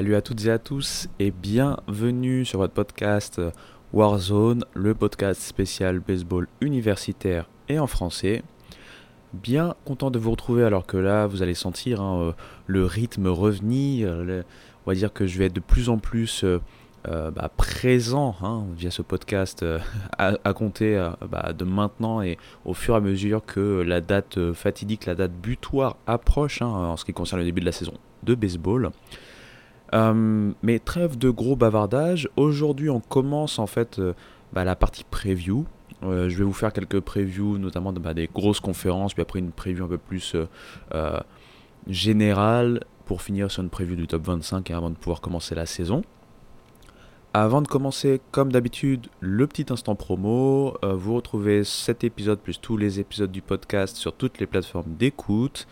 Salut à toutes et à tous et bienvenue sur votre podcast Warzone, le podcast spécial baseball universitaire et en français. Bien content de vous retrouver alors que là vous allez sentir hein, euh, le rythme revenir. on va dire que je vais être de plus en plus euh, euh, bah, présent hein, via ce podcast à, compter bah, de maintenant et au fur et à mesure que la date fatidique, la date butoir approche hein, en ce qui concerne le début de la saison de baseball. Euh, mais trêve de gros bavardage. Aujourd'hui, on commence en fait euh, bah, la partie preview. Euh, je vais vous faire quelques previews, notamment bah, des grosses conférences, puis après une preview un peu plus générale pour finir sur une preview du top 25 avant de pouvoir commencer la saison. Avant de commencer, comme d'habitude, le petit instant promo. vous retrouvez cet épisode plus tous les épisodes du podcast sur toutes les plateformes d'écoute.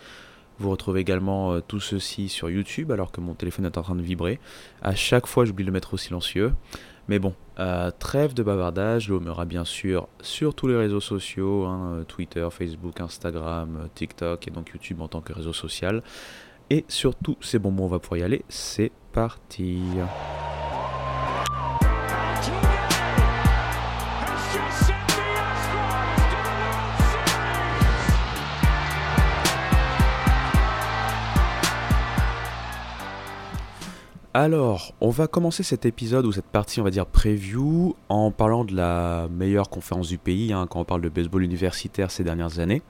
Vous retrouvez également euh, tout ceci sur YouTube alors que mon téléphone est en train de vibrer. À chaque fois, j'oublie de le mettre au silencieux. Mais bon, euh, trêve de bavardage, l'homme bien sûr sur tous les réseaux sociaux, hein, euh, Twitter, Facebook, Instagram, TikTok et donc YouTube en tant que réseau social. Et surtout, c'est bon, on va pouvoir y aller. C'est parti. Alors, on va commencer cet épisode ou cette partie, on va dire preview, en parlant de la meilleure conférence du pays, hein, quand on parle de baseball universitaire ces dernières années.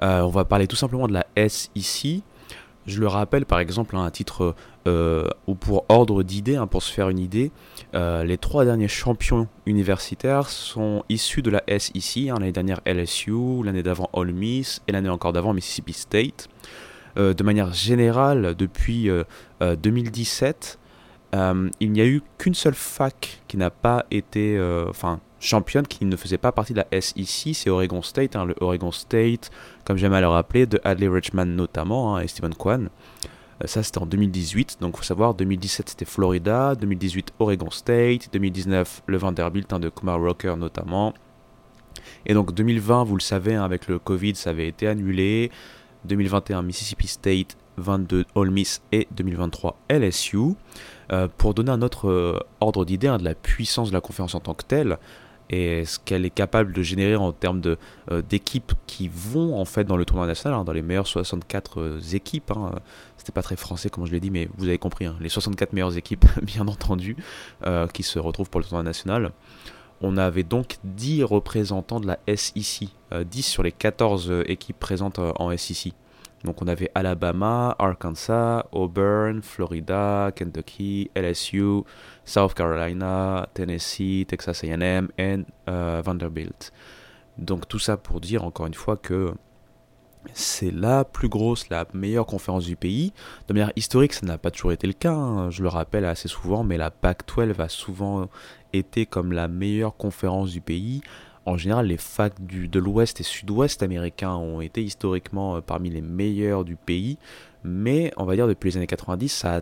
Euh, on va parler tout simplement de la SEC. Je le rappelle par exemple hein, à titre euh, ou pour ordre d'idée, hein, pour se faire une idée, euh, les trois derniers champions universitaires sont issus de la SEC. l'année dernière LSU, l'année d'avant Ole Miss et l'année encore d'avant Mississippi State. De manière générale, depuis 2017, euh, il n'y a eu qu'une seule fac qui n'a pas été, enfin, championne, qui ne faisait pas partie de la SEC, c'est Oregon State, hein, le Oregon State, comme j'aime à le rappeler, de Adley Richman notamment, hein, et Stephen Kwan. Ça, c'était en 2018. Donc, faut savoir, 2017, c'était Florida. 2018, Oregon State. 2019, le Vanderbilt hein, de Kumar Rocker notamment. Et donc, 2020, vous le savez, avec le Covid, ça avait été annulé. 2021 Mississippi State, 22 Ole Miss et 2023 LSU. Euh, pour donner un autre euh, ordre d'idée hein, de la puissance de la conférence en tant que telle et ce qu'elle est capable de générer en termes euh, d'équipes qui vont en fait dans le tournoi national, hein, dans les meilleures 64 équipes. Hein. C'était pas très français comme je l'ai dit, mais vous avez compris, les 64 meilleures équipes, bien entendu, qui se retrouvent pour le tournoi national. On avait donc 10 représentants de la SEC, 10 sur les 14 équipes présentes en SEC. Donc on avait Alabama, Arkansas, Auburn, Florida, Kentucky, LSU, South Carolina, Tennessee, Texas AM et euh, Vanderbilt. Donc tout ça pour dire encore une fois que c'est la plus grosse, la meilleure conférence du pays. De manière historique, ça n'a pas toujours été le cas, hein. je le rappelle assez souvent, mais la PAC-12 a souvent été comme la meilleure conférence du pays. En général, les facs de l'ouest et sud-ouest américains ont été historiquement euh, parmi les meilleurs du pays, mais on va dire depuis les années 90, ça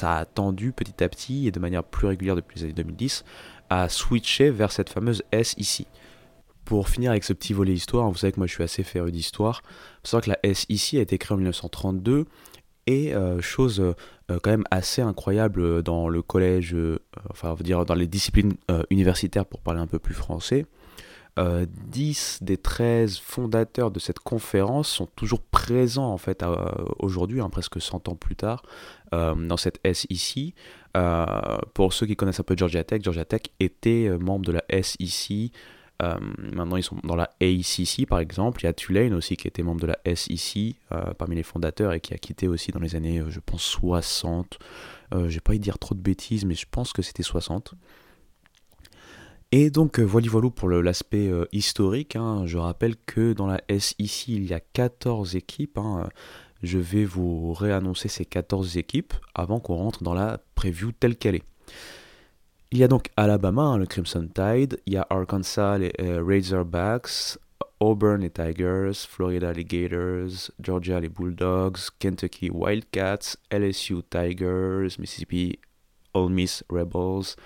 a, tendu petit à petit et de manière plus régulière depuis les années 2010 à switcher vers cette fameuse S ici. Pour finir avec ce petit volet histoire, vous savez que moi je suis assez féru d'histoire. Faut savoir que la S ici a été créée en 1932 et euh, chose euh, quand même assez incroyable dans le collège, enfin on va dire dans les disciplines universitaires pour parler un peu plus français, 10 euh, des 13 fondateurs de cette conférence sont toujours présents en fait aujourd'hui, hein, presque 100 ans plus tard, euh, dans cette SEC. Euh, pour ceux qui connaissent un peu Georgia Tech, Georgia Tech était membre de la SEC. maintenant, ils sont dans la ACC par exemple. Il y a Tulane aussi qui était membre de la SEC parmi les fondateurs et qui a quitté aussi dans les années, je pense, 60. je vais pas y dire trop de bêtises, mais je pense que c'était 60. Et donc euh, voilà voilà pour l'aspect euh, historique. Hein. Je rappelle que dans la SEC il y a 14 équipes. Hein. Je vais vous réannoncer ces 14 équipes avant qu'on rentre dans la preview telle qu'elle est. Il y a donc Alabama, hein, le Crimson Tide, il y a Arkansas, les euh, Razorbacks, Auburn, les Tigers, Florida, les Gators, Georgia, les Bulldogs, Kentucky, Wildcats, LSU, Tigers, Mississippi, Ole Miss, Rebels,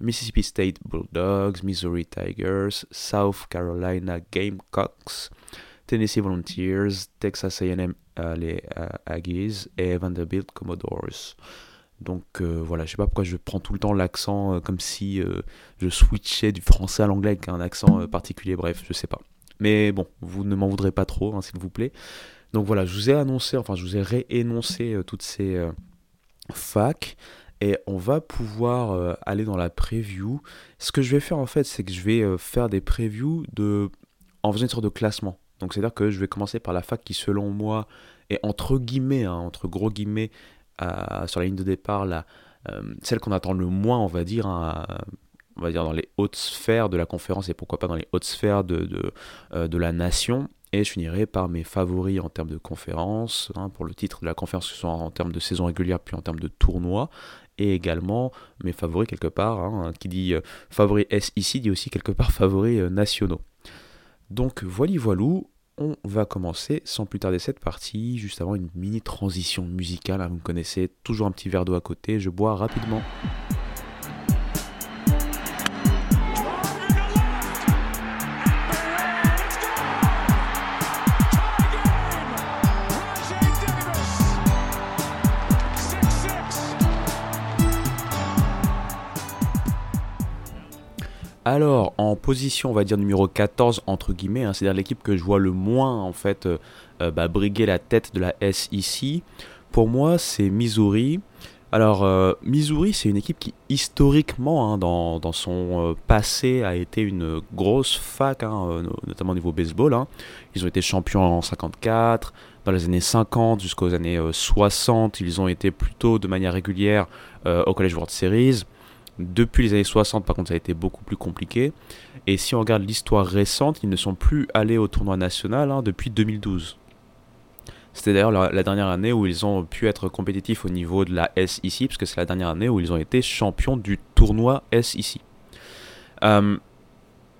Mississippi State Bulldogs, Missouri Tigers, South Carolina Gamecocks, Tennessee Volunteers, Texas A&M les Aggies et Vanderbilt Commodores. Donc voilà, je sais pas pourquoi je prends tout le temps l'accent comme si je switchais du français à l'anglais avec un accent particulier, bref, je sais pas. Mais bon, vous ne m'en voudrez pas trop, hein, s'il vous plaît. Donc voilà, je vous ai annoncé, enfin je vous ai réénoncé euh, toutes ces euh, facs et on va pouvoir euh, aller dans la preview. Ce que je vais faire en fait, c'est que je vais faire des previews de... en faisant une sorte de classement. Donc c'est-à-dire que je vais commencer par la fac qui selon moi est entre guillemets, hein, entre gros guillemets, sur la ligne de départ, celle qu'on attend le moins, on va dire, hein, on va dire dans les hautes sphères de la conférence et pourquoi pas dans les hautes sphères de, de, de la nation. Et je finirai par mes favoris en termes de conférence, hein, pour le titre de la conférence, que ce soit en termes de saison régulière, puis en termes de tournoi. Et également mes favoris quelque part, hein, qui dit euh, favoris S ici, dit aussi quelque part favoris euh, nationaux. Donc voilà, voilou, on va commencer sans plus tarder cette partie, juste avant une mini transition musicale. Hein, vous me connaissez, toujours un petit verre d'eau à côté, je bois rapidement. Alors, en position, on va dire numéro 14, entre guillemets, hein, c'est-à-dire l'équipe que je vois le moins, en fait, euh, euh, bah, briguer la tête de la S ici, pour moi, c'est Missouri. Alors, euh, Missouri, c'est une équipe qui, historiquement, hein, dans, son passé, a été une grosse fac, hein, notamment au niveau baseball. Ils ont été champions en 54, dans les années 50 jusqu'aux années 60, ils ont été plutôt de manière régulière au College World Series. Depuis les années 60, par contre, ça a été beaucoup plus compliqué. Et si on regarde l'histoire récente, ils ne sont plus allés au tournoi national hein, depuis 2012. C'était d'ailleurs la, dernière année où ils ont pu être compétitifs au niveau de la SEC, parce que c'est la dernière année où ils ont été champions du tournoi SEC. Euh,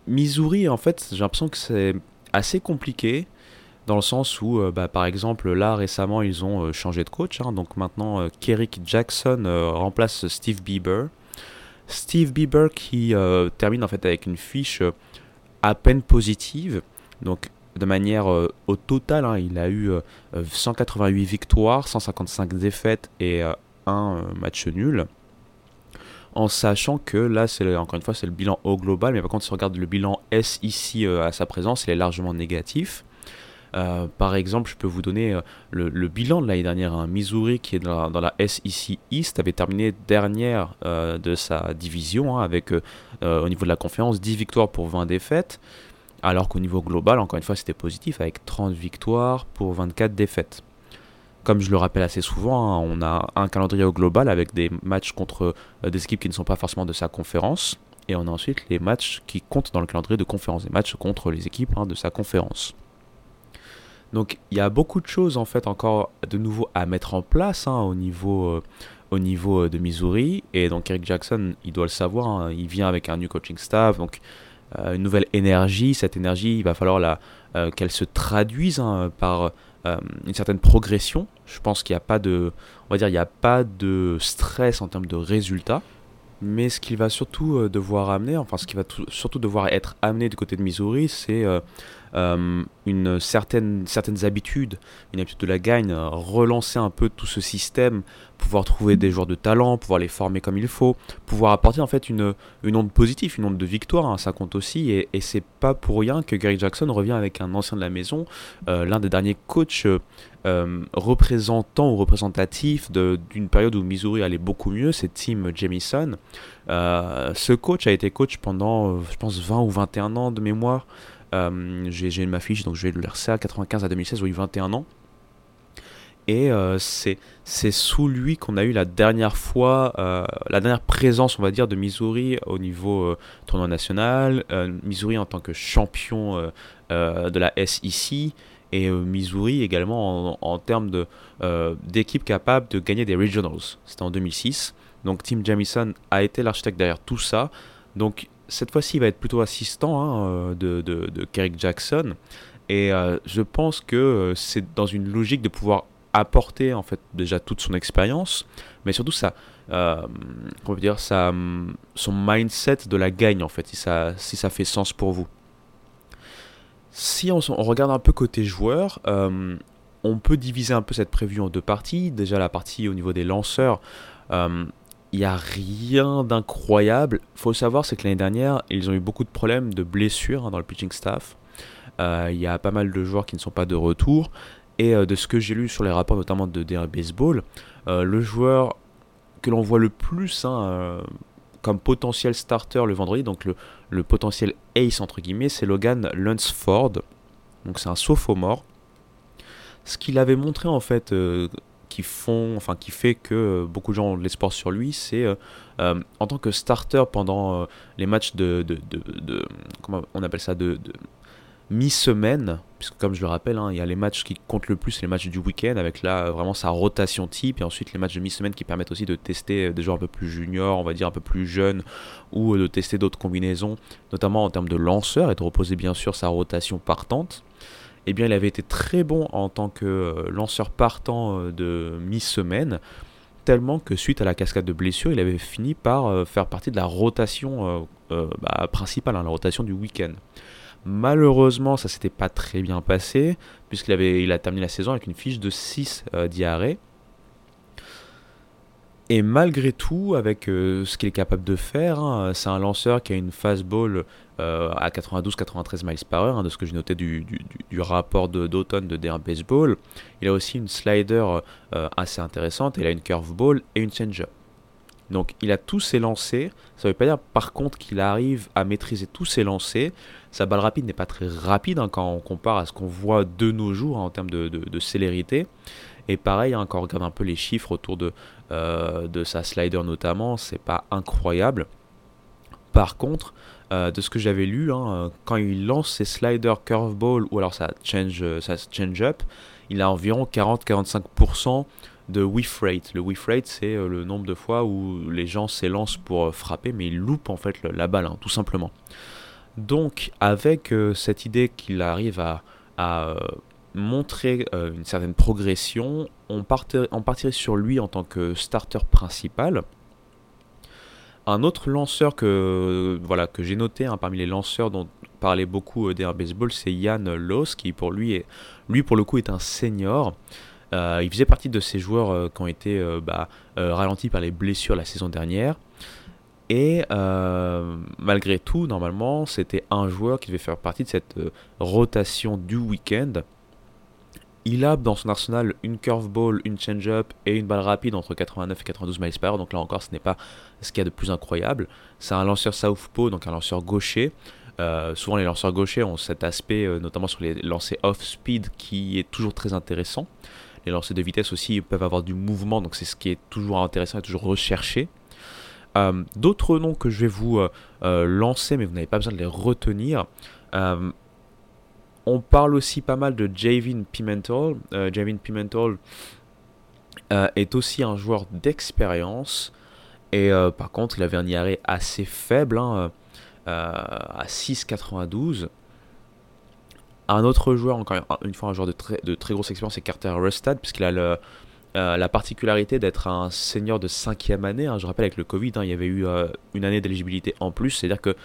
Missouri, en fait, j'ai l'impression que c'est assez compliqué, dans le sens où, euh, bah, par exemple, là récemment, ils ont euh, changé de coach. Hein. donc maintenant, Kerrick Jackson remplace Steve Bieber. Steve Bieber qui euh, termine en fait avec une fiche euh, à peine positive. Donc de manière euh, au total, hein, il a eu 188 victoires, 155 défaites et un match nul. En sachant que là, c'est encore une fois, c'est le bilan au global, mais par contre, si on regarde le bilan S ici à sa présence, il est largement négatif. Euh, par exemple, je peux vous donner euh, le, bilan de l'année dernière. Hein. Missouri, qui est dans la, SEC East, avait terminé dernière euh, de sa division, hein, avec au niveau de la conférence 10 victoires pour 20 défaites, alors qu'au niveau global, encore une fois, c'était positif, avec 30 victoires pour 24 défaites. Comme je le rappelle assez souvent, hein, on a un calendrier global avec des matchs contre des équipes qui ne sont pas forcément de sa conférence, et on a ensuite les matchs qui comptent dans le calendrier de conférence, des matchs contre les équipes de sa conférence. Donc il y a beaucoup de choses en fait encore de nouveau à mettre en place hein, au niveau, euh, au niveau euh, de Missouri. Et donc Eric Jackson, il doit le savoir, hein, il vient avec un new coaching staff, donc euh, une nouvelle énergie. Cette énergie, il va falloir la, qu'elle se traduise hein, par une certaine progression. Je pense qu'il n'y a pas de, on va dire, il n'y a pas de stress en termes de résultats. Mais ce qu'il va surtout devoir amener, enfin ce qui va surtout devoir être amené du côté de Missouri, c'est euh, une certaine, certaines habitudes, une habitude de la gagne, relancer un peu tout ce système, pouvoir trouver des joueurs de talent, pouvoir les former comme il faut, pouvoir apporter en fait une, une onde positive, une onde de victoire, hein, ça compte aussi, et, et c'est pas pour rien que Gary Jackson revient avec un ancien de la maison, euh, l'un des derniers coachs euh, représentants ou représentatifs d'une période où Missouri allait beaucoup mieux, c'est Tim Jamison. ce coach a été coach pendant, je pense, 20 ou 21 ans de mémoire. Euh, j'ai ma fiche, donc je vais le à 95 à 2016, où il a 21 ans. Et euh, c'est sous lui qu'on a eu la dernière fois, euh, la dernière présence, on va dire, de Missouri au niveau tournoi national. Missouri en tant que champion de la SEC. Et Missouri également en, en termes d'équipe capable de gagner des regionals. C'était en 2006. Donc Tim Jamison a été l'architecte derrière tout ça. Donc cette fois-ci, il va être plutôt assistant hein, euh, de, de, Kerrick Jackson. Et euh, je pense que euh, c'est dans une logique de pouvoir apporter en fait déjà toute son expérience, mais surtout ça, son mindset de la gagne en fait, si ça, fait sens pour vous. Si on, regarde un peu côté joueur, on peut diviser un peu cette prévue en deux parties. Déjà la partie au niveau des lanceurs, il n'y a rien d'incroyable. faut savoir, c'est que l'année dernière, ils ont eu beaucoup de problèmes de blessures hein, dans le pitching staff. Euh, il y a pas mal de joueurs qui ne sont pas de retour. Et de ce que j'ai lu sur les rapports, notamment de DR Baseball, le joueur que l'on voit le plus hein, comme potentiel starter le vendredi, donc le, le potentiel ace entre guillemets, c'est Logan Lunsford. Donc c'est un sophomore. Ce qu'il avait montré en fait, euh, qui font, enfin qui fait que euh, beaucoup de gens ont de l'espoir sur lui, c'est euh, en tant que starter pendant les matchs de, de, de, comment on appelle ça de mi-semaine, puisque comme je le rappelle, hein, il y a les matchs qui comptent le plus, c'est les matchs du week-end, avec là vraiment sa rotation type, et ensuite les matchs de mi-semaine qui permettent aussi de tester euh, des joueurs un peu plus juniors, on va dire un peu plus jeunes, ou euh, de tester d'autres combinaisons, notamment en termes de lanceur, et de reposer bien sûr sa rotation partante. Eh bien, il avait été très bon en tant que euh, lanceur partant de mi-semaine, tellement que suite à la cascade de blessures, il avait fini par faire partie de la rotation bah, principale, hein, la rotation du week-end. Malheureusement, ça s'était pas très bien passé, puisqu'il avait, il a terminé la saison avec une fiche de 6 euh, diarrhées. Et malgré tout, avec euh, ce qu'il est capable de faire, hein, c'est un lanceur qui a une fastball euh, à 92-93 miles par heure, hein, de ce que j'ai noté du, rapport d'automne de, de Baseball. Il a aussi une slider assez intéressante, il a une curveball et une changeup. Donc il a tous ses lancers. Ça ne veut pas dire par contre qu'il arrive à maîtriser tous ses lancers. Sa balle rapide n'est pas très rapide hein, quand on compare à ce qu'on voit de nos jours en termes de, célérité. Et pareil, quand on regarde un peu les chiffres autour de, euh, de sa slider notamment, c'est pas incroyable. Par contre, euh, de ce que j'avais lu, quand il lance ses sliders curveball ou alors sa change, sa change up, il a environ 40-45% de whiff rate. Le whiff rate, c'est euh, le nombre de fois où les gens s'élancent pour euh, frapper, mais ils loupent en fait la balle, hein, tout simplement. Donc, avec euh, cette idée qu'il arrive à, montrer une certaine progression, on, partirait sur lui en tant que starter principal. Un autre lanceur que, voilà, que j'ai noté hein, parmi les lanceurs dont parlait beaucoup d'Air Baseball, c'est Yann Loss, qui pour lui, est, lui pour le coup est un senior. Euh, il faisait partie de ces joueurs euh, qui ont été euh, bah, ralentis par les blessures la saison dernière. Et malgré tout, normalement, c'était un joueur qui devait faire partie de cette rotation du week-end. Il a dans son arsenal une curveball, une change-up et une balle rapide entre 89 et 92 miles par heure. Donc là encore, ce n'est pas ce qu'il y a de plus incroyable. C'est un lanceur southpaw, donc un lanceur gaucher. souvent, les lanceurs gauchers ont cet aspect, notamment sur les lancers off-speed, qui est toujours très intéressant. Les lancers de vitesse aussi peuvent avoir du mouvement, donc c'est ce qui est toujours intéressant et toujours recherché. Euh, d'autres noms que je vais vous euh, euh, lancer, mais vous n'avez pas besoin de les retenir. On parle aussi pas mal de Javin Pimentel. Javin Pimentel est aussi un joueur d'expérience. Et par contre, il avait un IRA assez faible, hein, à 6,92. Un autre joueur, encore une fois un joueur de très, grosse expérience, c'est Carter Rustad, puisqu'il a euh, la particularité d'être un senior de cinquième année. Hein. Je rappelle, avec le Covid, hein, il y avait eu euh, une année d'éligibilité en plus, c'est-à-dire que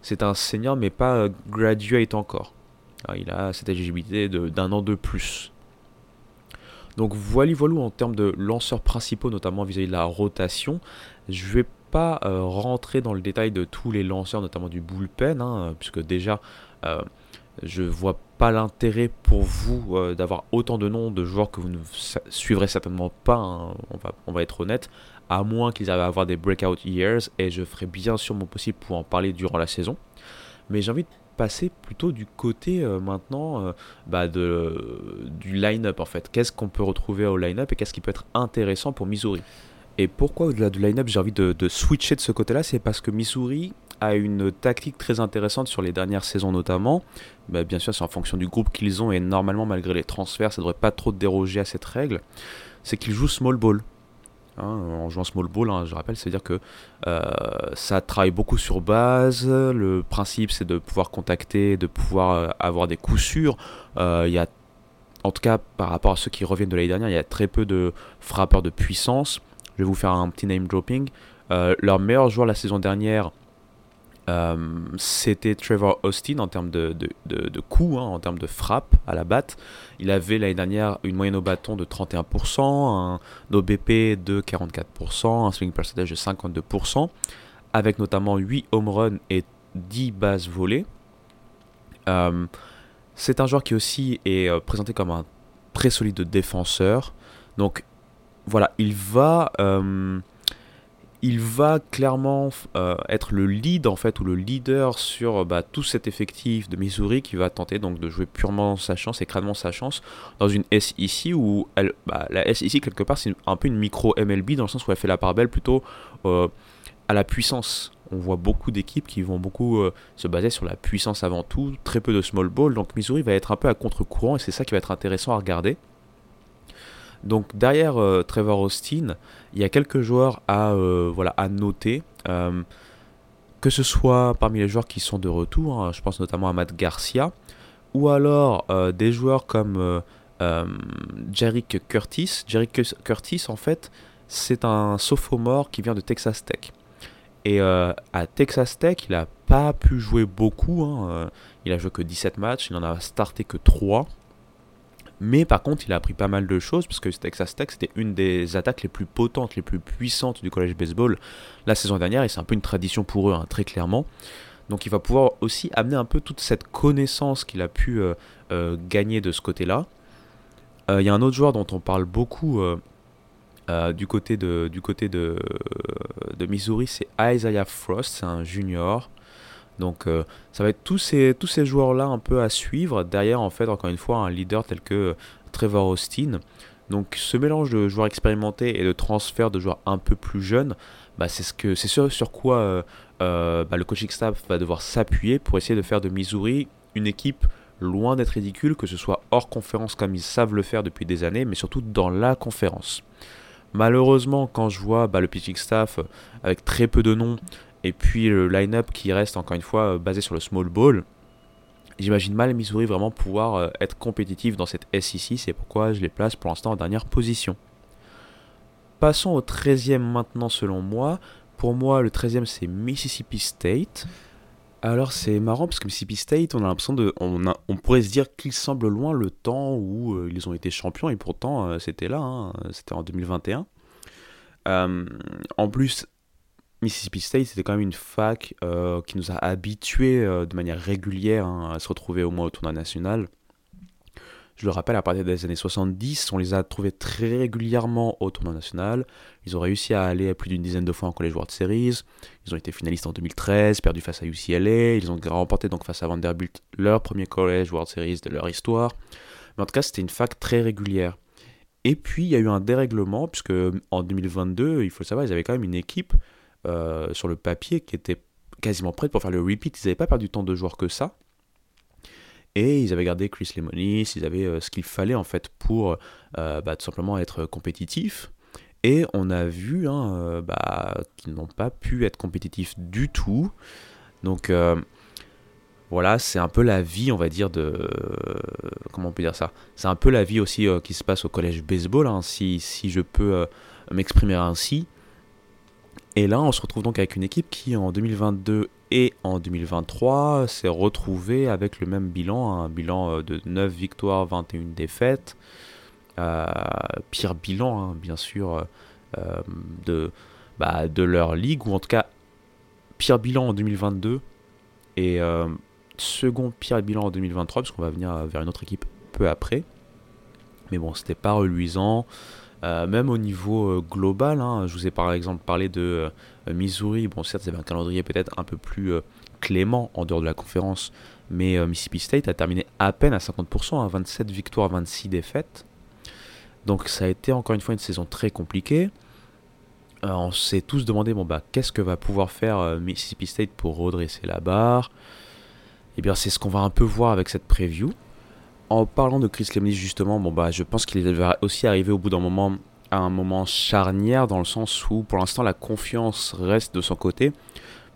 c'est un senior, mais pas euh, graduate encore. Ah, il a cette éligibilité d'un an de plus. Donc voilà, voilà en termes de lanceurs principaux, notamment vis-à-vis de la rotation. Je vais pas rentrer dans le détail de tous les lanceurs, notamment du bullpen, hein, puisque déjà je vois pas l'intérêt pour vous euh, d'avoir autant de noms de joueurs que vous ne suivrez certainement pas, hein, on, va, être honnête, à moins qu'ils arrivent à avoir des breakout years, et je ferai bien sûr mon possible pour en parler durant la saison. Mais j'ai envie passer plutôt du côté euh, maintenant euh, bah de, du line-up en fait. Qu'est-ce qu'on peut retrouver au line-up et qu'est-ce qui peut être intéressant pour Missouri? Et pourquoi au-delà du line-up j'ai envie de, switcher de ce côté-là? C'est parce que Missouri a une tactique très intéressante sur les dernières saisons notamment. Bah, bien sûr, c'est en fonction du groupe qu'ils ont et normalement, malgré les transferts, ça devrait pas trop déroger à cette règle. C'est qu'ils jouent small ball. Hein, en jouant small ball, hein, je rappelle, c'est-à-dire que euh, ça travaille beaucoup sur base. Le principe, c'est de pouvoir contacter, de pouvoir euh, avoir des coups sûrs. Euh, il y a, en tout cas, par rapport à ceux qui reviennent de l'année dernière, il y a très peu de frappeurs de puissance. Je vais vous faire un petit name dropping. leur meilleur joueur la saison dernière c'était Trevor Austin en termes de, de, coups, hein, en termes de frappe à la batte. Il avait l'année dernière une moyenne au bâton de 31%, un OBP de 44%, un swing percentage de 52%, avec notamment 8 home runs et 10 bases volées. c'est un joueur qui aussi est présenté comme un très solide défenseur. Donc voilà, il va, euh, il va clairement euh, être le lead en fait ou le leader sur bah, tout cet effectif de Missouri qui va tenter donc de jouer purement sa chance et crânement sa chance dans une SEC où elle, bah, la SEC quelque part c'est un peu une micro MLB dans le sens où elle fait la part belle plutôt euh, à la puissance. On voit beaucoup d'équipes qui vont beaucoup se baser sur la puissance avant tout, très peu de small ball. Donc Missouri va être un peu à contre-courant et c'est ça qui va être intéressant à regarder. Donc derrière euh, Trevor Austin, il y a quelques joueurs à, euh, voilà, à noter. Euh, que ce soit parmi les joueurs qui sont de retour, hein, je pense notamment à Matt Garcia, ou alors des joueurs comme Jerick Curtis. Jerick Curtis, en fait, c'est un sophomore qui vient de Texas Tech. Et à Texas Tech, il n'a pas pu jouer beaucoup. Hein, il a joué que 17 matchs, il n'en a starté que 3. Mais par contre, il a appris pas mal de choses, parce que Texas Tech, c'était une des attaques les plus potentes, les plus puissantes du collège baseball la saison dernière, et c'est un peu une tradition pour eux, hein, très clairement. Donc il va pouvoir aussi amener un peu toute cette connaissance qu'il a pu euh, euh, gagner de ce côté-là. Euh, il y a un autre joueur dont on parle beaucoup du côté de, du côté de, de Missouri, c'est Isaiah Frost, c'est un junior. Donc euh, ça va être tous ces, joueurs-là un peu à suivre. Derrière, en fait, encore une fois, un leader tel que euh, Trevor Austin. Donc ce mélange de joueurs expérimentés et de transfert de joueurs un peu plus jeunes, bah, c'est ce sur quoi euh, bah, le coaching staff va devoir s'appuyer pour essayer de faire de Missouri une équipe loin d'être ridicule, que ce soit hors conférence comme ils savent le faire depuis des années, mais surtout dans la conférence. Malheureusement, quand je vois bah, le pitching staff avec très peu de noms, et puis le line-up qui reste encore une fois euh, basé sur le small ball, j'imagine mal Missouri vraiment pouvoir euh, être compétitif dans cette SEC, c'est pourquoi je les place pour l'instant en dernière position. Passons au 13e maintenant selon moi. Pour moi, le 13e c'est Mississippi State. Alors c'est marrant parce que Mississippi State, on a l'impression de, on, on, pourrait se dire qu'il semble loin le temps où euh, ils ont été champions et pourtant c'était là, hein, c'était en 2021. en plus, Mississippi State, c'était quand même une fac euh, qui nous a habitués euh, de manière régulière hein, à se retrouver au moins au tournoi national. Je le rappelle, à partir des années 70, on les a trouvés très régulièrement au tournoi national. Ils ont réussi à aller à plus d'une dizaine de fois en College World Series. Ils ont été finalistes en 2013, perdu face à UCLA. Ils ont remporté donc face à Vanderbilt leur premier College World Series de leur histoire. Mais en tout cas, c'était une fac très régulière. Et puis, il y a eu un dérèglement, puisque en 2022, il faut le savoir, ils avaient quand même une équipe euh, sur le papier qui était quasiment prête pour faire le repeat. Ils n'avaient pas perdu tant de joueurs que ça. Et ils avaient gardé Chris Lemonis, ils avaient euh, ce qu'il fallait en fait pour euh, bah, tout simplement être compétitifs. Et on a vu hein, bah, qu'ils n'ont pas pu être compétitifs du tout. Donc voilà, c'est un peu la vie, on va dire, de... comment on peut dire ça? C'est un peu la vie aussi qui se passe au collège baseball, hein, si, si je peux m'exprimer ainsi. Et là, on se retrouve donc avec une équipe qui, en 2022 et en 2023, s'est retrouvée avec le même bilan, un bilan euh, de 9 victoires, 21 défaites. Euh, pire bilan, hein, bien sûr, euh, de, bah, de leur ligue, ou en tout cas, pire bilan en 2022 et second pire bilan en 2023, parce qu'on va venir vers une autre équipe peu après. Mais bon, c'était pas reluisant. Euh, même au niveau euh, global, hein, je vous ai par exemple parlé de euh, Missouri. Bon, certes, c'est un calendrier peut-être un peu plus clément en dehors de la conférence, mais Mississippi State a terminé à peine à 50%, à 27 victoires, 26 défaites. Donc ça a été encore une fois une saison très compliquée. on s'est tous demandé bon bah qu'est-ce que va pouvoir faire Mississippi State pour redresser la barre? Et eh bien c'est ce qu'on va un peu voir avec cette preview en parlant de Chris Lemley justement, bon bah je pense qu'il va aussi arriver au bout d'un moment à un moment charnière dans le sens où pour l'instant la confiance reste de son côté,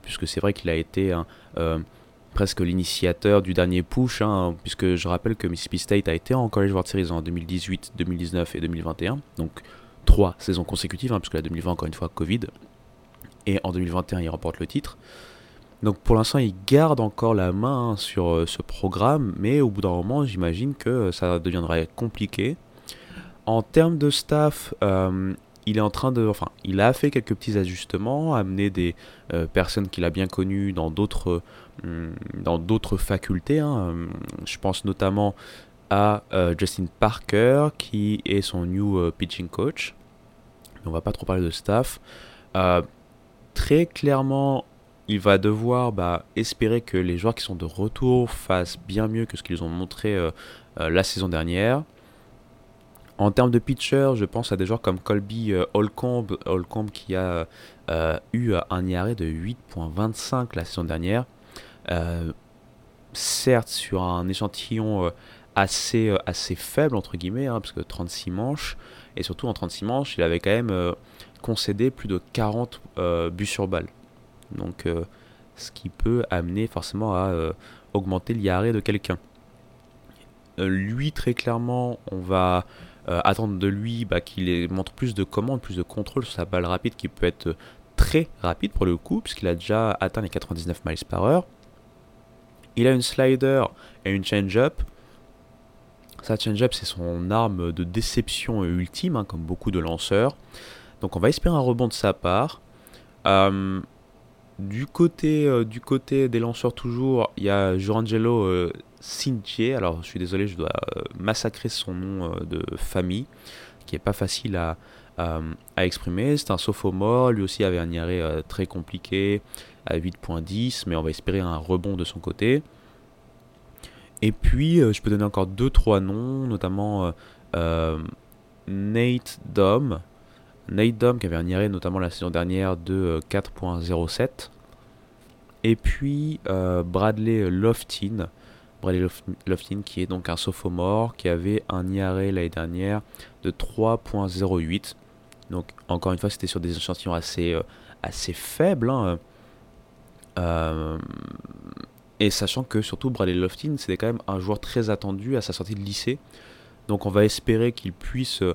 puisque c'est vrai qu'il a été euh, presque l'initiateur du dernier push, hein, puisque je rappelle que Mississippi State a été en College World Series en 2018, 2019 et 2021, donc trois saisons consécutives, hein, puisque la 2020 encore une fois Covid, et en 2021 il remporte le titre. Donc pour l'instant, ils gardent encore la main sur ce programme, mais au bout d'un moment, j'imagine que ça deviendrait compliqué. En termes de staff, il est en train de, enfin, il a fait quelques petits ajustements, amené des euh, personnes qu'il a bien connues dans d'autres, d'autres facultés. Hein. Je pense notamment à euh, Justin Parker, qui est son new euh, pitching coach. On va pas trop parler de staff. très clairement, il va devoir bah, espérer que les joueurs qui sont de retour fassent bien mieux que ce qu'ils ont montré la saison dernière. En termes de pitcher, je pense à des joueurs comme Colby euh, Holcomb, Holcomb qui a euh, eu un IRA de 8.25 la saison dernière. Euh, certes, sur un échantillon assez, assez faible, entre guillemets, hein, parce que 36 manches, et surtout en 36 manches, il avait quand même concédé plus de 40 buts sur balle. Donc, ce qui peut amener forcément à augmenter l'IRA de quelqu'un. lui, très clairement, on va euh, attendre de lui bah, qu'il montre plus de commandes, plus de contrôle sur sa balle rapide qui peut être très rapide pour le coup, puisqu'il a déjà atteint les 99 miles par heure. Il a une slider et une change-up. Sa change-up, c'est son arme de déception ultime, hein, comme beaucoup de lanceurs. Donc on va espérer un rebond de sa part. Euh, du, côté, euh, du côté des lanceurs toujours, il y a Jurangelo Cintier. Alors, je suis désolé, je dois euh, massacrer son nom euh, de famille, qui est pas facile à, à exprimer. C'est un sophomore, lui aussi avait un euh, très compliqué à 8.10, mais on va espérer un rebond de son côté. Et puis, je peux donner encore 2-3 noms, notamment Nate Dom. Nate Dom qui avait un IRE notamment la saison dernière de 4.07. Et puis Bradley Loftin Bradley Loftin, qui est donc un sophomore, qui avait un IRA l'année dernière de 3.08. Donc, encore une fois, c'était sur des échantillons assez, euh, assez faibles. Hein. Euh, et sachant que, surtout, Bradley Loftin, c'était quand même un joueur très attendu à sa sortie de lycée. Donc, on va espérer qu'il puisse euh,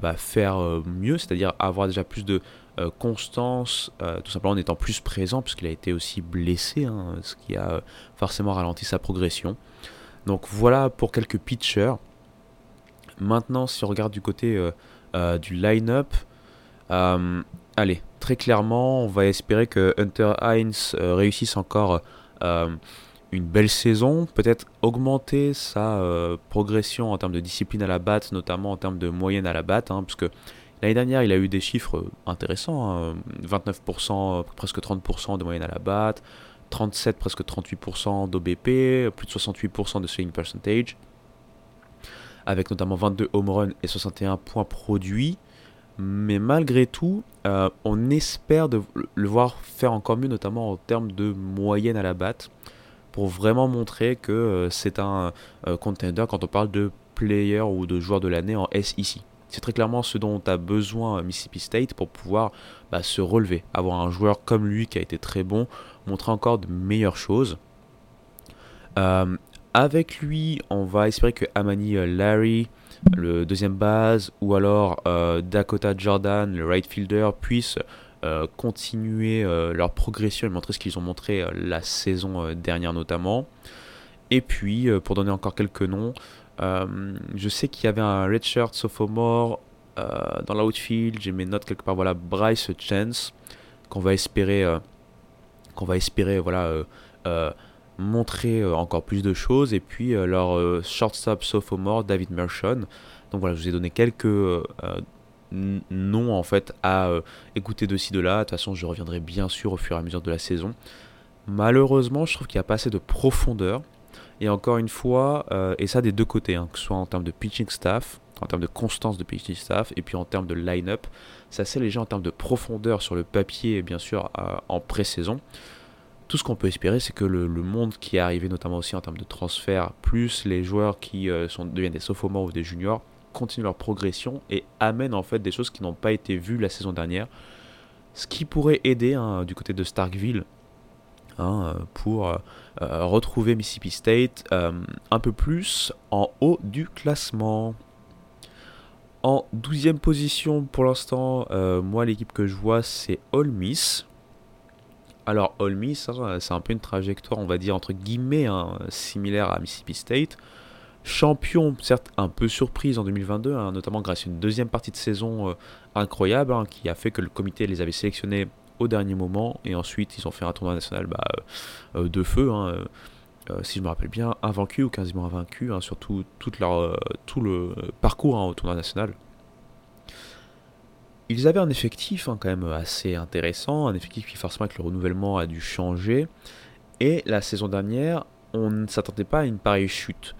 bah, faire mieux, c'est-à-dire avoir déjà plus de euh, constance, euh, tout simplement en étant plus présent, puisqu'il a été aussi blessé, hein, ce qui a euh, forcément ralenti sa progression. Donc voilà pour quelques pitchers. Maintenant, si on regarde du côté du line-up, allez, très clairement, on va espérer que Hunter Hines réussisse encore une belle saison, peut-être augmenter sa progression en termes de discipline à la batte, notamment en termes de moyenne à la batte, hein, puisque L'année dernière, il a eu des chiffres intéressants, 29%, hein. presque 30% de moyenne à la batte, 37, presque 38% d'OBP, plus de 68% de swing percentage, avec notamment 22 home runs et 61 points produits. Mais malgré tout, euh, on espère de le voir faire encore mieux, notamment en termes de moyenne à la batte, pour vraiment montrer que euh, c'est un euh, contender quand on parle de player ou de joueur de l'année en SEC. C'est très clairement ce dont a besoin Mississippi State pour pouvoir bah, se relever. Avoir un joueur comme lui qui a été très bon, montrer encore de meilleures choses. Euh, avec lui, on va espérer que Amani euh, Larry, le deuxième base, ou alors euh, Dakota Jordan, le right fielder, puissent continuer leur progression et montrer ce qu'ils ont montré la saison dernière notamment. Et puis, pour donner encore quelques noms, euh, je sais qu'il y avait un redshirt sophomore euh, dans l'outfield. J'ai mes notes quelque part. Voilà, Bryce Chance qu'on va espérer, euh, qu'on va espérer, voilà, montrer encore plus de choses. Et puis leur shortstop sophomore, David Mershon. Donc voilà, je vous ai donné quelques noms en fait à écouter de ci de là. De toute façon, je reviendrai bien sûr au fur et à mesure de la saison. Malheureusement, je trouve qu'il n'y a pas assez de profondeur et encore une fois, euh, et ça des deux côtés, hein, que ce soit en termes de pitching staff, en termes de constance de pitching staff, et puis en termes de line-up, c'est assez léger en termes de profondeur sur le papier, bien sûr, euh, en pré-saison. Tout ce qu'on peut espérer, c'est que le, monde qui est arrivé, notamment aussi en termes de transfert, plus les joueurs qui euh, sont, deviennent des sophomores ou des juniors, continuent leur progression et amènent en fait des choses qui n'ont pas été vues la saison dernière. Ce qui pourrait aider hein, du côté de Starkville Hein, pour euh, euh, retrouver Mississippi State euh, un peu plus en haut du classement. En 12e position pour l'instant, moi l'équipe que je vois c'est All Miss. Alors, Ole Miss, hein, c'est un peu une trajectoire, on va dire, entre guillemets, similaire à Mississippi State. Champion, certes, un peu surprise en 2022, hein, notamment grâce à une deuxième partie de saison euh, incroyable, qui a fait que le comité les avait sélectionnés au dernier moment, et ensuite ils ont fait un tournoi national bah, euh, euh, de feu, si je me rappelle bien, invaincu ou quasiment invaincu, sur tout, leur, tout le parcours au tournoi national. Ils avaient un effectif hein, quand même assez intéressant, un effectif qui forcément avec le renouvellement a dû changer. Et la saison dernière, on ne s'attendait pas à une pareille chute.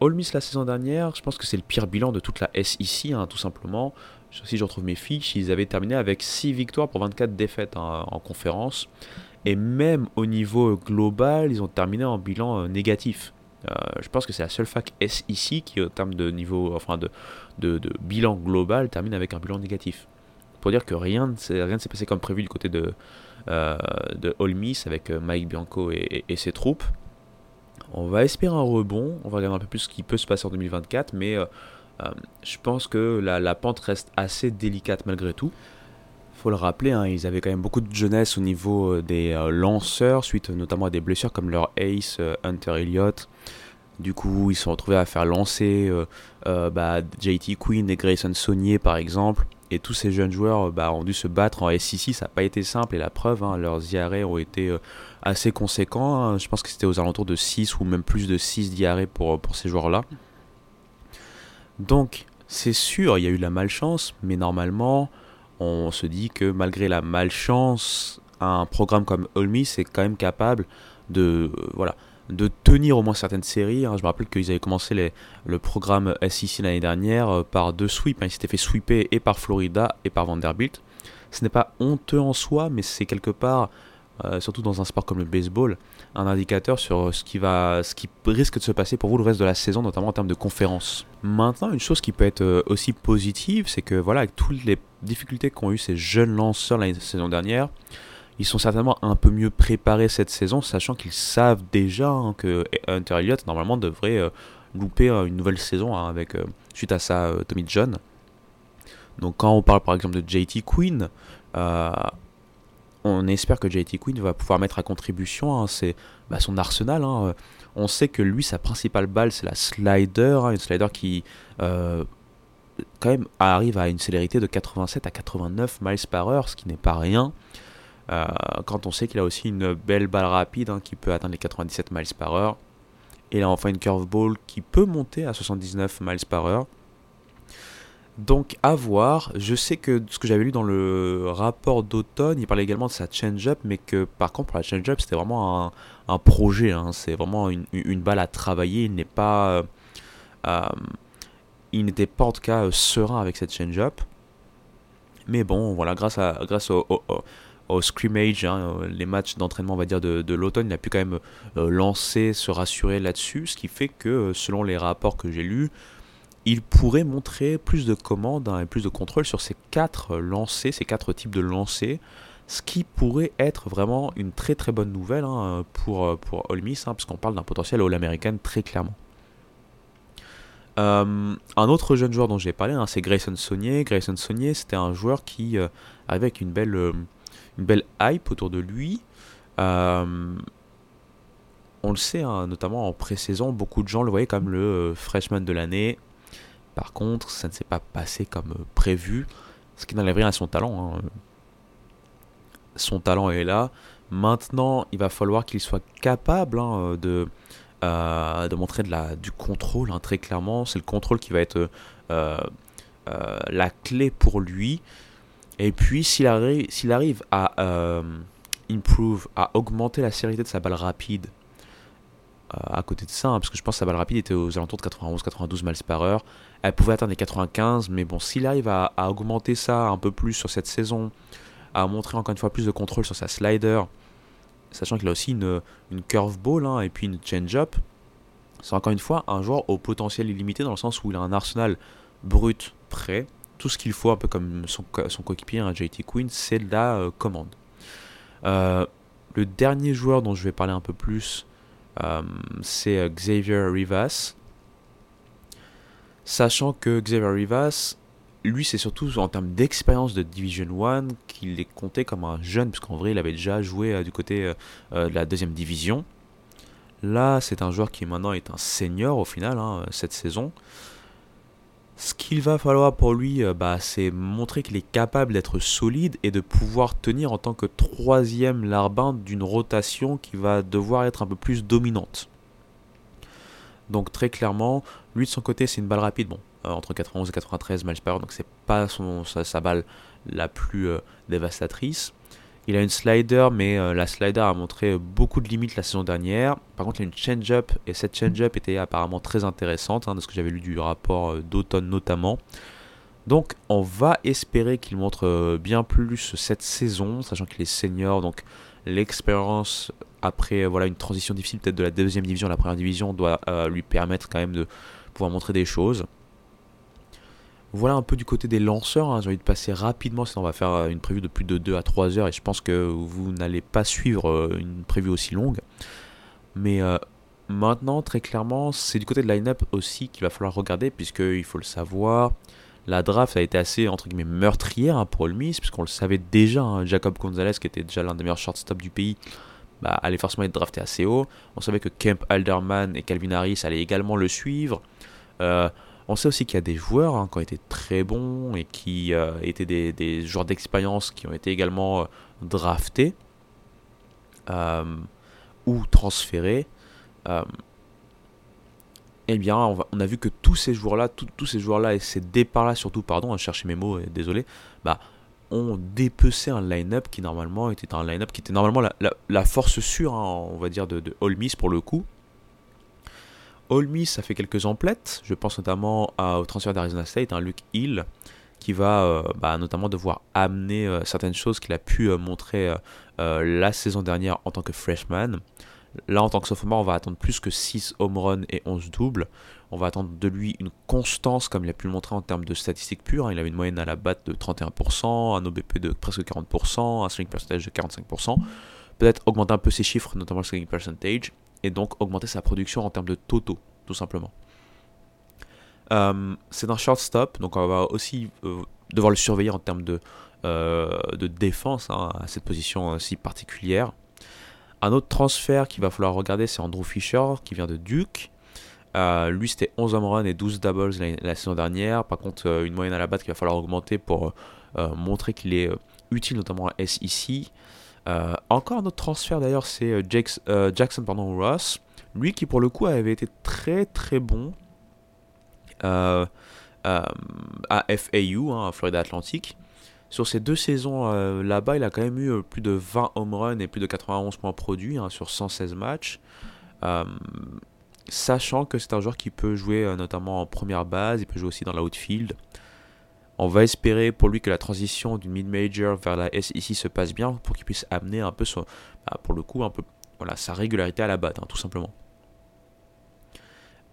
All Miss la saison dernière, je pense que c'est le pire bilan de toute la SEC, hein, tout simplement. Si je retrouve mes fiches, ils avaient terminé avec 6 victoires pour 24 défaites hein, en conférence. Et même au niveau global, ils ont terminé en bilan euh, négatif. Euh, je pense que c'est la seule fac SEC qui, au terme de niveau, enfin de, bilan global, termine avec un bilan négatif pour dire que rien ne s'est passé comme prévu du côté de, euh, Miss avec euh, Mike Bianco et, ses troupes. On va espérer un rebond, on va regarder un peu plus ce qui peut se passer en 2024, mais euh, je pense que la, pente reste assez délicate malgré tout. faut le rappeler, hein, ils avaient quand même beaucoup de jeunesse au niveau des lanceurs, suite notamment à des blessures comme leur ace Hunter Elliott. Du coup, ils se sont retrouvés à faire lancer bah, JT Queen et Grayson Saunier par exemple. Et tous ces jeunes joueurs bah, ont dû se battre en SEC, ça n'a pas été simple, et la preuve, hein, leurs diarrhées ont été euh, assez conséquents. Hein. Je pense que c'était aux alentours de 6 ou même plus de 6 diarrhées pour, pour ces joueurs-là. Donc, c'est sûr, il y a eu la malchance, mais normalement, on se dit que malgré la malchance, un programme comme Olmi est quand même capable de, euh, voilà, de tenir au moins certaines séries. Hein. Je me rappelle qu'ils avaient commencé le programme SEC l'année dernière euh, par deux sweeps. Hein. Ils s'étaient fait sweeper et par Florida et par Vanderbilt. Ce n'est pas honteux en soi, mais c'est quelque part, euh, surtout dans un sport comme le baseball, un indicateur sur ce qui, va, ce qui risque de se passer pour vous le reste de la saison, notamment en termes de conférences. Maintenant, une chose qui peut être euh, aussi positive, c'est que voilà, avec toutes les difficultés qu'ont eu ces jeunes lanceurs la saison dernière, ils sont certainement un peu mieux préparés cette saison, sachant qu'ils savent déjà hein, que Hunter Elliott normalement devrait euh, louper une nouvelle saison hein, avec suite à ça Tommy John. Donc quand on parle par exemple de JT Queen, on espère que JT Queen va pouvoir mettre à contribution hein, bah, son arsenal. On sait que lui, sa principale balle, c'est la slider, une slider qui quand même arrive à une célérité de 87 à 89 miles par heure, ce qui n'est pas rien. Euh, quand on sait qu'il a aussi une belle balle rapide hein, qui peut atteindre les 97 miles par heure. Et là, enfin une curveball qui peut monter à 79 miles par heure. Donc à voir, je sais que ce que j'avais lu dans le rapport d'automne, il parlait également de sa change-up, mais que par contre pour la change-up c'était vraiment un, projet, hein. c'est vraiment une, balle à travailler, il n'est pas... Euh, euh, il n'était pas en tout cas serein avec cette change-up. Mais bon, voilà, grâce, à, grâce au, au scrimmage, hein, les matchs d'entraînement on va dire de, l'automne, il a pu quand même euh, lancer, se rassurer là-dessus, ce qui fait que selon les rapports que j'ai lus, il pourrait montrer plus de commandes hein, et plus de contrôle sur ces quatre lancers, ces quatre types de lancers, ce qui pourrait être vraiment une très très bonne nouvelle hein, pour, pour Miss, parce qu'on parle d'un potentiel All-American très clairement. un autre jeune joueur dont j'ai parlé, c'est Grayson Saunier. Grayson Saunier, c'était un joueur qui arrivait avec une belle une belle hype autour de lui. Euh, on le sait, hein, notamment en pré-saison, beaucoup de gens le voyaient comme le euh, freshman de l'année. Par contre, ça ne s'est pas passé comme euh, prévu, ce qui n'enlève rien à son talent. Hein. Son talent est là. Maintenant, il va falloir qu'il soit capable hein, de, de montrer du contrôle, très clairement. C'est le contrôle qui va être la clé pour lui. Et puis, s'il arrive, à euh, improve, à augmenter la sérénité de sa balle rapide, euh, à côté de ça, hein, parce que je pense que sa balle rapide était aux alentours de 91-92 miles par heure, elle pouvait atteindre les 95, mais bon, s'il arrive à, augmenter ça un peu plus sur cette saison, à montrer encore une fois plus de contrôle sur sa slider, sachant qu'il a aussi une, une curveball hein, et puis une change-up, c'est encore une fois un joueur au potentiel illimité dans le sens où il a un arsenal brut prêt tout ce qu'il faut, un peu comme son, coéquipier, un JT Queen, c'est la euh, commande. Euh, le dernier joueur dont je vais parler un peu plus, euh, c'est Xavier Rivas. Sachant que Xavier Rivas, lui, c'est surtout en termes d'expérience de Division 1 qu'il est compté comme un jeune, puisqu'en vrai, il avait déjà joué euh, du côté de la deuxième division. Là, c'est un joueur qui maintenant est un senior au final, hein, cette saison. Ce qu'il va falloir pour lui, euh, bah, c'est montrer qu'il est capable d'être solide et de pouvoir tenir en tant que troisième larbin d'une rotation qui va devoir être un peu plus dominante. Donc très clairement, lui de son côté, c'est une balle rapide, bon, euh, entre 91 et 93 miles par donc c'est pas son, sa, balle la plus euh, dévastatrice. Il a une slider, mais euh, la slider a montré beaucoup de limites la saison dernière. Par contre, il a une change-up, et cette change-up était apparemment très intéressante, hein, de ce que j'avais lu du rapport d'automne notamment. Donc, on va espérer qu'il montre bien plus cette saison, sachant qu'il est senior, donc l'expérience après voilà une transition difficile peut-être de la deuxième division à la première division doit lui permettre quand même de pouvoir montrer des choses. Voilà un peu du côté des lanceurs. Hein. J'ai envie de passer rapidement, sinon on va faire euh, une prévue de plus de 2 à 3 heures et je pense que vous n'allez pas suivre euh, une prévue aussi longue. Mais euh, maintenant, très clairement, c'est du côté de line-up aussi qu'il va falloir regarder, puisqu'il faut le savoir. La draft a été assez entre guillemets meurtrière hein, pour Ole Miss, puisqu'on le savait déjà. Hein. Jacob Gonzalez, qui était déjà l'un des meilleurs shortstops du pays, bah, allait forcément être drafté assez haut. On savait que Kemp Alderman et Calvin Harris allaient également le suivre. On sait aussi qu'il y a des joueurs hein, qui ont été très bons et qui euh, étaient des, joueurs d'expérience qui ont été également euh, draftés euh, ou transférés. eh bien, on, a vu que tous ces joueurs-là, tous ces joueurs-là et ces départs-là, surtout, pardon, à chercher mes mots, désolé, bah, ont dépecé un line-up qui normalement était un line-up qui était normalement la, force sûre, hein, on va dire, de, de Miss pour le coup. Ole Miss a fait quelques emplettes. Je pense notamment au transfert d'Arizona State, hein, Luke Hill, qui va euh, bah, notamment devoir amener euh, certaines choses qu'il a pu euh, montrer la saison dernière en tant que freshman. Là, en tant que sophomore, on va attendre plus que 6 home runs et 11 doubles. On va attendre de lui une constance, comme il a pu le montrer en termes de statistiques pures. Hein. Il avait une moyenne à la batte de 31%, un OBP de presque 40%, un swing percentage de 45%. Peut-être augmenter un peu ses chiffres, notamment le swing percentage, et donc augmenter sa production en termes de totaux, tout simplement. Euh, c'est un shortstop, donc on va aussi euh, devoir le surveiller en termes de, euh, défense hein, à cette position si particulière. Un autre transfert qu'il va falloir regarder, c'est Andrew Fisher qui vient de Duke. lui, c'était 11 home runs et 12 doubles la, saison dernière. Par contre, une moyenne à la batte qu'il va falloir augmenter pour montrer qu'il est utile, notamment à SEC. Euh, encore un autre transfert d'ailleurs, c'est euh, euh, Jackson pardon, Ross. Lui qui pour le coup avait été très très bon à FAU, hein, à Florida Atlantic. Sur ces deux saisons là-bas, il a quand même eu plus de 20 home runs et plus de 91 points produits hein, sur 116 matchs. sachant que c'est un joueur qui peut jouer notamment en première base, il peut jouer aussi dans l'outfield. On va espérer pour lui que la transition du mid-major vers la SEC se passe bien pour qu'il puisse amener un peu bah, sa régularité à la batte, hein, tout simplement.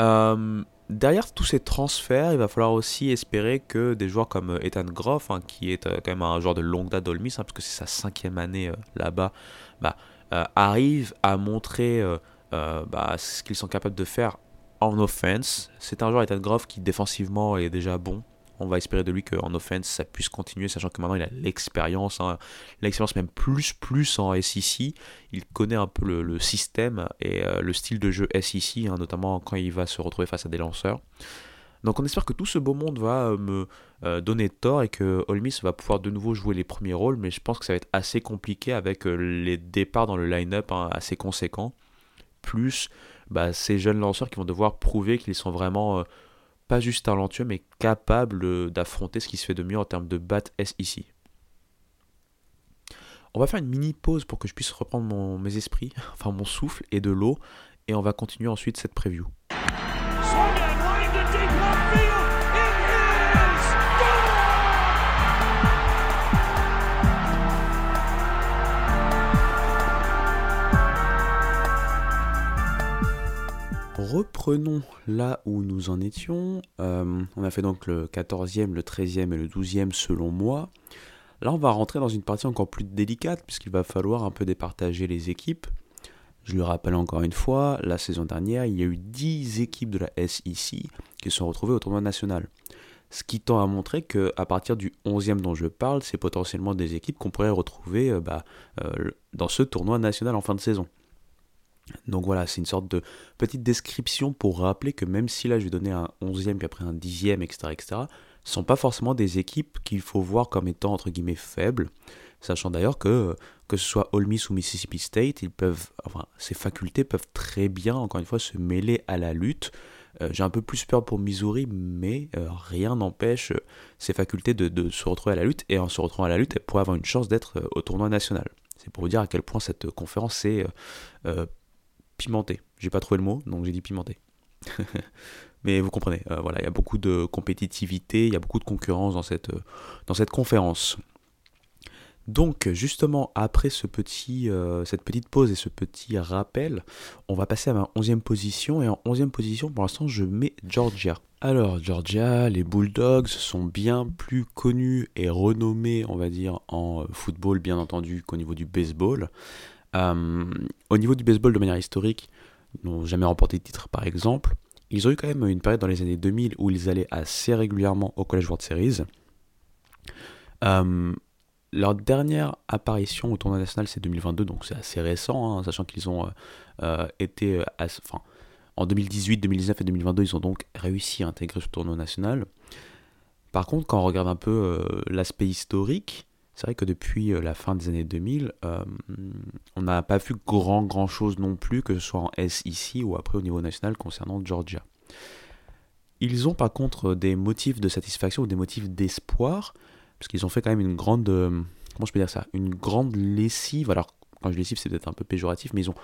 Euh, derrière tous ces transferts, il va falloir aussi espérer que des joueurs comme euh, Ethan Groff, hein, qui est euh, quand même un joueur de longue date d'Olmis, hein, parce que c'est sa cinquième année là-bas, bah, arrive à montrer bah, ce qu'ils sont capables de faire en offense. C'est un joueur Ethan Groff qui défensivement est déjà bon, on va espérer de lui qu'en offense ça puisse continuer, sachant que maintenant il a l'expérience, hein. l'expérience même plus plus en SEC. Il connaît un peu le, système et euh, le style de jeu SEC, hein, notamment quand il va se retrouver face à des lanceurs. Donc on espère que tout ce beau monde va euh, me euh, donner tort et que Olmis va pouvoir de nouveau jouer les premiers rôles, mais je pense que ça va être assez compliqué avec les départs dans le line-up hein, assez conséquents, plus bah, ces jeunes lanceurs qui vont devoir prouver qu'ils sont vraiment pas juste talentueux, mais capable d'affronter ce qui se fait de mieux en termes de bat ici. On va faire une mini pause pour que je puisse reprendre mes esprits, enfin mon souffle et de l'eau, et on va continuer ensuite cette preview. Reprenons là où nous en étions. Euh, on a fait donc le 14e, le 13e et le 12e selon moi. Là, on va rentrer dans une partie encore plus délicate puisqu'il va falloir un peu départager les équipes. Je le rappelle encore une fois, la saison dernière, il y a eu 10 équipes de la SEC qui se sont retrouvées au tournoi national. Ce qui tend à montrer qu'à partir du 11e dont je parle, c'est potentiellement des équipes qu'on pourrait retrouver euh, bah, euh, dans ce tournoi national en fin de saison. Donc voilà, c'est une sorte de petite description pour rappeler que même si là je vais donner un 11e puis après un 10e, etc., etc., ce ne sont pas forcément des équipes qu'il faut voir comme étant entre guillemets faibles. Sachant d'ailleurs que, que ce soit Ole Miss ou Mississippi State, ils peuvent, enfin, ces facultés peuvent très bien, encore une fois, se mêler à la lutte. Euh, j'ai un peu plus peur pour Missouri, mais euh, rien n'empêche euh, ces facultés de, se retrouver à la lutte. Et en se retrouvant à la lutte, elles pourraient avoir une chance d'être au tournoi national. C'est pour vous dire à quel point cette conférence est pimentée. J'ai pas trouvé le mot, donc j'ai dit pimentée. mais vous comprenez, voilà, il y a beaucoup de compétitivité, il y a beaucoup de concurrence dans cette, cette conférence. Donc justement, après ce petit, euh, cette petite pause et ce petit rappel, on va passer à ma 11e position. Et en 11e position, pour l'instant, je mets Georgia. Alors Georgia, les Bulldogs sont bien plus connus et renommés, on va dire, en euh, football, bien entendu, qu'au niveau du baseball. Euh, au niveau du baseball, de manière historique, n'ont jamais remporté de titre, par exemple. Ils ont eu quand même une période dans les années 2000 où ils allaient assez régulièrement au College World Series. Leur dernière apparition au tournoi national, c'est 2022, donc c'est assez récent, hein, sachant qu'ils ont euh, euh, été. Euh, en 2018, 2019 et 2022, ils ont donc réussi à intégrer ce tournoi national. Par contre, quand on regarde un peu l'aspect historique, c'est vrai que depuis la fin des années 2000, on n'a pas vu grand grand chose non plus, que ce soit en SEC ou après au niveau national concernant Georgia. Ils ont par contre des motifs de satisfaction ou des motifs d'espoir parce qu'ils ont fait quand même une grande, euh, comment je peux dire ça, une grande lessive. Alors quand je lessive, c'est peut-être un peu péjoratif, mais ils ont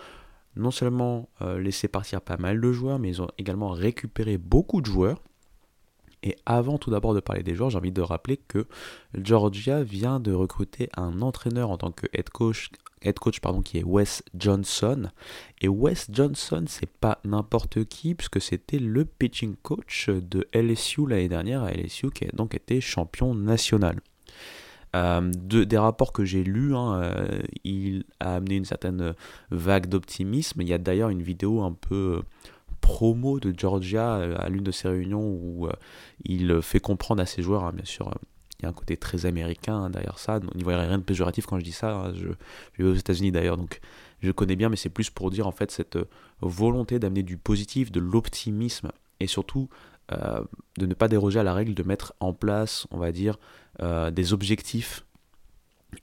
non seulement euh, laissé partir pas mal de joueurs, mais ils ont également récupéré beaucoup de joueurs. Et avant tout d'abord de parler des joueurs, j'ai envie de rappeler que Georgia vient de recruter un entraîneur en tant que head coach, head coach pardon, qui est Wes Johnson. Et Wes Johnson, c'est pas n'importe qui, puisque c'était le pitching coach de LSU l'année dernière, à LSU qui a donc été champion national. Euh, des rapports que j'ai lus, hein, euh, il a amené une certaine vague d'optimisme. Il y a d'ailleurs une vidéo un peu promo de Georgia à l'une de ses réunions où il fait comprendre à ses joueurs, hein, bien sûr, il y a un côté très américain derrière ça. Il n'y voyait rien de péjoratif quand je dis ça. Hein. Je, vais aux États-Unis d'ailleurs, donc je connais bien, mais c'est plus pour dire en fait cette volonté d'amener du positif, de l'optimisme et surtout de ne pas déroger à la règle de mettre en place, on va dire, euh, des objectifs,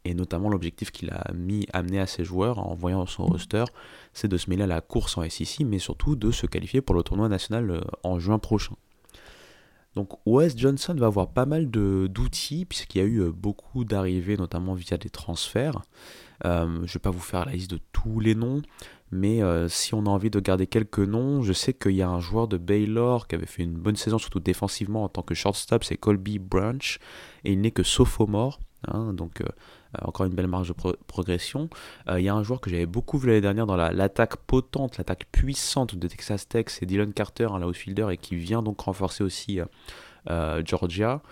et notamment l'objectif qu'il a mis, amené à ses joueurs en voyant son roster, c'est de se mêler à la course en SEC, mais surtout de se qualifier pour le tournoi national euh, en juin prochain. Donc Wes Johnson va avoir pas mal d'outils, puisqu'il y a eu euh, beaucoup d'arrivées, notamment via des transferts. je ne vais pas vous faire la liste de tous les noms, mais euh, si on a envie de garder quelques noms, je sais qu'il y a un joueur de Baylor qui avait fait une bonne saison, surtout défensivement en tant que shortstop, c'est Colby Branch, et il n'est que sophomore, hein, donc euh, encore une belle marge de progression. Euh, il y a un joueur que j'avais beaucoup vu l'année dernière dans l'attaque potente, l'attaque puissante de Texas Tech, c'est Dylan Carter, un outfielder, et qui vient donc renforcer aussi Georgia.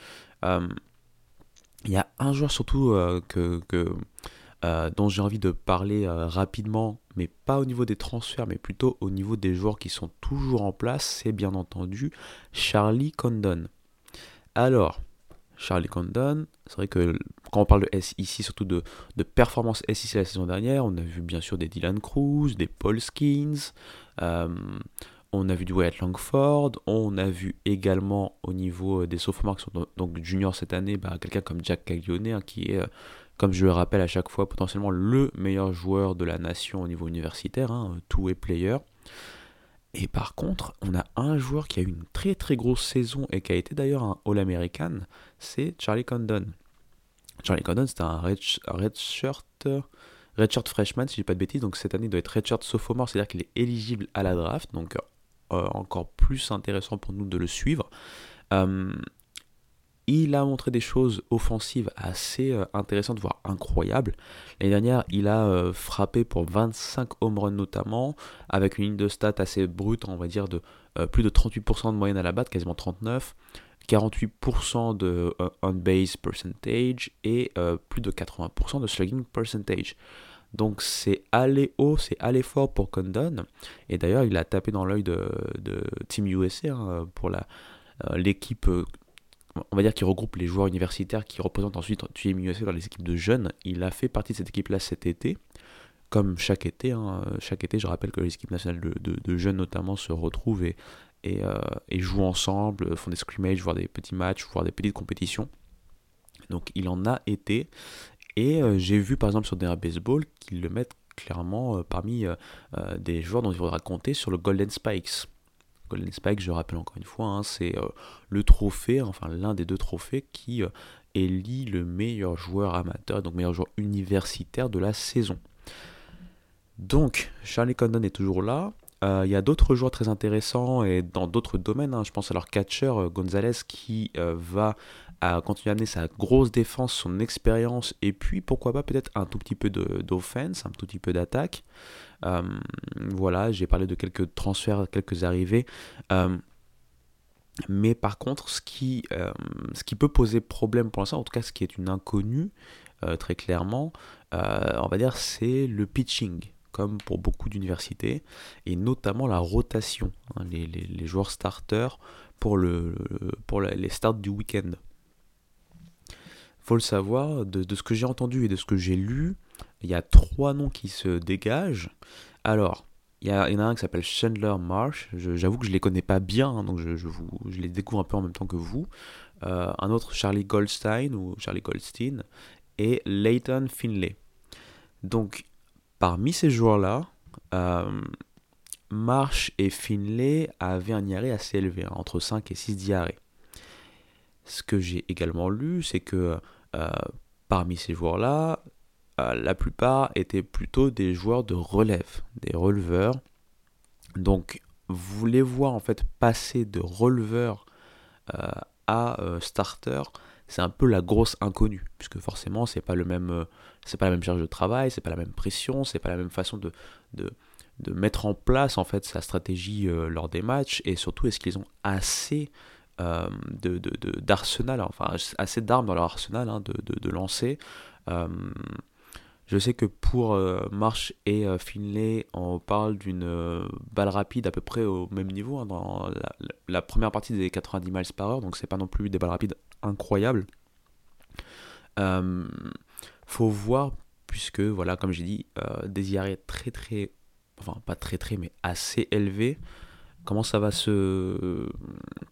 Il y a un joueur surtout que, euh, dont j'ai envie de parler euh, rapidement, mais pas au niveau des transferts, mais plutôt au niveau des joueurs qui sont toujours en place, c'est bien entendu Charlie Condon. Alors, Charlie Condon, c'est vrai que quand on parle de SEC, surtout de, de performance SEC la saison dernière, on a vu bien sûr des Dylan Cruz, des Paul Skins, euh, on a vu du Wyatt Langford, on a vu également au niveau des sophomores qui sont donc juniors cette année, bah, quelqu'un comme Jack Caglione hein, qui est comme je le rappelle à chaque fois, potentiellement le meilleur joueur de la nation au niveau universitaire, hein, two-way player. Et par contre, on a un joueur qui a eu une très très grosse saison et qui a été d'ailleurs un All-American, c'est Charlie Condon. Charlie Condon, c'est un redshirt, redshirt freshman, si je dis pas de bêtises, donc cette année il doit être redshirt sophomore, c'est-à-dire qu'il est éligible à la draft, donc euh, encore plus intéressant pour nous de le suivre. Euh, il a montré des choses offensives assez euh, intéressantes, voire incroyables. L'année dernière, il a euh, frappé pour 25 home runs notamment, avec une ligne de stats assez brute, on va dire, de euh, plus de 38% de moyenne à la batte, quasiment 39%. 48% de on-base percentage et plus de 80% de slugging percentage. Donc c'est aller haut, c'est aller fort pour Condon. Et d'ailleurs, il a tapé dans l'œil de, Team USA hein, pour l'équipe on va dire qu'il regroupe les joueurs universitaires qui représentent ensuite Team USA dans les équipes de jeunes. Il a fait partie de cette équipe-là cet été, comme chaque été. Hein. Chaque été, je rappelle que les équipes nationales de, jeunes notamment se retrouvent et, euh, et, jouent ensemble, font des scrimmages, voire des petits matchs, voire des petites compétitions. Donc il en a été. Et euh, j'ai vu par exemple sur des Baseball qu'ils le mettent clairement euh, parmi des joueurs dont il faudra compter sur le Golden Spikes. Golden Spikes, je rappelle encore une fois, hein, c'est le trophée, enfin l'un des deux trophées qui élit le meilleur joueur amateur, donc meilleur joueur universitaire de la saison. Donc, Charlie Condon est toujours là. Euh, il y a d'autres joueurs très intéressants et dans d'autres domaines. Hein. je pense à leur catcher euh, Gonzalez qui euh, va continuer à amener sa grosse défense, son expérience et puis pourquoi pas peut-être un tout petit peu d'offense, un tout petit peu d'attaque. voilà, j'ai parlé de quelques transferts, quelques arrivées. mais par contre, ce qui, ce qui peut poser problème pour l'instant, en tout cas ce qui est une inconnue, très clairement, on va dire, c'est le pitching comme pour beaucoup d'universités, et notamment la rotation, hein, les, joueurs starters pour, le, pour les starts du week-end. faut le savoir, de, ce que j'ai entendu et de ce que j'ai lu, il y a trois noms qui se dégagent. Alors, il y, en a un qui s'appelle Chandler Marsh, j'avoue que je ne les connais pas bien, hein, donc je, vous, je, les découvre un peu en même temps que vous. Euh, un autre Charlie Goldstein ou Charlie Goldstein et Leighton Finlay. Donc Parmi ces joueurs-là, euh, Marsh et Finlay avaient un diarrhée assez élevé, hein, entre 5 et 6 diarrhées. Ce que j'ai également lu, c'est que euh, parmi ces joueurs-là, euh, la plupart étaient plutôt des joueurs de relève, des releveurs. Donc, vous les voir en fait passer de releveur à starter, c'est un peu la grosse inconnue, puisque forcément, c'est pas le même, c'est pas la même charge de travail, c'est pas la même pression, c'est pas la même façon de, de, mettre en place en fait sa stratégie euh, lors des matchs, et surtout, est-ce qu'ils ont assez euh, de, d'arsenal, enfin assez d'armes dans leur arsenal hein, de, de, lancer. je sais que pour Marsh et Finlay, on parle d'une balle rapide à peu près au même niveau hein, dans la, la, première partie des 90 miles par heure, donc c'est pas non plus des balles rapides incroyable. Euh, faut voir, puisque, voilà, comme j'ai dit, euh, des IRA très très, enfin pas très très, mais assez élevés. Comment ça va se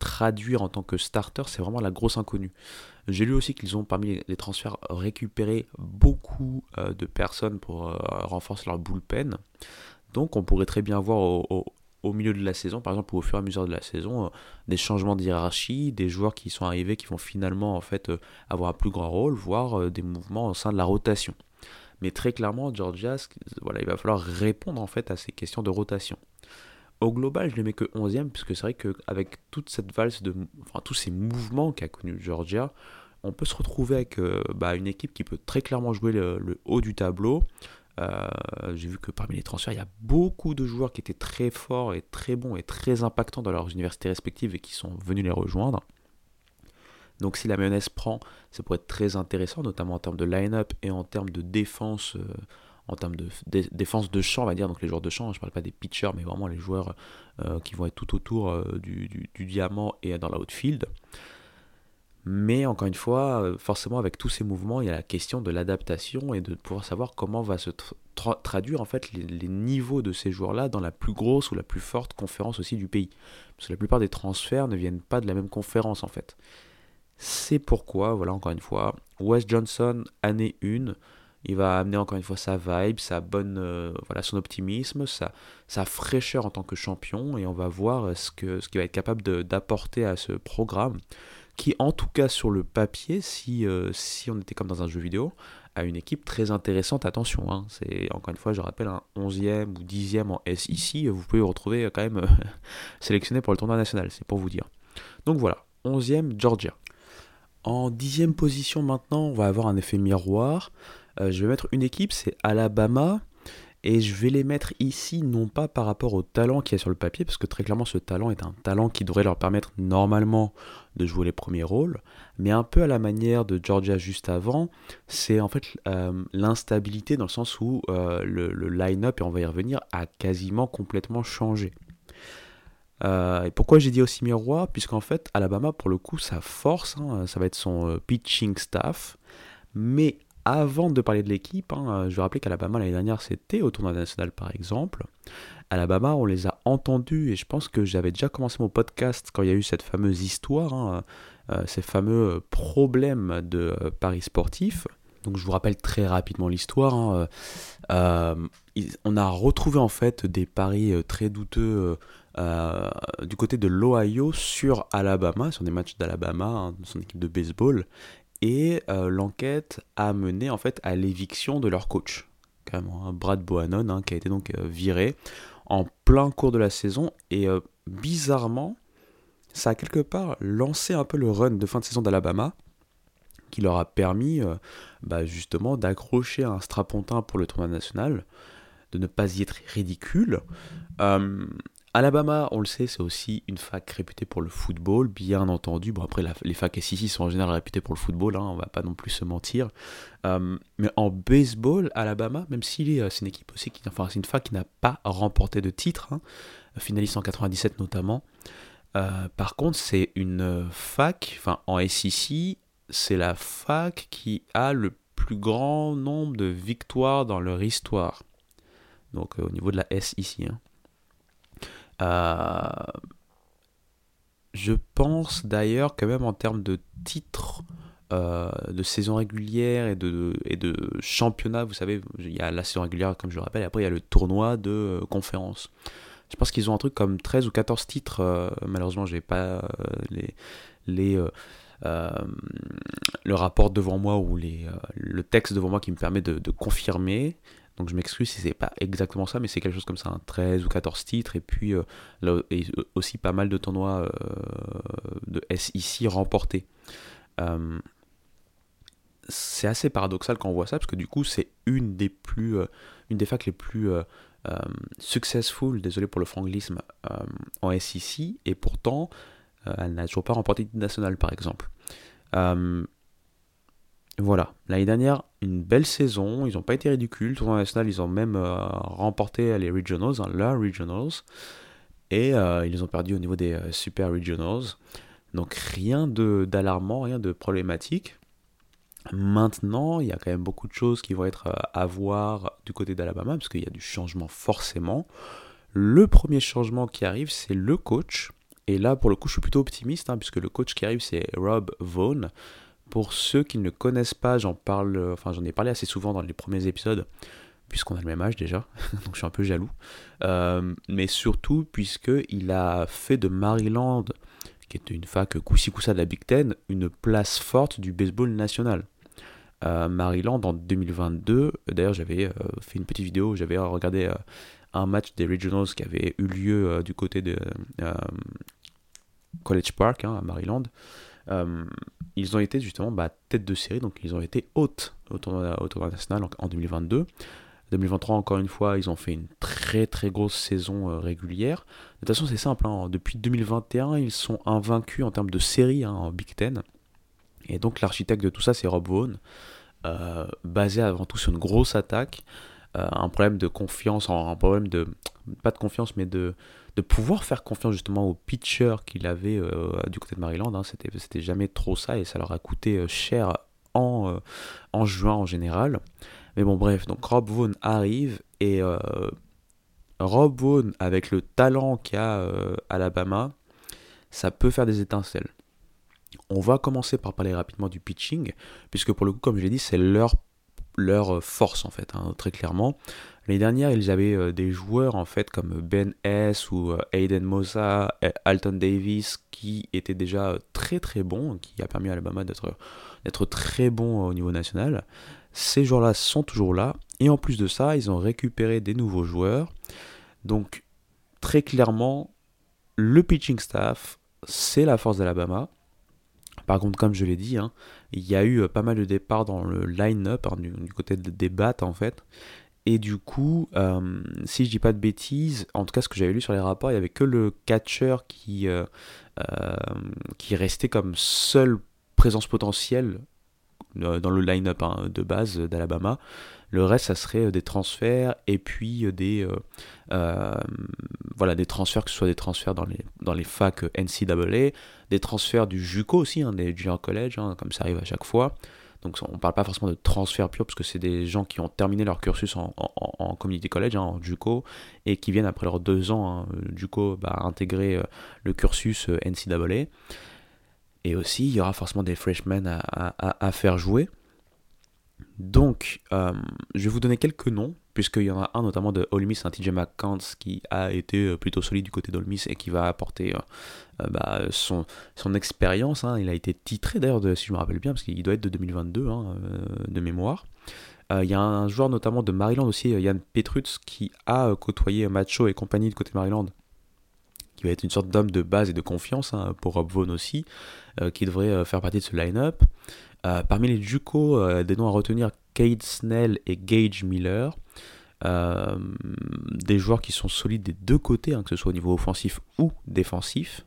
traduire en tant que starter, c'est vraiment la grosse inconnue. J'ai lu aussi qu'ils ont parmi les transferts récupéré beaucoup euh, de personnes pour renforcer leur bullpen. Donc on pourrait très bien voir au milieu de la saison, par exemple, ou au fur et à mesure de la saison, euh, des changements de des joueurs qui sont arrivés qui vont finalement en fait euh, avoir un plus grand rôle, voire euh, des mouvements au sein de la rotation. Mais très clairement, Georgia, voilà, il va falloir répondre en fait à ces questions de rotation. Au global, je ne mets que 11e, puisque c'est vrai qu'avec toute cette valse de. Tous ces mouvements qu'a connu Georgia, on peut se retrouver avec bah, une équipe qui peut très clairement jouer le haut du tableau, j'ai vu que parmi les transferts, il y a beaucoup de joueurs qui étaient très forts et très bons et très impactants dans leurs universités respectives et qui sont venus les rejoindre. Donc si la mayonnaise prend, ça pourrait être très intéressant, notamment en termes de line-up et en termes de défense, euh, en termes de, défense de champ, on va dire, donc les joueurs de champ, je ne parle pas des pitchers, mais vraiment les joueurs euh, qui vont être tout autour du, du, diamant et dans la outfield. Mais encore une fois, euh, forcément avec tous ces mouvements, il y a la question de l'adaptation et de pouvoir savoir comment va se traduire en fait les, niveaux de ces joueurs-là dans la plus grosse ou la plus forte conférence aussi du pays. Parce que la plupart des transferts ne viennent pas de la même conférence en fait. C'est pourquoi, voilà encore une fois, Wes Johnson, année 1, il va amener encore une fois sa vibe, sa bonne, euh, voilà, son optimisme, sa, sa fraîcheur en tant que champion, et on va voir ce qu'il ce va être capable d'apporter à ce programme qui en tout cas sur le papier, si, euh, si on était comme dans un jeu vidéo, a une équipe très intéressante, attention, hein. c'est encore une fois, je rappelle, un 11e ou 10e en SEC, vous pouvez vous retrouver quand même sélectionné pour le tournoi national, c'est pour vous dire. Donc voilà, 11e Georgia. En 10e position maintenant, on va avoir un effet miroir. Euh, je vais mettre une équipe, c'est Alabama. Et je vais les mettre ici, non pas par rapport au talent qu'il y a sur le papier, parce que très clairement ce talent est un talent qui devrait leur permettre normalement de jouer les premiers rôles, mais un peu à la manière de Georgia juste avant, c'est en fait euh, l'instabilité dans le sens où euh, le, line-up, et on va y revenir, a quasiment complètement changé. et pourquoi j'ai dit aussi miroir? Puisqu'en fait, Alabama, pour le coup, sa force, hein, ça va être son pitching staff. Mais avant de parler de l'équipe, hein, je vais rappeler qu'Alabama l'année dernière c'était au tournoi national par exemple. Alabama, on les a entendus et je pense que j'avais déjà commencé mon podcast quand il y a eu cette fameuse histoire, hein, euh, ces fameux problèmes de euh, paris sportifs. Donc je vous rappelle très rapidement l'histoire. Hein, euh, on a retrouvé en fait des paris très douteux du côté de l'Ohio sur Alabama, sur des matchs d'Alabama, son équipe de baseball et euh, l'enquête a mené en fait à l'éviction de leur coach, hein, Brad Bohannon, hein, qui a été donc euh, viré en plein cours de la saison, et euh, bizarrement, ça a quelque part lancé un peu le run de fin de saison d'Alabama, qui leur a permis bah, justement d'accrocher un strapontin pour le tournoi national, de ne pas y être ridicule. Alabama, on le sait, c'est aussi une fac réputée pour le football, bien entendu. Bon, après, les facs SEC sont en général réputées pour le football, hein, on va pas non plus se mentir. Euh, mais en baseball, Alabama, même si euh, c'est une équipe aussi, qui, enfin, c'est une fac qui n'a pas remporté de titre, hein, finaliste en 97 notamment. Euh, par contre, c'est une fac, enfin, en SEC, c'est la fac qui a le plus grand nombre de victoires dans leur histoire. Donc, au niveau de la SEC. Hein. Euh, je pense d'ailleurs que même en termes de titres euh, de saison régulière et de, et de championnat, vous savez, il y a la saison régulière comme je le rappelle, et après il y a le tournoi de euh, conférence. Je pense qu'ils ont un truc comme 13 ou 14 titres, malheureusement j'ai pas les, les le rapport devant moi ou les, le texte devant moi qui me permet de confirmer. Donc je m'excuse si c'est pas exactement ça, mais c'est quelque chose comme ça, 13 hein, ou 14 titres, et puis euh, là, aussi pas mal de tournois euh, de SEC remportés. Euh, c'est assez paradoxal quand on voit ça, parce que du coup c'est une des plus, une des facs les plus successful, désolé pour le franglisme, en SEC, et pourtant elle n'a toujours pas remporté de national par exemple. Voilà, l'année dernière, une belle saison, ils n'ont pas été ridicules, tournoi national, ils ont même euh, remporté les regionals, hein, la regionals, et euh, ils ont perdu au niveau des euh, super regionals. Donc rien d'alarmant, rien de problématique. Maintenant, il y a quand même beaucoup de choses qui vont être à voir du côté d'Alabama, parce qu'il y a du changement forcément. Le premier changement qui arrive, c'est le coach. Et là, pour le coup, je suis plutôt optimiste, hein, puisque le coach qui arrive, c'est Rob Vaughn. Pour ceux qui ne connaissent pas, j'en parle, enfin j'en ai parlé assez souvent dans les premiers épisodes, puisqu'on a le même âge déjà, donc je suis un peu jaloux. Euh, mais surtout puisqu'il a fait de Maryland, qui est une fac coussi coussa de la Big Ten, une place forte du baseball national. Euh, Maryland en 2022, d'ailleurs j'avais euh, fait une petite vidéo, j'avais regardé un match des Regionals qui avait eu lieu du côté de College Park hein, à Maryland. Euh, ils ont été justement bah, tête de série, donc ils ont été hôtes au tournoi, national en, 2022. 2023, encore une fois, ils ont fait une très très grosse saison euh, régulière. De toute façon, c'est simple, hein. depuis 2021, ils sont invaincus en termes de série hein, en Big Ten. Et donc l'architecte de tout ça, c'est Rob Vaughn, euh, basé avant tout sur une grosse attaque, un problème de confiance, un problème de, pas de confiance, mais de, de pouvoir faire confiance justement aux pitchers qu'il avait euh, du côté de Maryland. Hein. C'était, jamais trop ça et ça leur a coûté euh, cher en, euh, en juin en général. Mais bon, bref, donc Rob Vaughn arrive et Rob Vaughn, avec le talent qu'a Alabama, ça peut faire des étincelles. On va commencer par parler rapidement du pitching, puisque pour le coup, comme je l'ai dit, c'est leur, leur force en fait, hein, très clairement. L'année dernière, ils avaient euh, des joueurs en fait comme Ben S ou euh, Aiden Mosa, euh, Alton Davis qui étaient déjà très très bons, qui a permis à Alabama d'être d'être très bon au niveau national. Ces joueurs-là sont toujours là et en plus de ça, ils ont récupéré des nouveaux joueurs. Donc très clairement, le pitching staff, c'est la force d'Alabama. Par contre, comme je l'ai dit, hein, il y a eu pas mal de départs dans le line-up hein, du, côté des battes en fait. Et du coup, euh, si je dis pas de bêtises, en tout cas ce que j'avais lu sur les rapports, il y avait que le catcher qui, euh, euh, qui restait comme seule présence potentielle dans le line-up hein, de base d'Alabama. Le reste, ça serait des transferts et puis des, voilà, des transferts, que ce soit des transferts dans les, dans les facs NCAA, des transferts du JUCO aussi, hein, des junior college, hein, comme ça arrive à chaque fois. Donc on ne parle pas forcément de transfert pur, parce que c'est des gens qui ont terminé leur cursus en, community college, hein, en JUCO, et qui viennent après leurs deux ans JUCO bah, intégrer euh, le cursus euh, NCAA. Et aussi, il y aura forcément des freshmen à faire jouer. Donc, euh, je vais vous donner quelques noms, puisqu'il y en a un notamment de Ole Miss, un TJ McCants, qui a été euh, plutôt solide du côté d'Ole Miss et qui va apporter euh, bah, son, son expérience. Hein. Il a été titré d'ailleurs, si je me rappelle bien, parce qu'il doit être de 2022 hein, de mémoire. Il y a un joueur notamment de Maryland aussi, Yann Petrutz, qui a côtoyé Macho et compagnie de côté Maryland, qui va être une sorte d'homme de base et de confiance hein, pour Rob Vaughn aussi, qui devrait faire partie de ce line-up. Euh, parmi les JUCO, euh, des noms à retenir, Cade Snell et Gage Miller. Euh, des joueurs qui sont solides des deux côtés, hein, que ce soit au niveau offensif ou défensif.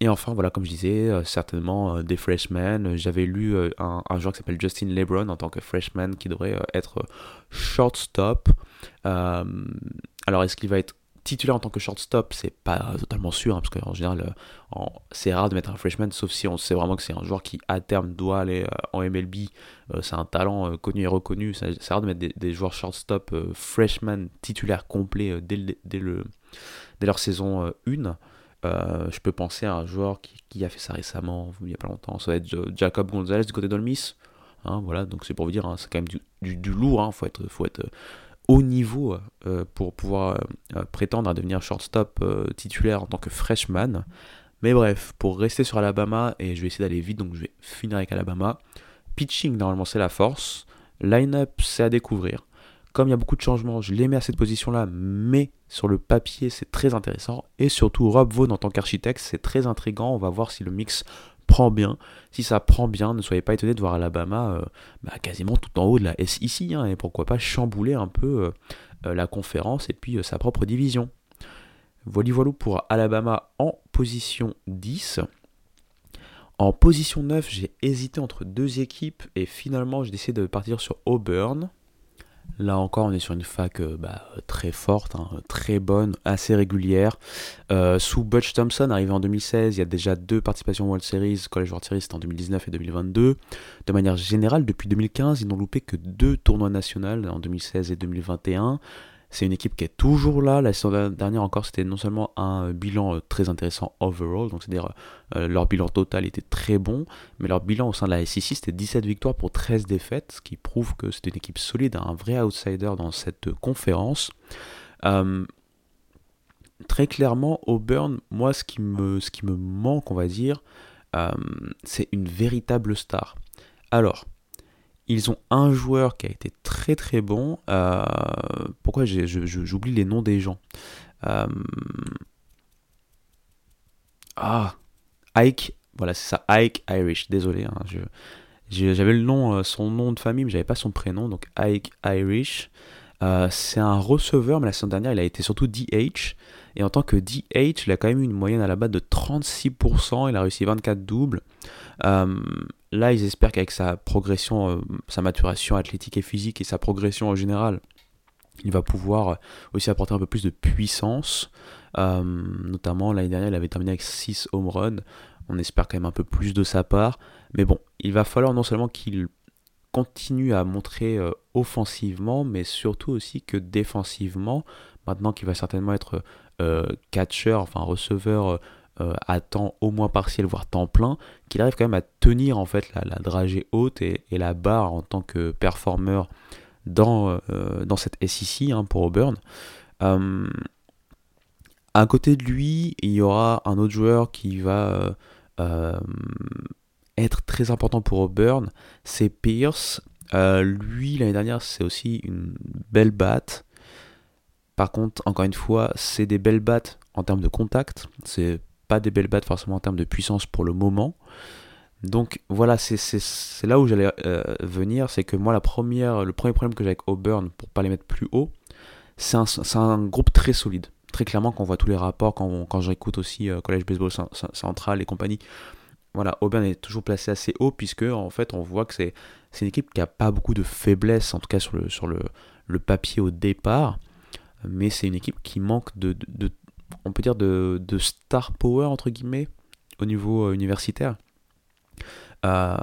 et enfin, voilà, comme je disais, certainement des freshmen. J'avais lu un, joueur qui s'appelle Justin LeBron en tant que freshman qui devrait être shortstop. alors, est-ce qu'il va être titulaire en tant que shortstop, c'est pas totalement sûr, hein, parce qu'en général, euh, c'est rare de mettre un freshman, sauf si on sait vraiment que c'est un joueur qui, à terme, doit aller euh, en MLB. Euh, c'est un talent connu et reconnu. C'est rare de mettre des, joueurs shortstop freshman titulaires complets dès, le, dès, leur saison 1. je peux penser à un joueur qui, a fait ça récemment, il n'y a pas longtemps. Ça va être Jacob Gonzalez du côté d'Olmis. Hein, voilà, donc c'est pour vous dire, hein, c'est quand même du, du, lourd. Il faut être niveau euh, pour pouvoir euh, prétendre à devenir shortstop euh, titulaire en tant que freshman. Mais bref, pour rester sur Alabama, et je vais essayer d'aller vite, donc je vais finir avec Alabama. Pitching, normalement, c'est la force. Line-up, c'est à découvrir. Comme il y a beaucoup de changements, je les mets à cette position-là, mais sur le papier, c'est très intéressant. Et surtout, Rob Vaughn en tant qu'architecte, c'est très intrigant. On va voir si le mix bien. Si ça prend bien, ne soyez pas étonnés de voir Alabama euh, bah, quasiment tout en haut de la SEC, hein, et pourquoi pas chambouler un peu euh, euh, la conférence et puis sa propre division. Voilà, voilà pour Alabama en position 10. En position 9, j'ai hésité entre deux équipes et finalement j'ai décidé de partir sur Auburn. Là encore, on est sur une fac euh, bah, très forte, hein, très bonne, assez régulière. Euh, sous Butch Thompson, arrivé en 2016, il y a déjà deux participations World Series, College World Series, en 2019 et 2022. De manière générale, depuis 2015, ils n'ont loupé que deux tournois nationaux en 2016 et 2021. C'est une équipe qui est toujours là. La saison dernière encore, c'était non seulement un bilan euh, très intéressant overall, donc c'est-à-dire euh, leur bilan total était très bon, mais leur bilan au sein de la SEC, c'était 17 victoires pour 13 défaites, ce qui prouve que c'est une équipe solide, un vrai outsider dans cette conférence. Euh, très clairement, Auburn, moi, ce qui me manque, on va dire, c'est une véritable star. Alors, ils ont un joueur qui a été très très bon. Euh, pourquoi j'oublie les noms des gens euh, Ah, Ike, voilà c'est ça, Ike Irish. Désolé, hein, j'avais le nom, euh, son nom de famille, mais j'avais pas son prénom. Donc Ike Irish. c'est un receveur, mais la saison dernière, il a été surtout DH. Et en tant que DH, il a quand même eu une moyenne à la base de 36%. Il a réussi 24 doubles. Là, ils espèrent qu'avec sa progression, euh, sa maturation athlétique et physique et sa progression en général, il va pouvoir euh, aussi apporter un peu plus de puissance. Euh, notamment, l'année dernière, il avait terminé avec 6 home runs. On espère quand même un peu plus de sa part. Mais bon, il va falloir non seulement qu'il continue à montrer offensivement, mais surtout aussi que défensivement, maintenant qu'il va certainement être catcher, enfin receveur euh, à temps au moins partiel, voire temps plein, qu'il arrive quand même à tenir en fait la, dragée haute et, la barre en tant que performeur dans, euh, dans cette SEC hein, pour Auburn. Euh, à côté de lui, il y aura un autre joueur qui va être très important pour Auburn, c'est Pierce. lui, l'année dernière, c'est aussi une belle batte. Par contre, encore une fois, c'est des belles battes en termes de contact. C'est des belles battes forcément en termes de puissance pour le moment. Donc voilà, c'est là où j'allais euh, venir, c'est que moi la première, le premier problème que j'ai avec Auburn, pour pas les mettre plus haut, c'est un, un, groupe très solide. Très clairement, quand on voit tous les rapports, quand, quand j'écoute aussi euh, College Baseball Central et compagnie, voilà, Auburn est toujours placé assez haut puisque en fait on voit que c'est une équipe qui a pas beaucoup de faiblesses en tout cas sur le sur le, le papier au départ, mais c'est une équipe qui manque de, de, on peut dire de, star power entre guillemets au niveau euh, universitaire. Euh,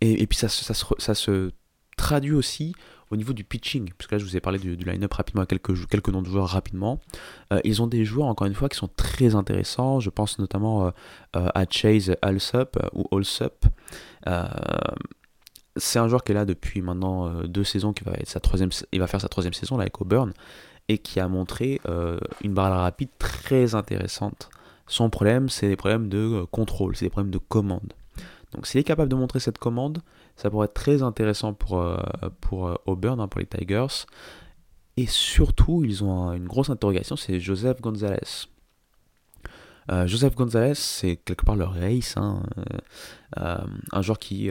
et, puis ça, se traduit aussi au niveau du pitching, parce que là je vous ai parlé du, line-up rapidement, quelques, quelques noms de joueurs rapidement. Euh, ils ont des joueurs, encore une fois, qui sont très intéressants. Je pense notamment à Chase Alsop ou Allsup. c'est un joueur qui est là depuis maintenant deux saisons, qui va il va faire sa troisième saison là, avec Auburn, et qui a montré une barre rapide très intéressante. Son problème, c'est des problèmes de contrôle, c'est des problèmes de commande. Donc s'il est capable de montrer cette commande, ça pourrait être très intéressant pour, euh, pour euh, Auburn, hein, pour les Tigers. Et surtout, ils ont une grosse interrogation, c'est Joseph Gonzalez. Euh, Joseph Gonzalez, c'est quelque part leur race, hein, un joueur qui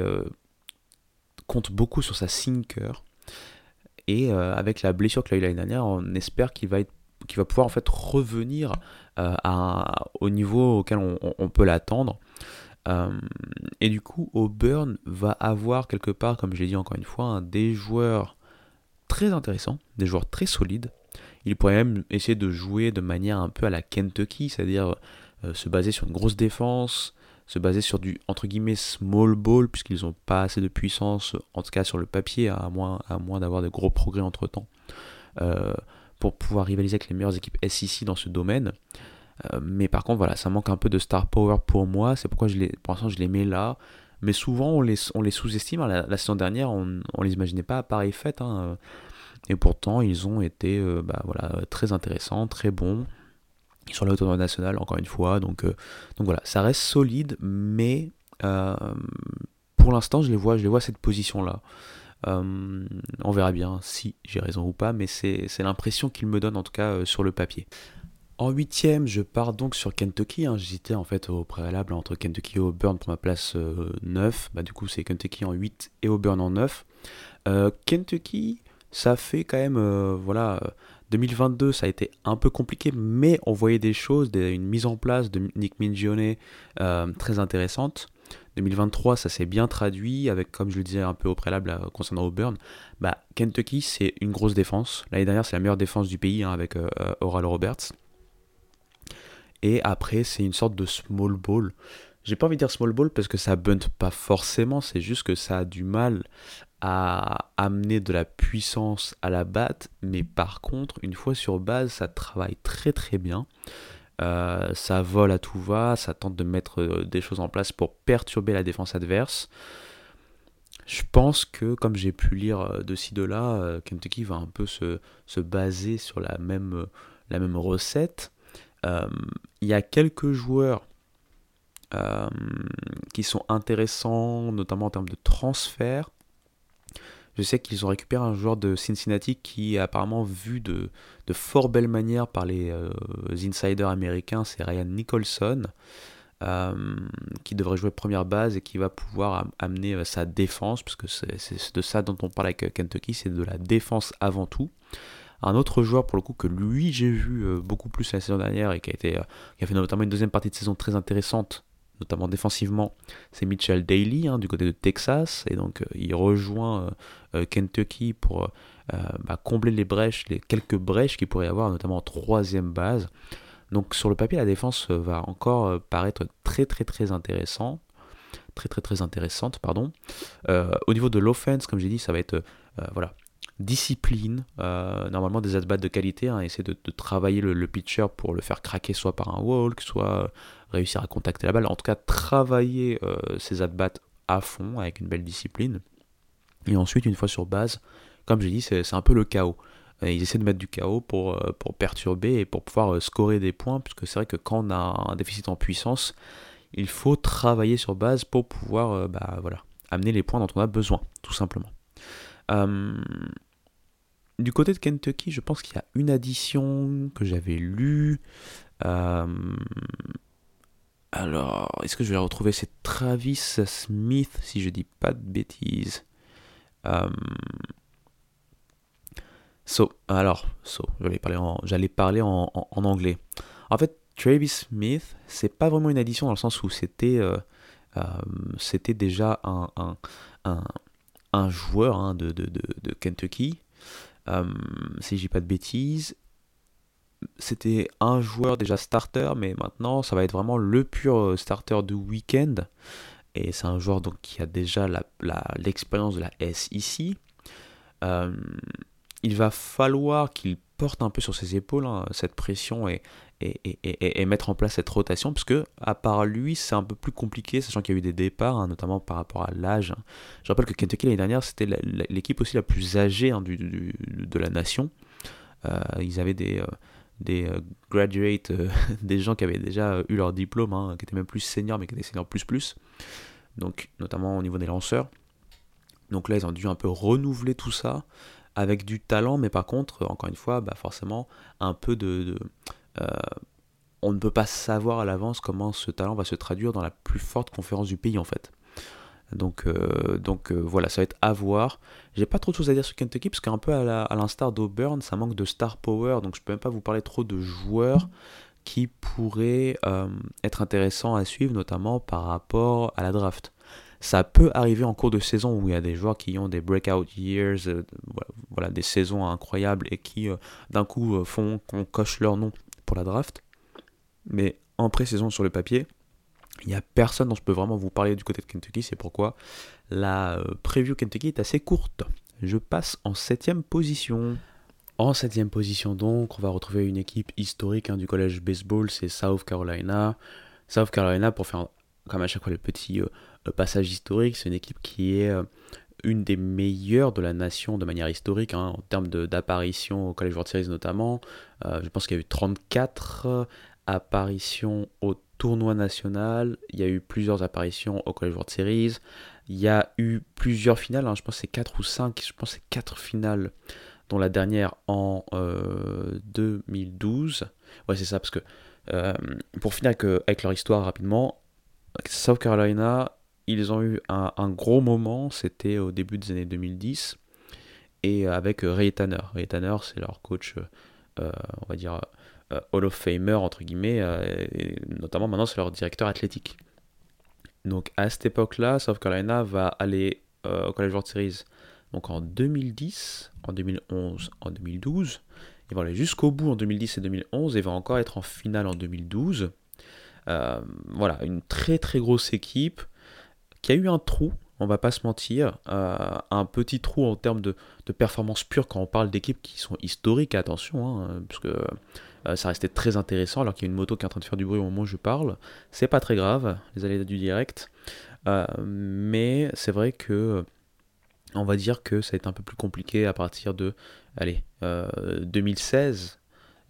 compte beaucoup sur sa sinker. Et avec la blessure qu'il a eu l'année dernière, on espère qu'il va, être, va pouvoir en fait revenir à, au niveau auquel on peut l'attendre. Euh, et du coup, Auburn va avoir quelque part, comme j'ai dit encore une fois, des joueurs très intéressants, des joueurs très solides. Il pourrait même essayer de jouer de manière un peu à la Kentucky, c'est-à-dire euh, se baser sur une grosse défense, se baser sur du entre guillemets small ball, puisqu'ils n'ont pas assez de puissance, en tout cas sur le papier, à moins, à moins d'avoir de gros progrès entre temps, euh, pour pouvoir rivaliser avec les meilleures équipes SEC dans ce domaine. Euh, mais par contre, voilà, ça manque un peu de star power pour moi. C'est pourquoi je les, pour l'instant je les mets là. Mais souvent, on les, on les sous-estime. La, saison dernière, on ne les imaginait pas à pareille fête. Hein. Et pourtant, ils ont été euh, bah, voilà, très intéressants, très bons. Là au tournoi national, encore une fois. Donc, euh, donc voilà, ça reste solide. Mais pour l'instant, je les vois, je les vois cette position-là. on verra bien si j'ai raison ou pas, mais c'est l'impression qu'ils me donnent en tout cas sur le papier. En huitième, je pars donc sur Kentucky. Hein. J'hésitais en fait au préalable entre Kentucky et Auburn pour ma place 9. Euh, bah, du coup, c'est Kentucky en 8 et Auburn en 9. Euh, Kentucky, ça fait quand même, euh, voilà, 2022, ça a été un peu compliqué, mais on voyait des choses, une mise en place de Nick Mingione très intéressante. 2023, ça s'est bien traduit avec, comme je le disais un peu au préalable concernant Auburn, bah, Kentucky, c'est une grosse défense. L'année dernière, c'est la meilleure défense du pays hein, avec Oral Roberts. Et après, c'est une sorte de small ball. J'ai pas envie de dire small ball parce que ça bunt pas forcément, c'est juste que ça a du mal à amener de la puissance à la batte, mais par contre, une fois sur base, ça travaille très très bien. Euh, ça vole à tout va, ça tente de mettre euh, des choses en place pour perturber la défense adverse. Je pense que, comme j'ai pu lire euh, de ci de là, Kentucky va un peu se, se baser sur la même, recette. Il y a quelques joueurs qui sont intéressants, notamment en termes de transfert. Je sais qu'ils ont récupéré un joueur de Cincinnati qui est apparemment vu de, fort belle manière par les euh, insiders américains, c'est Ryan Nicholson, qui devrait jouer première base et qui va pouvoir amener sa défense, parce que c'est de ça dont on parle avec Kentucky, c'est de la défense avant tout. Un autre joueur, pour le coup, que lui j'ai vu euh, beaucoup plus la saison dernière et euh, qui a fait notamment une deuxième partie de saison très intéressante, notamment défensivement, c'est Mitchell Daly hein, du côté de Texas. Et donc, euh, il rejoint Kentucky pour bah, combler les brèches, les quelques brèches qu'il pourrait y avoir, notamment en troisième base. Donc, sur le papier, la défense va encore paraître très, très, très intéressant. Très, très, très intéressante, pardon. au niveau de l'offense, comme j'ai dit, ça va être voilà, discipline, euh, normalement des at-bats de qualité, hein, essayer de, travailler le, pitcher pour le faire craquer soit par un walk, soit euh, réussir à contacter la balle, en tout cas travailler euh, ses at-bats à fond avec une belle discipline. Et ensuite, une fois sur base, comme j'ai dit, c'est un peu le chaos. ils essaient de mettre du chaos pour, pour perturber et pour pouvoir scorer des points, puisque c'est vrai que quand on a un déficit en puissance, il faut travailler sur base pour pouvoir bah, voilà, amener les points dont on a besoin, tout simplement. Du côté de Kentucky, je pense qu'il y a une addition que j'avais lue. Euh, alors, est-ce que je vais retrouver C'est Travis Smith, si je dis pas de bêtises. Euh, so, alors, so, j'allais parler en, anglais. En fait, Travis Smith, c'est pas vraiment une addition dans le sens où c'était, euh, c'était déjà un, joueur hein, de, Kentucky, si je dis pas de bêtises. C'était un joueur déjà starter, mais maintenant ça va être vraiment le pur starter du week-end. Et c'est un joueur donc, qui a déjà l'expérience de la S ici. il va falloir qu'il porte un peu sur ses épaules hein, cette pression et, et, mettre en place cette rotation, parce que à part lui, c'est un peu plus compliqué, sachant qu'il y a eu des départs, hein, notamment par rapport à l'âge. Je rappelle que Kentucky l'année dernière, c'était l'équipe aussi la plus âgée hein, du, de la nation. Euh, ils avaient des, euh, des euh, graduates, des gens qui avaient déjà eu leur diplôme, qui étaient même plus seniors, mais qui étaient seniors plus plus. Donc, notamment au niveau des lanceurs. Donc là, ils ont dû un peu renouveler tout ça avec du talent, mais par contre, encore une fois, bah forcément, un peu de euh, on ne peut pas savoir à l'avance comment ce talent va se traduire dans la plus forte conférence du pays en fait. Donc, euh, euh, voilà, ça va être à voir. J'ai pas trop de choses à dire sur Kentucky parce qu'un peu à l'instar d'Auburn, ça manque de star power, donc je peux même pas vous parler trop de joueurs qui pourraient être intéressants à suivre, notamment par rapport à la draft. Ça peut arriver en cours de saison où il y a des joueurs qui ont des breakout years, voilà, des saisons incroyables et qui d'un coup font qu'on coche leur nom pour la draft. Mais en pré-saison sur le papier, il n'y a personne dont je peux vraiment vous parler du côté de Kentucky. C'est pourquoi la euh, preview Kentucky est assez courte. Je passe en septième position. En septième position donc, on va retrouver une équipe historique hein, du collège baseball, c'est South Carolina. South Carolina, pour faire comme à chaque fois le petit euh, passage historique, c'est une équipe qui est euh, une des meilleures de la nation de manière historique, hein, en termes d'apparitions au College World Series notamment. Euh, je pense qu'il y a eu 34 apparitions au tournoi national, il y a eu plusieurs apparitions au College World Series, il y a eu plusieurs finales, hein, je pense que c'est 4 ou 5, je pense que c'est 4 finales, dont la dernière en 2012. Euh, ouais, c'est ça, parce que euh, pour finir avec, avec leur histoire rapidement, South Carolina ils ont eu un, gros moment, c'était au début des années 2010, et avec euh, Ray Tanner. Ray Tanner, c'est leur coach, euh, euh, on va dire, Hall of Famer, entre guillemets, et notamment maintenant c'est leur directeur athlétique. Donc à cette époque-là, South Carolina va aller au College World Series donc en 2010, en 2011, en 2012. Ils vont aller jusqu'au bout en 2010 et 2011 et vont encore être en finale en 2012. voilà, une très très grosse équipe qui a eu un trou, on va pas se mentir, euh, un petit trou en termes de, performance pure quand on parle d'équipes qui sont historiques, attention, hein, parce que euh, ça restait très intéressant alors qu'il y a une moto qui est en train de faire du bruit au moment où je parle. C'est pas très grave, les aléas du direct, euh, mais c'est vrai que on va dire que ça a été un peu plus compliqué à partir de, allez, 2016.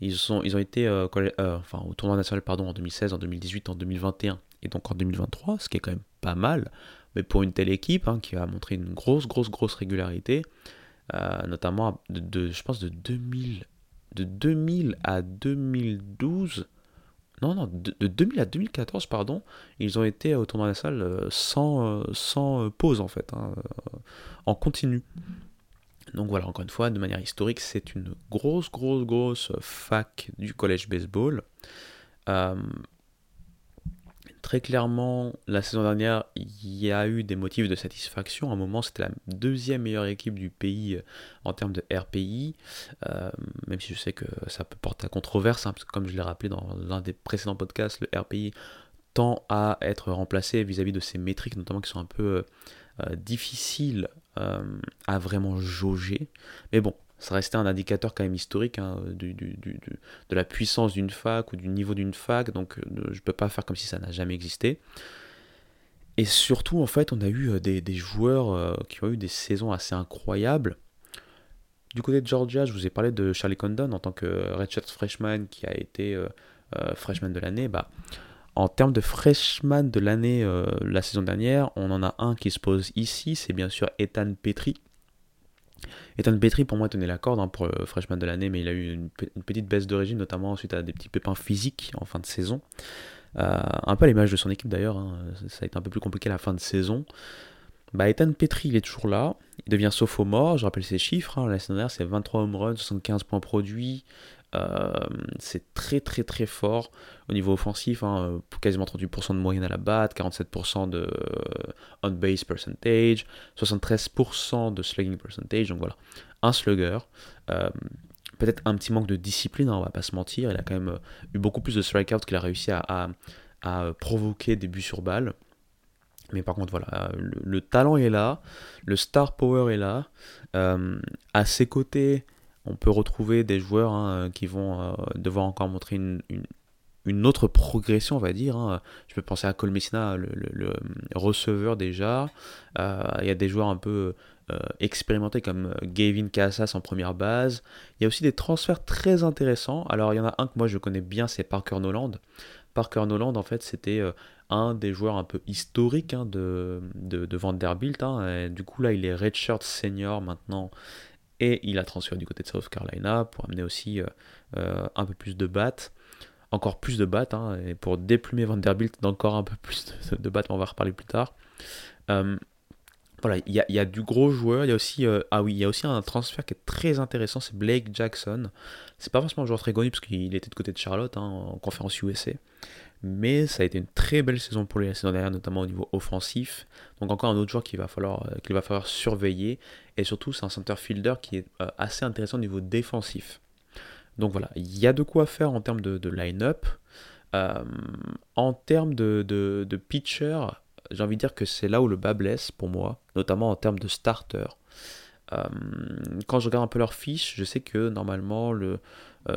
Ils, sont, ils ont été enfin, au tournoi national pardon, en 2016, en 2018, en 2021 et donc en 2023, ce qui est quand même pas mal, mais pour une telle équipe hein, qui a montré une grosse, grosse, grosse régularité, euh, notamment de, je pense de 2000, de 2000 à 2012, non, non, de, 2000 à 2014, pardon, ils ont été au tournoi national euh, sans, euh, sans pause en fait, hein, en continu. Donc voilà, encore une fois, de manière historique, c'est une grosse, grosse, grosse fac du collège baseball. Très clairement, la saison dernière, il y a eu des motifs de satisfaction. À un moment, c'était la deuxième meilleure équipe du pays euh, en termes de RPI, euh, même si je sais que ça peut porter à controverse, hein, parce que comme je l'ai rappelé dans l'un des précédents podcasts, le RPI tend à être remplacé vis-à-vis de ces métriques, notamment qui sont un peu euh, difficiles à vraiment jauger. Mais bon, ça restait un indicateur quand même historique hein, du, de la puissance d'une fac ou du niveau d'une fac, donc euh, je ne peux pas faire comme si ça n'a jamais existé. Et surtout, en fait, on a eu euh, des, joueurs euh, qui ont eu des saisons assez incroyables. Du côté de Georgia, je vous ai parlé de Charlie Condon en tant que redshirt freshman qui a été freshman de l'année. Bah, en termes de freshman de l'année la saison dernière, on en a un qui se pose ici, c'est bien sûr Ethan Petri, Ethan Petri, pour moi, tenait la corde hein, pour le freshman de l'année, mais il a eu une, petite baisse de régime, notamment suite à des petits pépins physiques en fin de saison. Euh, un peu à l'image de son équipe d'ailleurs, hein. ça a été un peu plus compliqué à la fin de saison. Bah, Ethan Petri, il est toujours là. Il devient sophomore, je rappelle ses chiffres. Hein. La saison dernière, c'est 23 home runs, 75 points produits, c'est très très très fort au niveau offensif, hein, quasiment 38% de moyenne à la batte, 47% de on-base percentage, 73% de slugging percentage, donc voilà, un slugger. Peut-être un petit manque de discipline, hein, on va pas se mentir, il a quand même eu beaucoup plus de strikeouts qu'il a réussi à, provoquer des buts sur balle. Mais par contre, voilà, le, talent est là, le star power est là. à ses côtés, on peut retrouver des joueurs hein, qui vont euh, devoir encore montrer une, autre progression, on va dire. Hein. Je peux penser à Cole Messina, le, receveur déjà. Euh, il y a des joueurs un peu euh, expérimentés comme Gavin Casas en première base. Il y a aussi des transferts très intéressants. Alors il y en a un que moi je connais bien, c'est Parker Noland. Parker Noland, en fait, c'était un des joueurs un peu historiques hein, de, de, Vanderbilt. du coup, là, il est redshirt senior maintenant et il a transféré du côté de South Carolina pour amener aussi euh, euh, un peu plus de battes, encore plus de battes, hein, et pour déplumer Vanderbilt d'encore un peu plus de, de battes, on va reparler plus tard. Euh, voilà, il y, a du gros joueur. Il y a aussi, ah oui, il y a aussi un transfert qui est très intéressant, c'est Blake Jackson. C'est pas forcément un joueur très connu parce qu'il était de côté de Charlotte hein, en conférence USA, mais ça a été une très belle saison pour lui la saison dernière, notamment au niveau offensif. Donc encore un autre joueur qu'il va falloir, euh, va falloir surveiller. Et surtout, c'est un center fielder qui est euh, assez intéressant au niveau défensif. Donc voilà, il y a de quoi faire en termes de, line-up. Euh, en termes de, de pitcher, j'ai envie de dire que c'est là où le bas blesse pour moi, notamment en termes de starter. Quand je regarde un peu leur fiche, je sais que normalement le, euh,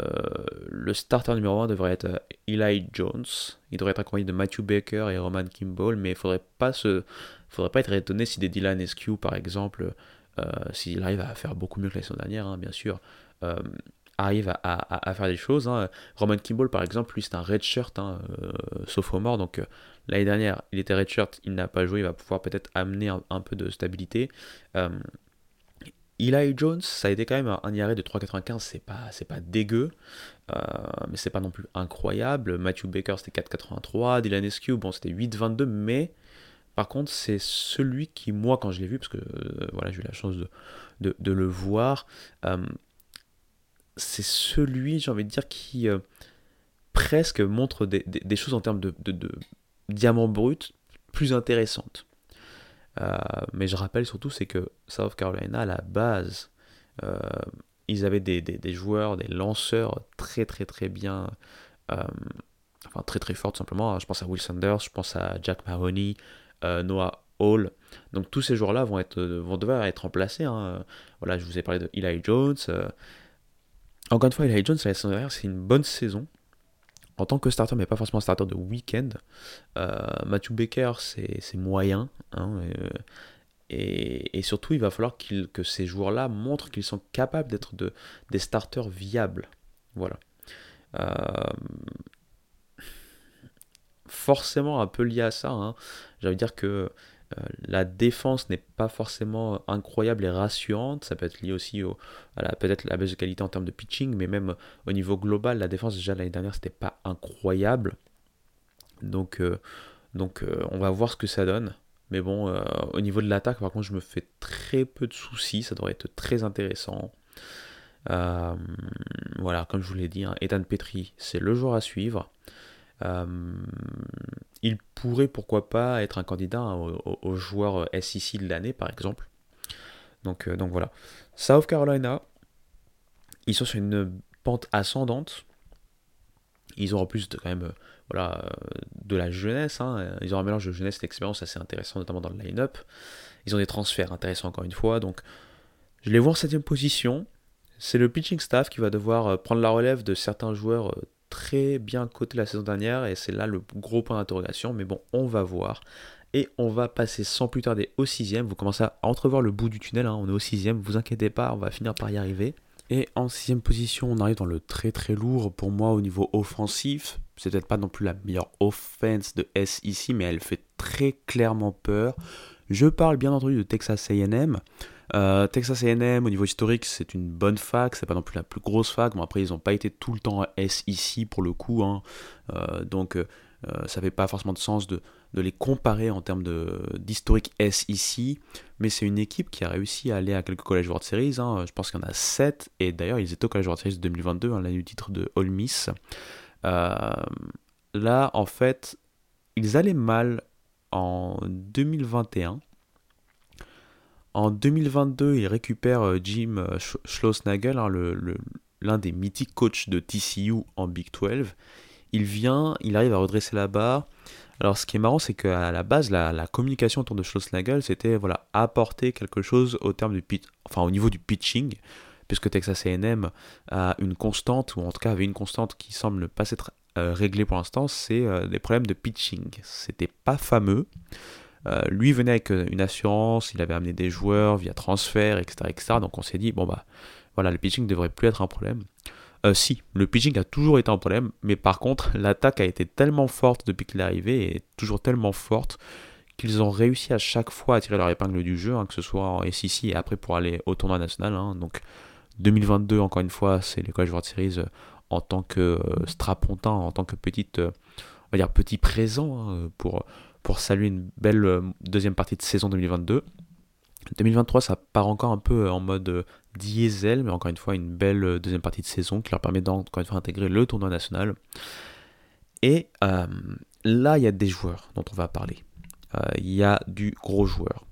le starter numéro 1 devrait être euh, Eli Jones. Il devrait être accompagné de Matthew Baker et Roman Kimball, mais il ne faudrait pas faudrait pas être étonné si des Dylan Eskew, par exemple, euh, s'il arrive à faire beaucoup mieux que la saison dernière, hein, bien sûr, arrive à, faire des choses. Hein. Roman Kimball, par exemple, lui, c'est un redshirt, hein, sophomore, donc l'année dernière, il était redshirt, il n'a pas joué, il va pouvoir peut-être amener un, peu de stabilité. Eli Jones, ça a été quand même un IRA de 3,95, c'est pas, c'est pas dégueu, euh, mais c'est pas non plus incroyable. Matthew Baker, c'était 4,83. Dylan Eskew, bon, c'était 8,22, mais par contre, c'est celui qui, moi, quand je l'ai vu, parce que euh, voilà, j'ai eu la chance de, le voir, euh, c'est celui, j'ai envie de dire, qui presque montre des, choses en termes de, de, de diamants bruts plus intéressantes. Euh, mais je rappelle surtout, c'est que South Carolina, à la base, euh, ils avaient des, des, joueurs, des lanceurs très très très bien, euh, enfin très très forts simplement. Je pense à Will Sanders, je pense à Jack Mahoney, Noah Hall. Donc tous ces joueurs-là vont, être, vont devoir être remplacés. Hein. Voilà, je vous ai parlé de Eli Jones. Encore une fois, Eli Jones, la saison dernière, c'est une bonne saison en tant que starter, mais pas forcément starter de week-end. Euh, Matthew Baker, c'est moyen. Hein, euh, et, surtout, il va falloir que ces joueurs-là montrent qu'ils sont capables d'être de, des starters viables. Voilà. Euh, forcément, un peu lié à ça, hein, j'allais dire que la défense n'est pas forcément incroyable et rassurante. Ça peut être lié aussi au, à peut-être la baisse de qualité en termes de pitching, mais même au niveau global, la défense déjà l'année dernière c'était pas incroyable. Donc, euh, euh, on va voir ce que ça donne. Mais bon, au niveau de l'attaque, par contre, je me fais très peu de soucis. Ça devrait être très intéressant. voilà, comme je vous l'ai dit, hein, Ethan Petri, c'est le joueur à suivre. Euh, il pourrait pourquoi pas être un candidat au, joueur SEC de l'année par exemple. Donc, euh, donc voilà. South Carolina, ils sont sur une pente ascendante. Ils ont en plus de, quand même euh, voilà, de la jeunesse. Hein. Ils ont un mélange de jeunesse et d'expérience assez intéressant, notamment dans le line-up. Ils ont des transferts intéressants encore une fois. Donc je les vois en septième position. C'est le pitching staff qui va devoir prendre la relève de certains joueurs très bien coté la saison dernière et c'est là le gros point d'interrogation. Mais bon, on va voir. Et on va passer sans plus tarder au sixième. Vous commencez à entrevoir le bout du tunnel. Hein. On est au sixième. Vous inquiétez pas, on va finir par y arriver. Et en sixième position, on arrive dans le très très lourd pour moi au niveau offensif. C'est peut-être pas non plus la meilleure offense de S ici, mais elle fait très clairement peur. Je parle bien entendu de Texas AM. Euh, Texas A&M au niveau historique c'est une bonne fac, c'est pas non plus la plus grosse fac, bon après ils n'ont pas été tout le temps S ici pour le coup, hein. euh, donc euh, ça fait pas forcément de sens de, de les comparer en termes d'historique SEC, mais c'est une équipe qui a réussi à aller à quelques College World Series. Hein. Je pense qu'il y en a 7, et d'ailleurs ils étaient au College World Series 2022, hein, l'année du titre de All Miss. Là, en fait, ils allaient mal en 2021. En 2022, ils récupèrent euh, Jim euh, Schlossnagel, hein, l'un des mythiques coachs de TCU en Big 12. Il vient, il arrive à redresser la barre. Alors ce qui est marrant, c'est qu'à la base, la, communication autour de Schlossnagel, c'était voilà, apporter quelque chose au, terme du enfin, au niveau du pitching, puisque Texas AM a une constante, ou en tout cas avait une constante qui semble ne pas s'être euh, réglée pour l'instant, c'est des problèmes de pitching. C'était pas fameux. Euh, lui venait avec une assurance, il avait amené des joueurs via transfert, etc. etc. donc on s'est dit, bon bah voilà, le pitching ne devrait plus être un problème. Euh, si, le pitching a toujours été un problème, mais par contre, l'attaque a été tellement forte depuis qu'il est arrivé, et toujours tellement forte, qu'ils ont réussi à chaque fois à tirer leur épingle du jeu, hein, que ce soit en SEC et après pour aller au tournoi national. Hein. donc 2022, encore une fois, c'est les College World Series euh, en tant que euh, strapontin, en tant que petite, on va dire petit présent hein, pour, pour saluer une belle deuxième partie de saison 2022. 2023, ça part encore un peu en mode diesel, mais encore une fois, une belle euh, deuxième partie de saison qui leur permet d'encore une fois d'intégrer le tournoi national. Et euh, là, il y a des joueurs dont on va parler. Euh, il y a du gros joueur.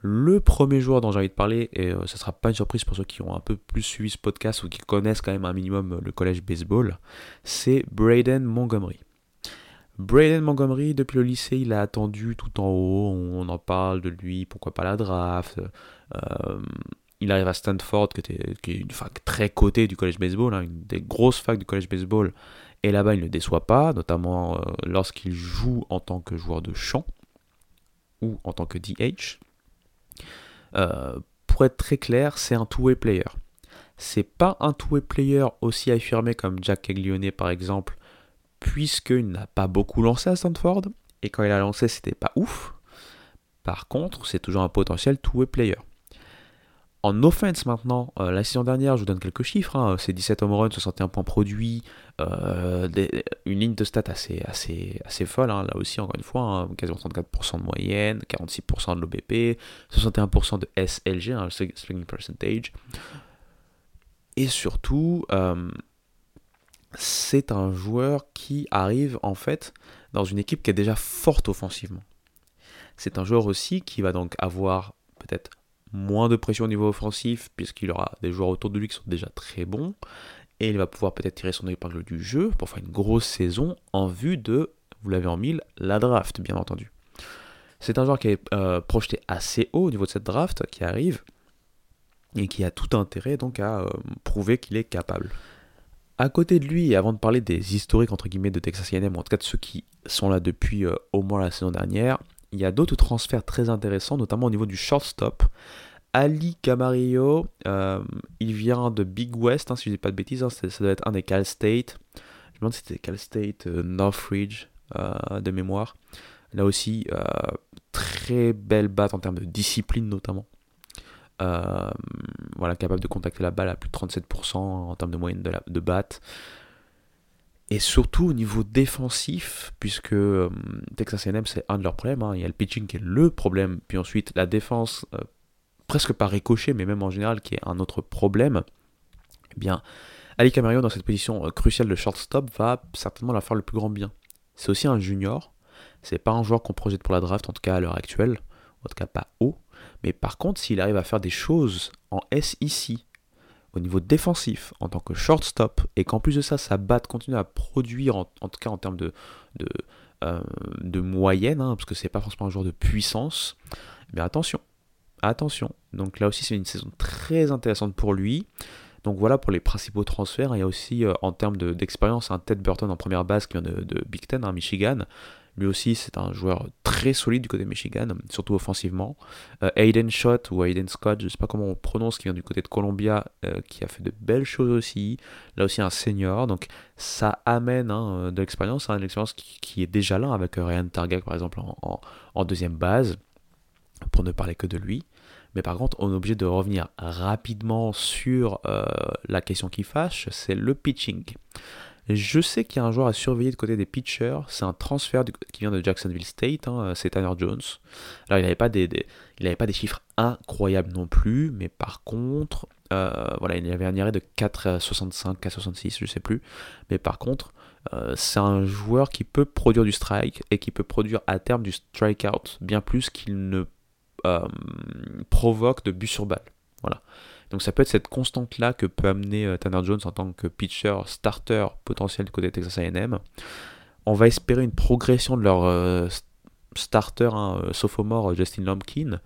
Le premier joueur dont j'ai envie de parler, et ce ne sera pas une surprise pour ceux qui ont un peu plus suivi ce podcast ou qui connaissent quand même un minimum le collège baseball, c'est Braden Montgomery. Braden Montgomery, depuis le lycée, il a attendu tout en haut, on en parle de lui, pourquoi pas la draft. Il arrive à Stanford, qui, est une fac très cotée du college baseball, hein, une des grosses facs du college baseball. Et là-bas, il ne déçoit pas, notamment euh, lorsqu'il joue en tant que joueur de chant ou en tant que DH. Euh, pour être très clair, c'est un two-way player. C'est pas un two-way player aussi affirmé comme Jack Caglione par exemple, puisqu'il n'a pas beaucoup lancé à Stanford. Et quand il a lancé, c'était pas ouf. Par contre, c'est toujours un potentiel two-way player. En offense maintenant, euh, la saison dernière, je vous donne quelques chiffres, hein, c'est 17 home runs, 61 points produits, euh, une ligne de stats assez, folle, hein, là aussi encore une fois, hein, quasiment 34% de moyenne, 46% de l'OBP, 61% de SLG, swinging percentage. Et surtout, euh, c'est un joueur qui arrive en fait dans une équipe qui est déjà forte offensivement. C'est un joueur aussi qui va donc avoir peut-être moins de pression au niveau offensif, puisqu'il aura des joueurs autour de lui qui sont déjà très bons, et il va pouvoir peut-être tirer son épingle du jeu pour faire une grosse saison en vue de, vous l'avez en mille, la draft, bien entendu. C'est un joueur qui est euh, projeté assez haut au niveau de cette draft qui arrive, et qui a tout intérêt donc à euh, prouver qu'il est capable. À côté de lui, et avant de parler des historiques entre guillemets de Texas A&M, en tout cas de ceux qui sont là depuis euh, au moins la saison dernière, il y a d'autres transferts très intéressants, notamment au niveau du shortstop. Ali Camarillo, euh, il vient de Big West, hein, si je ne dis pas de bêtises, hein, ça doit être un des Cal State. Je me demande si c'était Cal State, euh, Northridge de mémoire. Là aussi, très belle batte en termes de discipline notamment. Voilà, capable de contacter la balle à plus de 37% en termes de moyenne de, de batte. Et surtout au niveau défensif, puisque euh, Texas A&M c'est un de leurs problèmes, hein. il y a le pitching qui est le problème, puis ensuite la défense, euh, presque pas ricochet, mais même en général qui est un autre problème, eh bien Ali Camarillo dans cette position euh, cruciale de shortstop va certainement la faire le plus grand bien. C'est aussi un junior, c'est pas un joueur qu'on projette pour la draft, en tout cas à l'heure actuelle, en tout cas pas haut, mais par contre s'il arrive à faire des choses en SEC, au niveau défensif en tant que shortstop et qu'en plus de ça, sa batte continue à produire, en, tout cas en termes de, euh, moyenne, hein, parce que c'est pas forcément un joueur de puissance, mais attention, attention. Donc là aussi, c'est une saison très intéressante pour lui. Donc voilà pour les principaux transferts. Il y a aussi euh, en termes d'expérience un Ted Burton en première base qui vient de, Big Ten, hein, Michigan. Lui aussi, c'est un joueur très solide du côté de Michigan, surtout offensivement. Euh, Aiden Schott ou Aiden Scott, je ne sais pas comment on prononce, qui vient du côté de Columbia, euh, qui a fait de belles choses aussi. Là aussi, un senior. Donc, ça amène hein, de l'expérience, hein, l'expérience qui, est déjà là avec Ryan Targak, par exemple, en, deuxième base, pour ne parler que de lui. Mais par contre, on est obligé de revenir rapidement sur euh, la question qui fâche, c'est le pitching. Je sais qu'il y a un joueur à surveiller de côté des pitchers. C'est un transfert qui vient de Jacksonville State. Hein, c'est Tanner Jones. Alors, il n'avait pas des, pas des chiffres incroyables non plus, mais par contre, euh, voilà, il avait un arrêt de 4,65, 4,66, je sais plus. Mais par contre, euh, c'est un joueur qui peut produire du strike et qui peut produire à terme du strikeout, bien plus qu'il ne euh, provoque de but sur balle. Voilà. Donc ça peut être cette constante-là que peut amener euh, Tanner Jones en tant que pitcher starter potentiel du côté de Texas AM. On va espérer une progression de leur starter hein, sophomore Justin Lumpkin,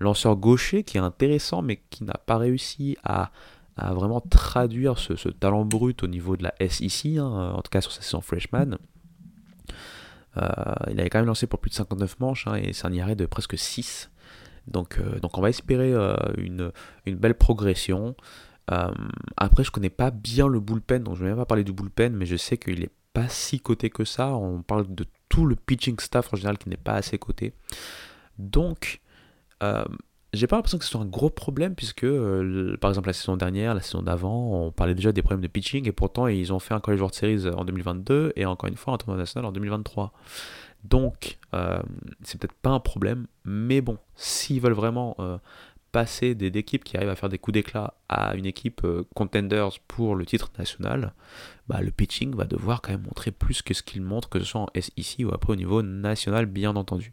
lanceur gaucher qui est intéressant mais qui n'a pas réussi à vraiment traduire ce, talent brut au niveau de la SEC, hein, en tout cas sur sa saison freshman. Euh, il avait quand même lancé pour plus de 59 manches hein, et c'est un IRA de presque 6. Donc, euh, donc on va espérer euh, une, une, belle progression. après, je connais pas bien le bullpen, donc je ne vais même pas parler du bullpen, mais je sais qu'il n'est pas si coté que ça. On parle de tout le pitching staff en général qui n'est pas assez coté. Donc, j'ai pas l'impression que ce soit un gros problème puisque, euh, par exemple, la saison dernière, la saison d'avant, on parlait déjà des problèmes de pitching et pourtant ils ont fait un College World Series en 2022 et encore une fois un tournoi national en 2023. Donc, euh, c'est peut-être pas un problème, mais bon, s'ils veulent vraiment euh, passer d'équipes qui arrivent à faire des coups d'éclat à une équipe contenders pour le titre national, bah, le pitching va devoir quand même montrer plus que ce qu'il montre, que ce soit en SEC ou après au niveau national, bien entendu.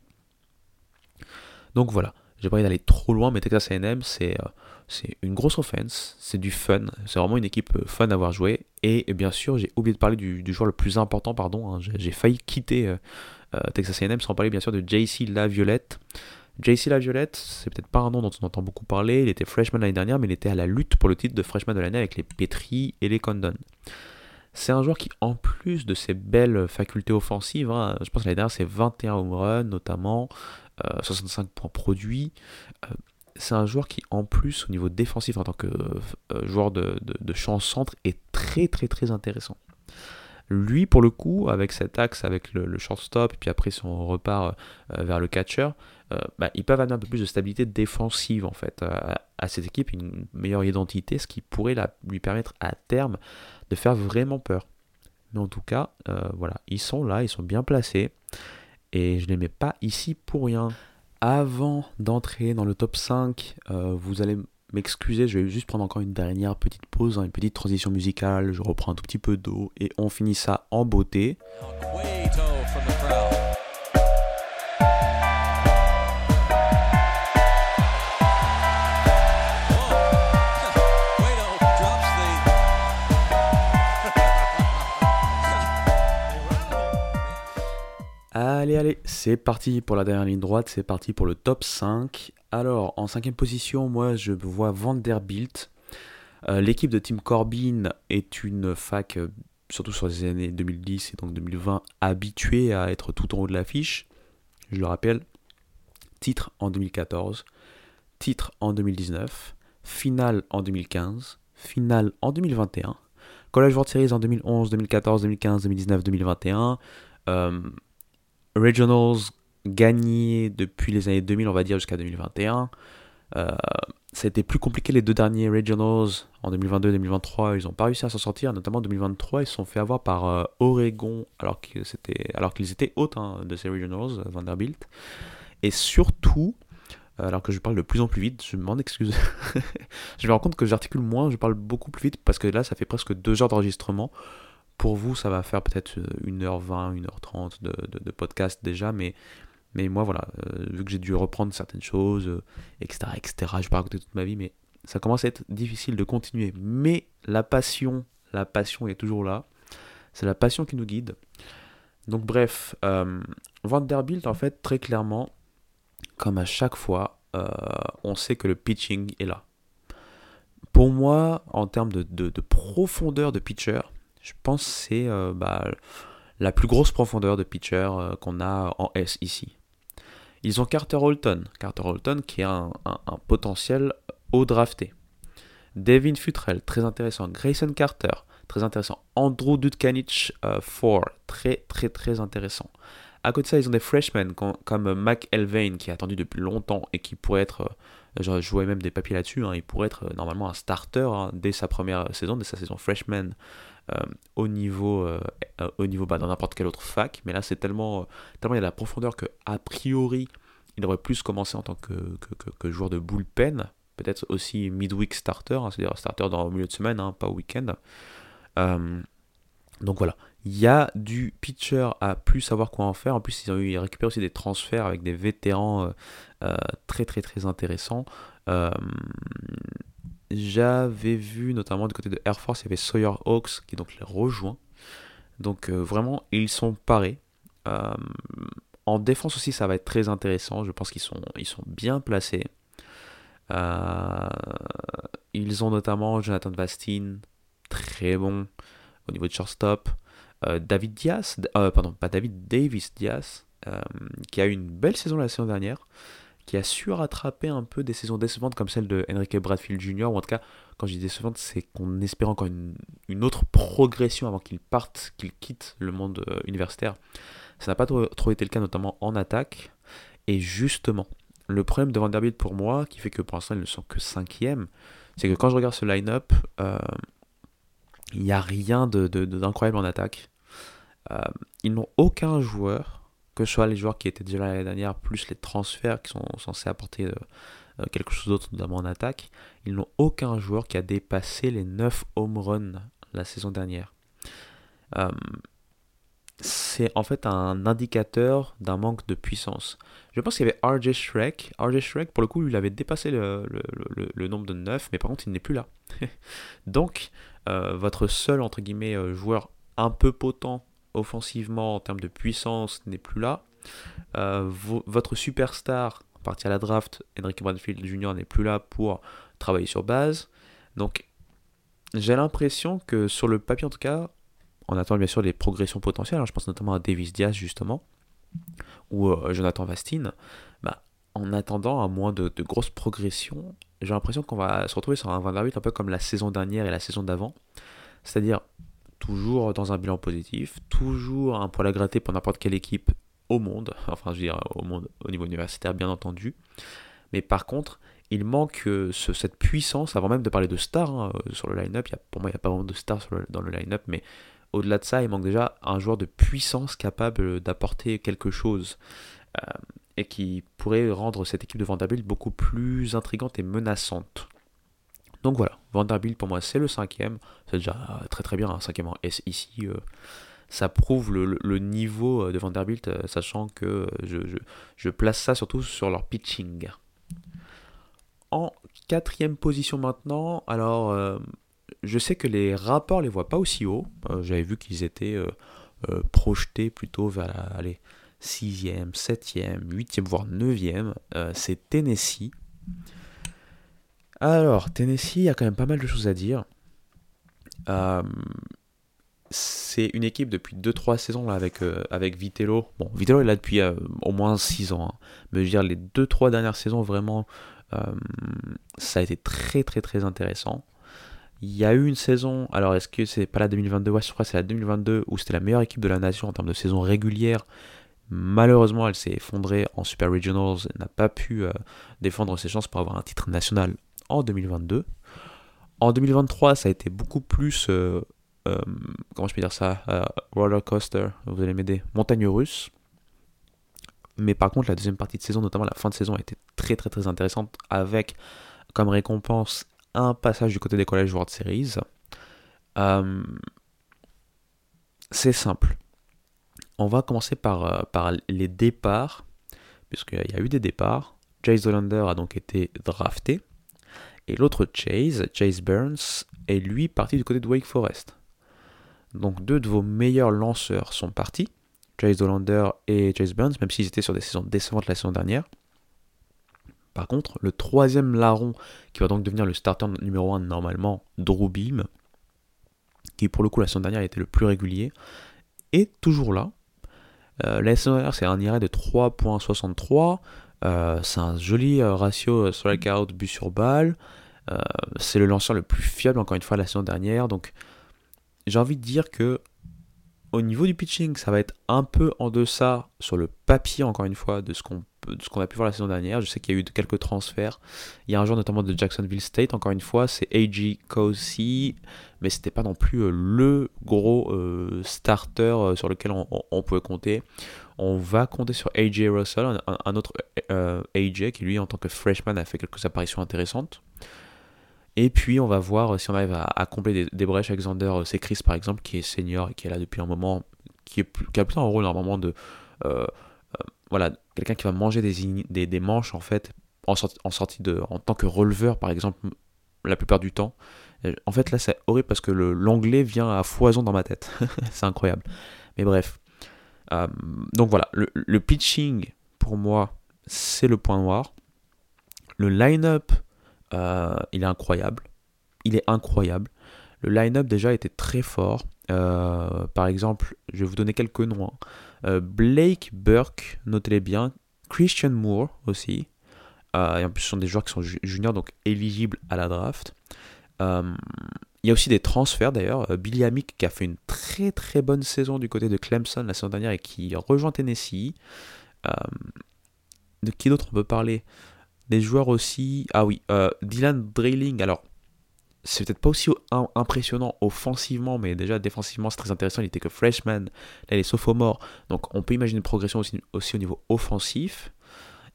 Donc voilà. J'ai pas envie d'aller trop loin, mais Texas AM, c'est euh, c'est une grosse offense, c'est du fun, c'est vraiment une équipe euh, fun à avoir joué. Et bien sûr, j'ai oublié de parler du, joueur le plus important, pardon, hein. j'ai failli quitter euh, Texas AM sans parler bien sûr de JC Laviolette. JC Laviolette, c'est peut-être pas un nom dont on entend beaucoup parler, il était freshman l'année dernière, mais il était à la lutte pour le titre de freshman de l'année avec les Petri et les Condon. C'est un joueur qui, en plus de ses belles facultés offensives, hein, je pense que l'année dernière c'est 21 home runs notamment, 65 euh, points produits. Euh, c'est un joueur qui, en plus, au niveau défensif, en tant que euh, joueur de, de, champ centre, est très très très intéressant. Lui, pour le coup, avec cet axe, avec le, shortstop, et puis après si on repart vers le catcher, bah, ils peuvent amener un peu plus de stabilité défensive en fait à, cette équipe, une meilleure identité, ce qui pourrait lui permettre à terme de faire vraiment peur. Mais en tout cas, voilà, ils sont là, ils sont bien placés et je ne les mets pas ici pour rien. Avant d'entrer dans le top 5, euh, vous allez m'excuser, je vais juste prendre encore une dernière petite pause, hein, une petite transition musicale, je reprends un tout petit peu d'eau et on finit ça en beauté. Allez, allez, c'est parti pour la dernière ligne droite, c'est parti pour le top 5. Alors, en cinquième position, moi je vois Vanderbilt. Euh, l'équipe de Tim Corbin est une fac, euh, surtout sur les années 2010 et donc 2020, habituée à être tout en haut de l'affiche. Je le rappelle, titre en 2014, titre en 2019, finale en 2015, finale en 2021, College World Series en 2011, 2014, 2015, 2019, 2021. Regionals gagné depuis les années 2000, on va dire, jusqu'à 2021. Euh, ça a été plus compliqué les deux derniers Regionals en 2022-2023. Ils n'ont pas réussi à s'en sortir, notamment en 2023. Ils se sont fait avoir par euh, Oregon alors qu'ils étaient, alors qu'ils étaient hautes hein, de ces Regionals, euh, Vanderbilt. Et surtout, alors que je parle de plus en plus vite, je m'en excuse. je me rends compte que j'articule moins, je parle beaucoup plus vite parce que là, ça fait presque deux heures d'enregistrement. Pour vous, ça va faire peut-être 1h20, 1h30 de, podcast déjà, mais, mais moi, voilà, euh, vu que j'ai dû reprendre certaines choses, etc., euh, etc., je vais pas raconter toute ma vie, mais ça commence à être difficile de continuer. Mais la passion, la passion est toujours là. C'est la passion qui nous guide. Donc bref, euh, Vanderbilt, en fait, très clairement, comme à chaque fois, on sait que le pitching est là. Pour moi, en termes de, de profondeur de pitcher, je pense que c'est bah, la plus grosse profondeur de pitcher qu'on a en S ici. Ils ont Carter Holton, Carter Holton qui est un, potentiel haut drafté. Devin Futrell, très intéressant. Grayson Carter, très intéressant. Andrew Dudkanich 4, euh, très très très intéressant. À côté de ça, ils ont des freshmen comme Mac Elvain qui est attendu depuis longtemps et qui pourrait être je jouais même des papiers là-dessus, hein, il pourrait être normalement un starter hein, dès sa première saison, dès sa saison freshman au niveau, au niveau bah, dans n'importe quelle autre fac. Mais là, c'est tellement, tellement il y a de la profondeur que a priori, il devrait plus commencer en tant que, que, joueur de bullpen, peut-être aussi midweek starter, hein, c'est-à-dire starter dans le milieu de semaine, hein, pas au week-end. Euh, donc voilà, il y a du pitcher à plus savoir quoi en faire. En plus, ils ont eu, récupéré aussi des transferts avec des vétérans euh, euh, très très très intéressants. J'avais vu notamment du côté de Air Force, il y avait Sawyer Hawks qui donc les rejoint. Donc vraiment, ils sont parés. En défense aussi, ça va être très intéressant. Je pense qu'ils sont, ils sont bien placés. Euh, ils ont notamment Jonathan Vastin, très bon au niveau de shortstop. Euh, David Diaz, euh, pardon, pas David Davis Diaz, qui a eu une belle saison la saison dernière, qui a su rattraper un peu des saisons décevantes comme celle de Enrique Bradfield Jr. Ou en tout cas, quand je dis décevante, c'est qu'on espère encore une, autre progression avant qu'il parte, qu'il quitte le monde universitaire. Ça n'a pas trop, été le cas, notamment en attaque. Et justement, le problème de Vanderbilt pour moi, qui fait que pour l'instant ils ne sont que cinquième, c'est que quand je regarde ce line-up, euh, il n'y a rien d'incroyable de, en attaque. Euh, ils n'ont aucun joueur, que ce soit les joueurs qui étaient déjà là l'année dernière, plus les transferts qui sont censés apporter euh, quelque chose d'autre, notamment en attaque, ils n'ont aucun joueur qui a dépassé les 9 home runs la saison dernière c'est en fait un indicateur d'un manque de puissance. Je pense qu'il y avait RJ Shrek. RJ Shrek, pour le coup, il avait dépassé le, nombre de 9, mais par contre, il n'est plus là. Donc, euh, votre seul, entre guillemets, euh, joueur un peu potent offensivement en termes de puissance n'est plus là. Euh, votre superstar, parti à la draft, Henrik Bradfield Jr. n'est plus là pour travailler sur base. Donc, j'ai l'impression que sur le papier, en tout cas, on attend bien sûr des progressions potentielles. Hein. je pense notamment à Davis Diaz justement, ou euh, Jonathan Vastin. Bah, en attendant, à moins de, grosses progressions, j'ai l'impression qu'on va se retrouver sur un Vanderbilt un peu comme la saison dernière et la saison d'avant. C'est-à-dire toujours dans un bilan positif, toujours un poil à gratter pour n'importe quelle équipe au monde, enfin je veux dire au monde au niveau universitaire bien entendu. Mais par contre, il manque euh, cette puissance, avant même de parler de stars hein, sur le line-up, pour moi il n'y a pas vraiment de stars dans le line-up, mais au-delà de ça, il manque déjà un joueur de puissance capable d'apporter quelque chose euh, et qui pourrait rendre cette équipe de Vanderbilt beaucoup plus intrigante et menaçante. Donc voilà, Vanderbilt pour moi c'est le cinquième, c'est déjà très très bien, un cinquième en S ici. Euh, ça prouve le, niveau euh, de Vanderbilt, sachant que je, place ça surtout sur leur pitching. En quatrième position maintenant, alors je sais que les rapports les voient pas aussi haut. Euh, j'avais vu qu'ils étaient euh, euh, projetés plutôt vers la 6e, 7e, 8e, voire 9e. c'est Tennessee. Alors, Tennessee, a quand même pas mal de choses à dire. c'est une équipe depuis 2-3 saisons là, avec, Vitello. Bon, Vitello est là depuis au moins 6 ans. Hein. Mais je veux dire, les 2-3 dernières saisons, vraiment, ça a été très très très intéressant. Il y a eu une saison, alors est-ce que c'est pas la 2022 Ouais, je crois que c'est la 2022 où c'était la meilleure équipe de la nation en termes de saison régulière. Malheureusement, elle s'est effondrée en Super Regionals, elle n'a pas pu euh, défendre ses chances pour avoir un titre national en 2022. En 2023, ça a été beaucoup plus, euh, euh, comment je peux dire ça, roller coaster, vous allez m'aider, montagne russe. Mais par contre, la deuxième partie de saison, notamment la fin de saison, a été très très très intéressante avec comme récompense un passage du côté des collèges World Series. Euh, c'est simple. On va commencer par, euh, par les départs, puisqu'il y a eu des départs. Chase Hollander a donc été drafté. Et l'autre Chase, Chase Burns, est lui parti du côté de Wake Forest. Donc deux de vos meilleurs lanceurs sont partis, Chase Hollander et Chase Burns, même s'ils étaient sur des saisons décevantes la saison dernière. Par contre, le troisième larron, qui va donc devenir le starter numéro 1 normalement, Drew Beam, qui pour le coup la saison dernière était le plus régulier, est toujours là. Euh, la saison dernière, c'est un IRA de 3.63. Euh, c'est un joli euh, ratio strikeout but sur balle. c'est le lanceur le plus fiable, encore une fois, la saison dernière. Donc, j'ai envie de dire que au niveau du pitching, ça va être un peu en deçà sur le papier, encore une fois, de ce qu'on a pu voir la saison dernière. Je sais qu'il y a eu quelques transferts. Il y a un joueur notamment de Jacksonville State, encore une fois, c'est A.G. Cosi, mais c'était pas non plus euh, le gros euh, starter euh, sur lequel on, pouvait compter. On va compter sur A.J. Russell, un, autre A.J. qui lui, en tant que freshman, a fait quelques apparitions intéressantes. Et puis on va voir si on arrive à, combler des, brèches. Alexander c'est Chris par exemple, qui est senior et qui est là depuis un moment, qui, est, qui a plutôt un rôle normalement de voilà, quelqu'un qui va manger des, des, manches en fait en en sortie de en tant que releveur par exemple la plupart du temps. En fait là c'est horrible parce que l'anglais vient à foison dans ma tête. c'est incroyable. Mais bref. Euh, donc voilà, le, pitching pour moi c'est le point noir. Le line-up euh, il est incroyable. Il est incroyable. Le line-up déjà était très fort. Euh, par exemple, je vais vous donner quelques noms. Hein. Blake Burke, notez-les bien. Christian Moore aussi. Et en plus, ce sont des joueurs qui sont juniors, donc éligibles à la draft. Euh, il y a aussi des transferts d'ailleurs. Billy Amick qui a fait une très très bonne saison du côté de Clemson la saison dernière et qui rejoint Tennessee. de qui d'autre on peut parler? Des joueurs aussi. Ah oui, Dylan Drilling. Alors, c'est peut-être pas aussi impressionnant offensivement, mais déjà défensivement c'est très intéressant. Il était que freshman, là il est sophomore, donc on peut imaginer une progression aussi, au niveau offensif.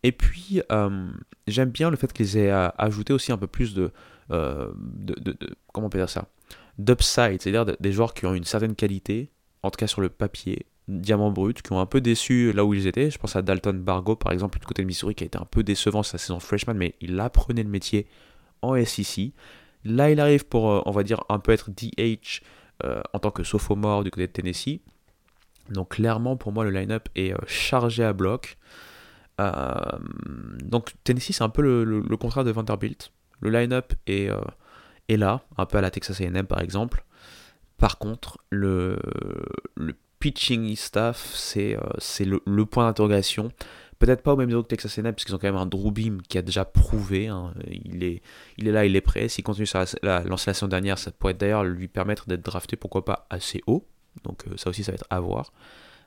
Et puis euh, j'aime bien le fait qu'ils aient euh, ajouté aussi un peu plus de, euh, comment on peut dire ça, d'upside, c'est-à-dire des joueurs qui ont une certaine qualité, en tout cas sur le papier, diamant brut, qui ont un peu déçu là où ils étaient. Je pense à Dalton Bargo par exemple du côté de Missouri qui a été un peu décevant sa saison freshman, mais il apprenait le métier en SEC. Là, il arrive pour, euh, on va dire, un peu être DH euh, en tant que sophomore du côté de Tennessee. Donc clairement, pour moi, le line-up est chargé à bloc. donc Tennessee, c'est un peu le, contraire de Vanderbilt. Le line-up est, est, là, un peu à la Texas AM par exemple. Par contre, le, pitching staff, c'est le, le, point d'interrogation. Peut-être pas au même niveau que Texas A&M, puisqu'ils ont quand même un Drew Beam qui a déjà prouvé. Hein. il, est, il est là, il est prêt. S'il continue sur la, la, dernière, ça pourrait d'ailleurs lui permettre d'être drafté, pourquoi pas, assez haut. Donc euh, ça aussi, ça va être à voir.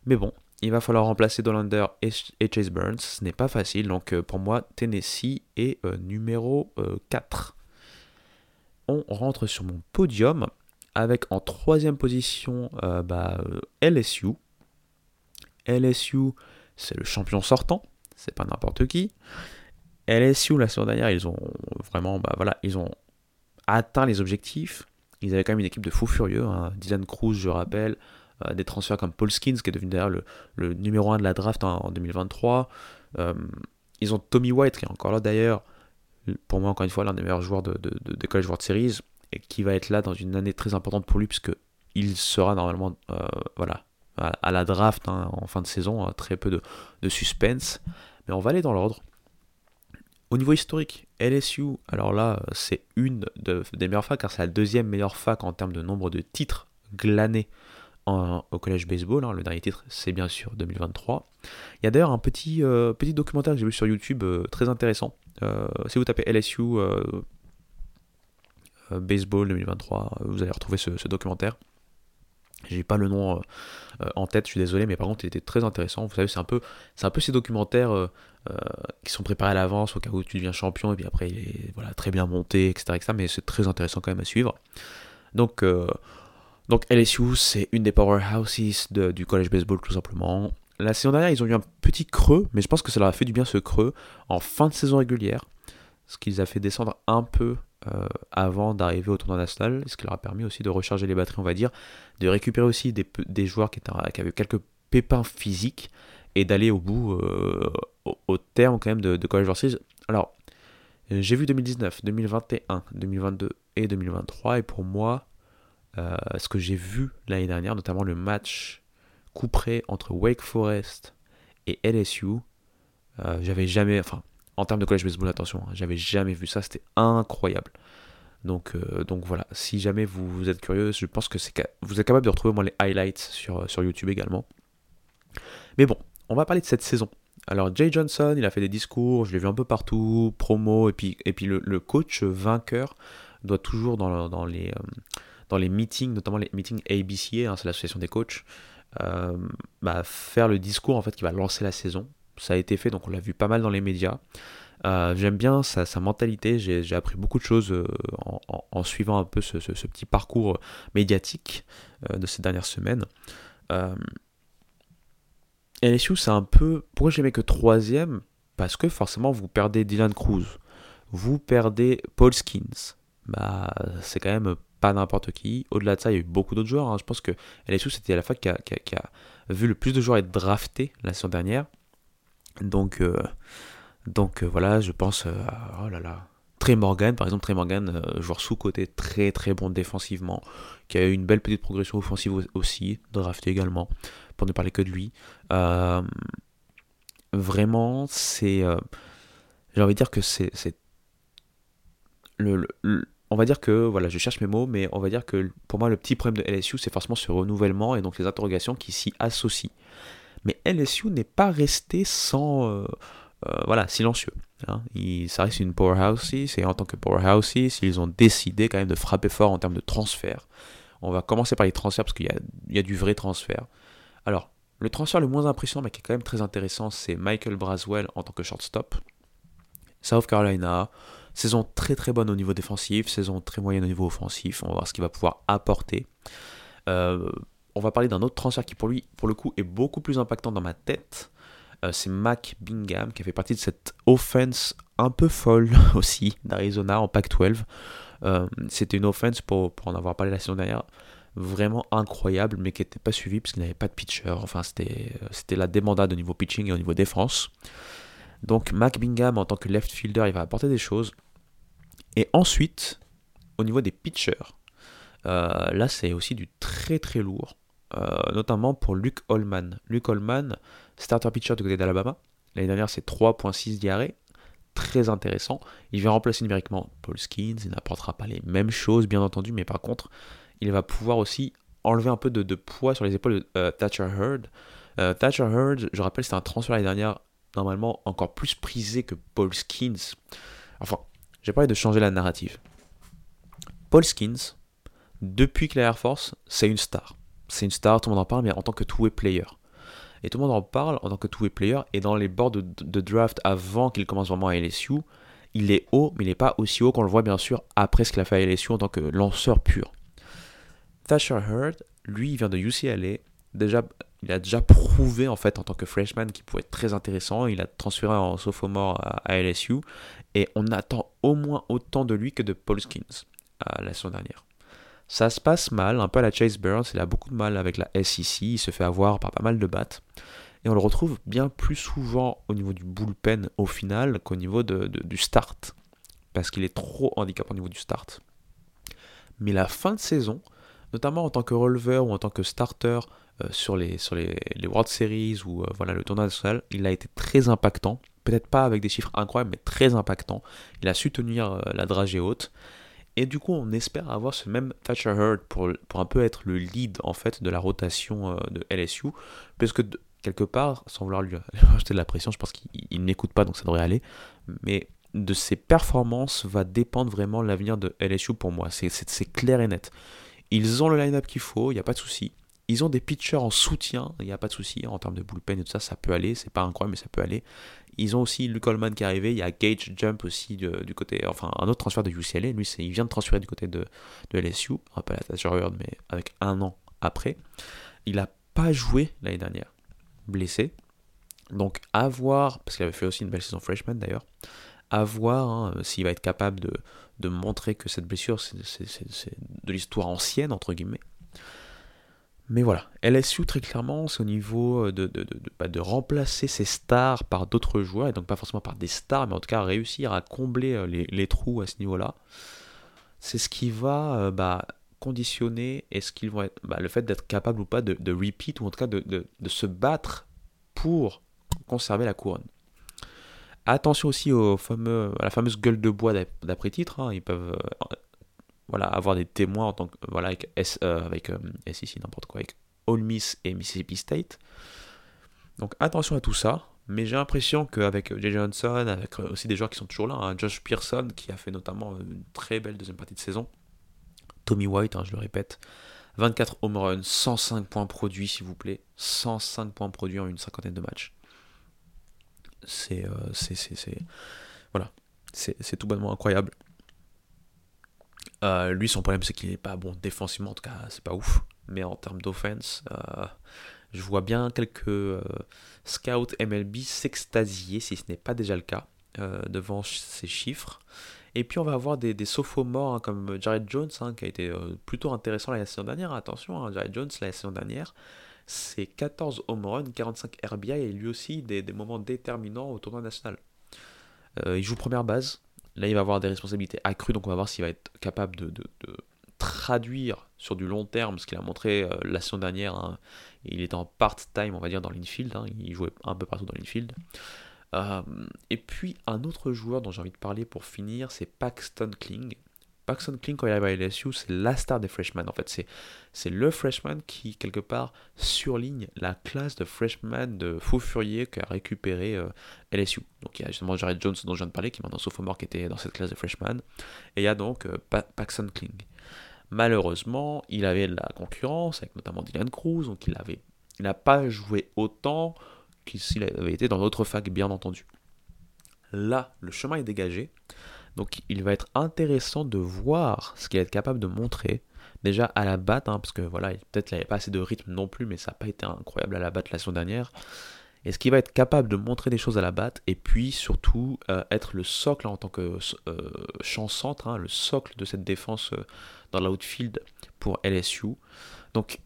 Mais bon, il va falloir remplacer Dolander et, Chase Burns. Ce n'est pas facile. Donc euh, pour moi, Tennessee est euh, numéro 4. On rentre sur mon podium avec en troisième position bah, LSU. LSU c'est le champion sortant, c'est pas n'importe qui. LSU la saison dernière, ils ont vraiment, bah voilà, ils ont atteint les objectifs. Ils avaient quand même une équipe de fous furieux. Hein. Dylan Cruz, je rappelle, euh, des transferts comme Paul Skins, qui est devenu d'ailleurs le, numéro 1 de la draft en, 2023. Euh, ils ont Tommy White, qui est encore là d'ailleurs, pour moi, encore une fois, l'un des meilleurs joueurs de, de, de, College World Series, et qui va être là dans une année très importante pour lui, puisque il sera normalement euh, voilà, à, la draft hein, en fin de saison, très peu de, suspense. Mais on va aller dans l'ordre. Au niveau historique, LSU, alors là, c'est une des meilleures facs, car c'est la deuxième meilleure fac en termes de nombre de titres glanés au collège baseball. Hein. Le dernier titre, c'est bien sûr 2023. Il y a d'ailleurs un petit, euh, petit documentaire que j'ai vu sur YouTube euh, très intéressant. Euh, si vous tapez LSU Baseball 2023, vous allez retrouver ce documentaire. J'ai pas le nom en tête, je suis désolé, mais par contre, il était très intéressant. Vous savez, c'est un peu, c'est un peu ces documentaires qui sont préparés à l'avance au cas où tu deviens champion et puis après, il est voilà, très bien monté, etc., etc. Mais c'est très intéressant quand même à suivre. Donc, donc LSU, c'est une des powerhouses du college baseball tout simplement. La saison dernière, ils ont eu un petit creux, mais je pense que ça leur a fait du bien ce creux en fin de saison régulière, ce qui les a fait descendre un peu euh, avant d'arriver au tournoi national, ce qui leur a permis aussi de recharger les batteries, on va dire, de récupérer aussi des, joueurs qui, avaient quelques pépins physiques et d'aller au bout, euh, au, terme quand même de, de College World Alors, j'ai vu 2019, 2021, 2022 et 2023, et pour moi, euh, ce que j'ai vu l'année dernière, notamment le match couperé entre Wake Forest et LSU, j'avais jamais, enfin, en termes de college baseball, attention, hein, j'avais jamais vu ça, c'était incroyable. Donc, euh, donc voilà, si jamais vous, êtes curieux, je pense que vous êtes capable de retrouver moi les highlights sur, sur YouTube également. Mais bon, on va parler de cette saison. Alors Jay Johnson, il a fait des discours, je l'ai vu un peu partout, promo, et puis, et puis le, coach vainqueur doit toujours dans, dans les, euh, dans les meetings, notamment les meetings ABCA, hein, c'est l'association des coachs, bah, faire le discours en fait qui va lancer la saison. Ça a été fait, donc on l'a vu pas mal dans les médias. J'aime bien sa, mentalité, j'ai appris beaucoup de choses en, suivant un peu ce, petit parcours médiatique de ces dernières semaines. LSU, c'est un peu. Pourquoi je que troisième? Parce que forcément, vous perdez Dylan Cruz, vous perdez Paul Skins. Bah, c'est quand même pas n'importe qui. Au-delà de ça, il y a eu beaucoup d'autres joueurs. Hein. Je pense que LSU, c'était à la fois qui a, vu le plus de joueurs être draftés la saison dernière. Donc, euh, donc euh, voilà, je pense. Euh, oh là là. Trey Morgan, par exemple, Trey Morgan, joueur sous-côté, très très bon défensivement, qui a eu une belle petite progression offensive aussi, drafté également pour ne parler que de lui. Vraiment, c'est. J'ai envie de dire que c'est. Le, on va dire que, voilà, je cherche mes mots, mais on va dire que pour moi, le petit problème de LSU, c'est forcément ce renouvellement et donc les interrogations qui s'y associent. Mais LSU n'est pas resté sans. Euh, voilà, silencieux. Hein. Ça reste une powerhouse, et en tant que powerhouse, ils ont décidé quand même de frapper fort en termes de transfert. On va commencer par les transferts parce qu'il y a, du vrai transfert. Alors, le transfert le moins impressionnant, mais qui est quand même très intéressant, c'est Michael Braswell en tant que shortstop. South Carolina, saison très très bonne au niveau défensif, saison très moyenne au niveau offensif. On va voir ce qu'il va pouvoir apporter. Euh, on va parler d'un autre transfert qui pour lui, pour le coup, est beaucoup plus impactant dans ma tête. Euh, c'est Mac Bingham qui a fait partie de cette offense un peu folle aussi d'Arizona en Pac-12. Euh, c'était une offense, pour, pour en avoir parlé la saison dernière, vraiment incroyable, mais qui n'était pas suivi parce qu'il n'avait pas de pitcher. Enfin, c'était, c'était la débandade au niveau pitching et au niveau défense. Donc, Mac Bingham, en tant que left fielder, il va apporter des choses. Et ensuite, au niveau des pitchers, euh, là, c'est aussi du très très lourd. Euh, notamment pour Luke Holman. Luke Holman, starter pitcher du côté d'Alabama. L'année dernière, c'est 3.6 diarrhées. Très intéressant. Il vient remplacer numériquement Paul Skins. Il n'apportera pas les mêmes choses, bien entendu, mais par contre, il va pouvoir aussi enlever un peu de, poids sur les épaules de euh, Thatcher Heard. Euh, Thatcher Heard, je rappelle, c'était un transfert l'année dernière, normalement encore plus prisé que Paul Skins. Enfin, j'ai parlé de changer la narrative. Paul Skins, depuis que la Air Force, c'est une star. C'est une star, tout le monde en parle, mais en tant que two-way player. Et tout le monde en parle en tant que two-way player, et dans les boards de, de draft avant qu'il commence vraiment à LSU, il est haut, mais il n'est pas aussi haut qu'on le voit bien sûr après ce qu'il a fait à LSU en tant que lanceur pur. Thatcher Heard, lui, il vient de UCLA. Déjà, il a déjà prouvé en fait en tant que freshman qu'il pouvait être très intéressant. Il a transféré en sophomore à, LSU et on attend au moins autant de lui que de Paul Skins la saison dernière. Ça se passe mal, un peu à la Chase Burns. Il a beaucoup de mal avec la SEC. Il se fait avoir par pas mal de battes. Et on le retrouve bien plus souvent au niveau du bullpen au final qu'au niveau du start. Parce qu'il est trop handicapé au niveau du start. Mais la fin de saison, notamment en tant que releveur ou en tant que starter sur, les, sur les, World Series ou euh, voilà, le tournoi national, il a été très impactant. Peut-être pas avec des chiffres incroyables, mais très impactant. Il a su tenir euh, la dragée haute. Et du coup, on espère avoir ce même Thatcher Heard pour, pour un peu être le lead en fait de la rotation de LSU, parce que quelque part, sans vouloir lui ajouter de la pression, je pense qu'il n'écoute pas, donc ça devrait aller. Mais de ses performances va dépendre vraiment l'avenir de LSU pour moi. C'est clair et net. Ils ont le line-up qu'il faut, il n'y a pas de souci. Ils ont des pitchers en soutien, il n'y a pas de souci. En termes de bullpen et tout ça, ça peut aller. C'est pas incroyable, mais ça peut aller. Ils ont aussi Luke Coleman qui est arrivé. Il y a Gage Jump aussi du côté. Enfin, un autre transfert de UCLA. Lui, il vient de transférer du côté de, de LSU. On rappelle la Heard, mais avec un an après. Il n'a pas joué l'année dernière. Blessé. Donc, à voir, parce qu'il avait fait aussi une belle saison freshman d'ailleurs, à voir hein, s'il va être capable de, de montrer que cette blessure, c'est de l'histoire ancienne, entre guillemets. Mais voilà, LSU, très clairement, c'est au niveau de, de, de, bah, de, remplacer ses stars par d'autres joueurs, et donc pas forcément par des stars, mais en tout cas réussir à combler euh, les, les trous à ce niveau-là. C'est ce qui va euh, bah, conditionner est-ce vont bah, le fait d'être capable ou pas de, repeat, ou en tout cas de, se battre pour conserver la couronne. Attention aussi au fameux, à la fameuse gueule de bois d'après titre. Hein. Ils peuvent euh, voilà, avoir des témoins en tant que, voilà, avec, S, euh, avec euh, n'importe quoi, avec Ole Miss et Mississippi State. Donc attention à tout ça. Mais j'ai l'impression qu'avec Jay Johnson, avec aussi des joueurs qui sont toujours là, hein, Josh Pearson qui a fait notamment une très belle deuxième partie de saison, Tommy White, hein, je le répète, 24 home runs, 105 points produits, s'il vous plaît. 105 points produits en une cinquantaine de matchs. C'est. c'est, voilà. C'est tout bonnement incroyable. Lui, son problème, c'est qu'il n'est pas bon défensivement, en tout cas, c'est pas ouf. Mais en termes d'offense, je vois bien quelques scouts MLB s'extasier, si ce n'est pas déjà le cas, devant ces chiffres. Et puis on va avoir des, sophomores hein, comme Jared Jones, hein, qui a été euh, plutôt intéressant la saison dernière. Attention, hein, Jared Jones, la saison dernière, c'est 14 home runs, 45 RBI et lui aussi des, moments déterminants au tournoi national. Euh, il joue première base. Là, il va avoir des responsabilités accrues, donc on va voir s'il va être capable de, traduire sur du long terme ce qu'il a montré euh, la saison dernière. Il est en part-time, on va dire, dans l'infield. Il jouait un peu partout dans l'infield. Euh, et puis un autre joueur dont j'ai envie de parler pour finir, c'est Paxton Kling. Paxton Kling, quand il arrive à LSU, c'est la star des freshmen. En fait, c'est, le freshman qui, quelque part, surligne la classe de freshman de faux furier qu'a récupéré euh, LSU. Donc, il y a justement Jared Jones, dont je viens de parler, qui est maintenant sophomore, qui était dans cette classe de freshman. Et il y a donc euh, Paxton Kling. Malheureusement, il avait de la concurrence, avec notamment Dylan Cruz, donc il avait il n'a pas joué autant s'il avait été dans notre fac, bien entendu. Là, le chemin est dégagé. Donc il va être intéressant de voir ce qu'il est capable de montrer. Déjà à la batte, hein, parce que voilà, peut-être qu'il n'avait pas assez de rythme non plus, mais ça n'a pas été incroyable à la batte la saison dernière. Est-ce qu'il va être capable de montrer des choses à la batte et puis surtout euh, être le socle en tant que euh, champ centre, hein, le socle de cette défense euh, dans l'outfield pour LSU. Donc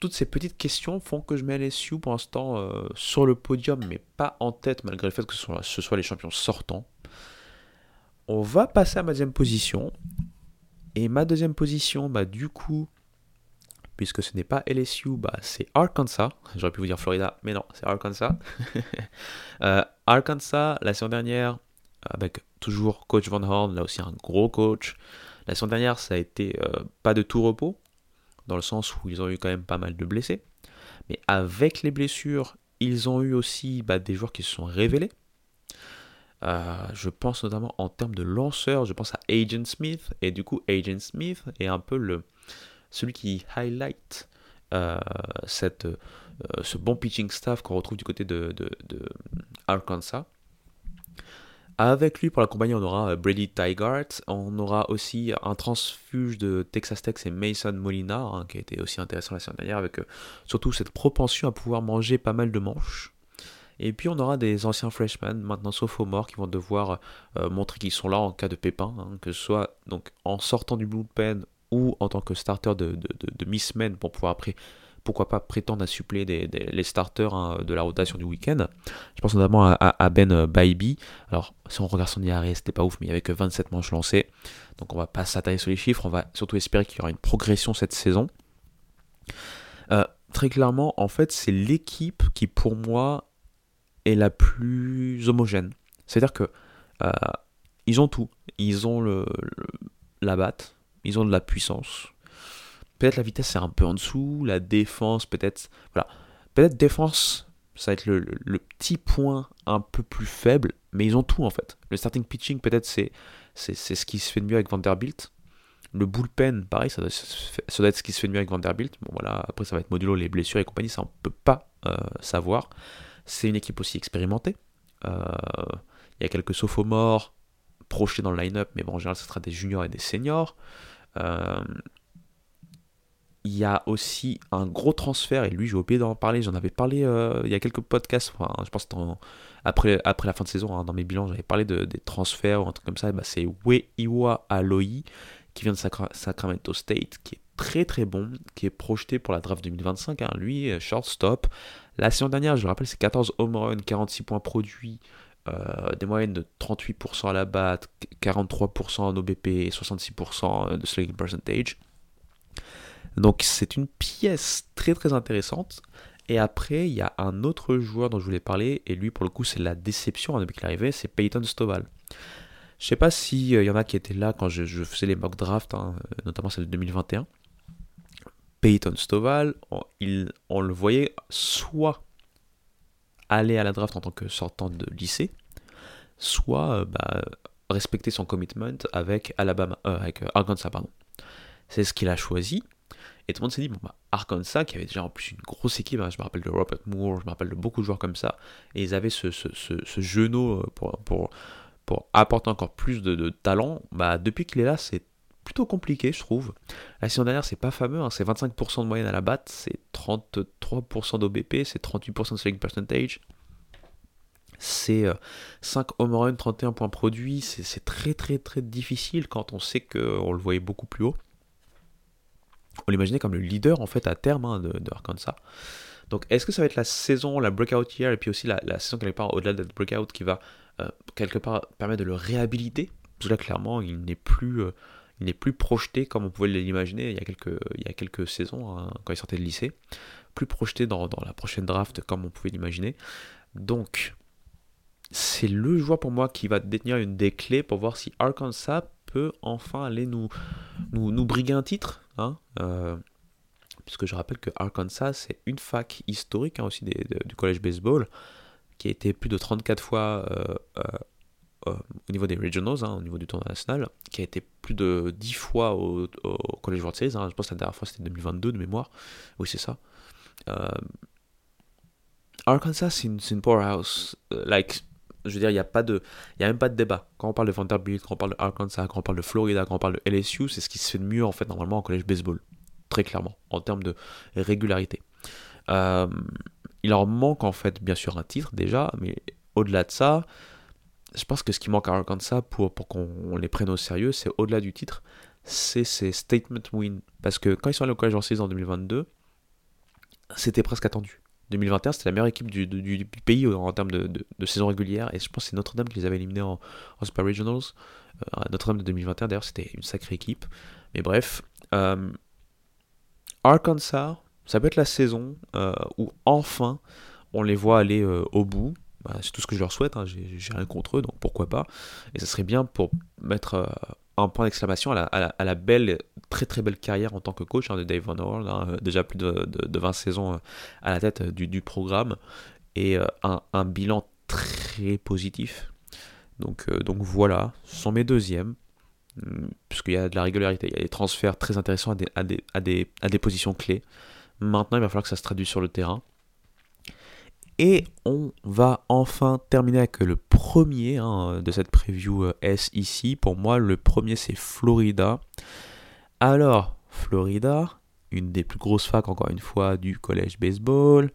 toutes ces petites questions font que je mets LSU pour l'instant sur le podium, mais pas en tête, malgré le fait que ce soit, les champions sortants. On va passer à ma deuxième position. Et ma deuxième position, bah, du coup, puisque ce n'est pas LSU, bah, c'est Arkansas. J'aurais pu vous dire Florida, mais non, c'est Arkansas. Euh, Arkansas, la saison dernière, avec toujours coach Van Horn, là aussi un gros coach. La saison dernière, ça a été euh, pas de tout repos dans le sens où ils ont eu quand même pas mal de blessés. Mais avec les blessures, ils ont eu aussi bah, des joueurs qui se sont révélés. Euh, je pense notamment en termes de lanceurs, je pense à Agent Smith, et du coup Agent Smith est un peu le, celui qui highlight euh, cette, euh, ce bon pitching staff qu'on retrouve du côté de, Arkansas. Avec lui, pour l'accompagner, on aura Brady Tygart. On aura aussi un transfuge de Texas Tech, c'est Mason Molina, hein, qui a été aussi intéressant la semaine dernière, avec surtout cette propension à pouvoir manger pas mal de manches. Et puis on aura des anciens freshmen, maintenant sophomores, qui vont devoir euh, montrer qu'ils sont là en cas de pépin, hein, que ce soit donc en sortant du bullpen ou en tant que starter de, de, mi-semaine pour pouvoir après pourquoi pas prétendre à suppléer les starters hein, de la rotation du week-end. Je pense notamment à, Ben Baibi. Alors, si on regarde son IRS, c'était pas ouf, mais il n'y avait que 27 manches lancées. Donc, on va pas s'attaquer sur les chiffres. On va surtout espérer qu'il y aura une progression cette saison. Euh, très clairement, en fait, c'est l'équipe qui, pour moi, est la plus homogène. C'est-à-dire que euh, ils ont tout. Ils ont la batte, ils ont de la puissance, Peut-être la vitesse c'est un peu en dessous, la défense peut-être... Voilà. Peut-être défense, ça va être le, petit point un peu plus faible, mais ils ont tout en fait. Le starting pitching peut-être c'est, c'est, ce qui se fait de mieux avec Vanderbilt. Le bullpen, pareil, ça doit, ça doit, être ce qui se fait de mieux avec Vanderbilt. Bon voilà, après ça va être modulo les blessures et compagnie, ça on peut pas euh, savoir. C'est une équipe aussi expérimentée. Euh, il y a quelques sophomores projetés dans le line-up, mais bon, en général, ce sera des juniors et des seniors. Euh, il y a aussi un gros transfert, et lui j'ai oublié d'en parler, j'en avais parlé euh, il y a quelques podcasts, je pense après, après la fin de saison, hein, dans mes bilans, j'avais parlé de, des transferts ou un truc comme ça, bah, c'est Weiwa Aloy, qui vient de Sacramento State, qui est très très bon, qui est projeté pour la draft 2025, hein. lui, shortstop. La saison dernière, je le rappelle, c'est 14 home runs, 46 points produits, euh, des moyennes de 38% à la batte, 43% en OBP, 66% de slugging percentage. Donc c'est une pièce très très intéressante. Et après, il y a un autre joueur dont je voulais parler, et lui pour le coup c'est la déception depuis qu'il est arrivé, c'est Peyton Stovall. Je sais pas s'il euh, y en a qui étaient là quand je, faisais les mock drafts, hein, notamment celle de 2021. Peyton Stovall, on, il, le voyait soit aller à la draft en tant que sortant de lycée, soit euh, bah, respecter son commitment avec Alabama, euh, avec Arkansas, pardon. C'est ce qu'il a choisi. Et tout le monde s'est dit, bah, Arkansas, qui avait déjà en plus une grosse équipe, hein, je me rappelle de Robert Moore, je me rappelle de beaucoup de joueurs comme ça, et ils avaient ce, genou euh, pour, apporter encore plus de, talent, bah, depuis qu'il est là, c'est plutôt compliqué, je trouve. La saison dernière, c'est pas fameux, hein, c'est 25% de moyenne à la batte, c'est 33% d'OBP, c'est 38% de selling percentage, c'est 5 euh, home run, 31 points produits, c'est très très très difficile quand on sait qu'on le voyait beaucoup plus haut. On l'imaginait comme le leader en fait à terme hein, de, Arkansas. Donc est-ce que ça va être la saison, la breakout year, et puis aussi la, saison quelque part au-delà de la breakout qui va euh, quelque part permettre de le réhabiliter? Parce que là clairement il n'est plus... Euh, il n'est plus projeté comme on pouvait l'imaginer il, y a quelques, saisons hein, quand il sortait de lycée, plus projeté dans, la prochaine draft comme on pouvait l'imaginer. Donc, c'est le joueur pour moi qui va détenir une des clés pour voir si Arkansas peut enfin aller nous, nous, briguer un titre. Hein, euh, puisque je rappelle que Arkansas, c'est une fac historique hein, aussi du collège baseball, qui a été plus de 34 fois euh, euh, au niveau des regionals, hein, au niveau du tournoi national, qui a été plus de 10 fois au, collège World Series. je pense que la dernière fois c'était 2022 de mémoire. Oui, c'est ça. Arkansas, c'est une, powerhouse. like, je veux dire, il n'y a, a même pas de débat. Quand on parle de Vanderbilt, quand on parle de Arkansas, quand on parle de Florida, quand on parle de LSU, c'est ce qui se fait de mieux en fait normalement en collège baseball. Très clairement, en termes de régularité. Euh, il leur manque en fait bien sûr un titre déjà, mais au-delà de ça, je pense que ce qui manque à Arkansas pour, pour qu'on les prenne au sérieux, c'est au-delà du titre, c'est ces statement wins. Parce que quand ils sont allés au collège en saison en 2022, c'était presque attendu. 2021, c'était la meilleure équipe du, pays en, termes de, saison régulière. Et je pense que c'est Notre-Dame qui les avait éliminés en, Super Regionals. Euh, Notre-Dame de 2021, d'ailleurs, c'était une sacrée équipe. Mais bref, euh, Arkansas, ça peut être la saison euh, où enfin on les voit aller au bout. Bah, c'est tout ce que je leur souhaite. Hein. J'ai rien contre eux, donc pourquoi pas. Et ça serait bien pour mettre un point d'exclamation à la, belle, très très belle carrière en tant que coach hein, de Dave Van Horn, hein, déjà plus de, 20 saisons euh, à la tête euh, du, programme, et euh, un, bilan très positif. Donc, donc voilà, ce sont mes deuxièmes, hmm, puisqu'il y a de la régularité, il y a des transferts très intéressants à des, à des positions clés. Maintenant, il va falloir que ça se traduise sur le terrain. Et on va enfin terminer avec le premier hein, de cette preview euh, S ici. Pour moi, le premier c'est Florida. Alors, Florida, une des plus grosses facs encore une fois du collège baseball.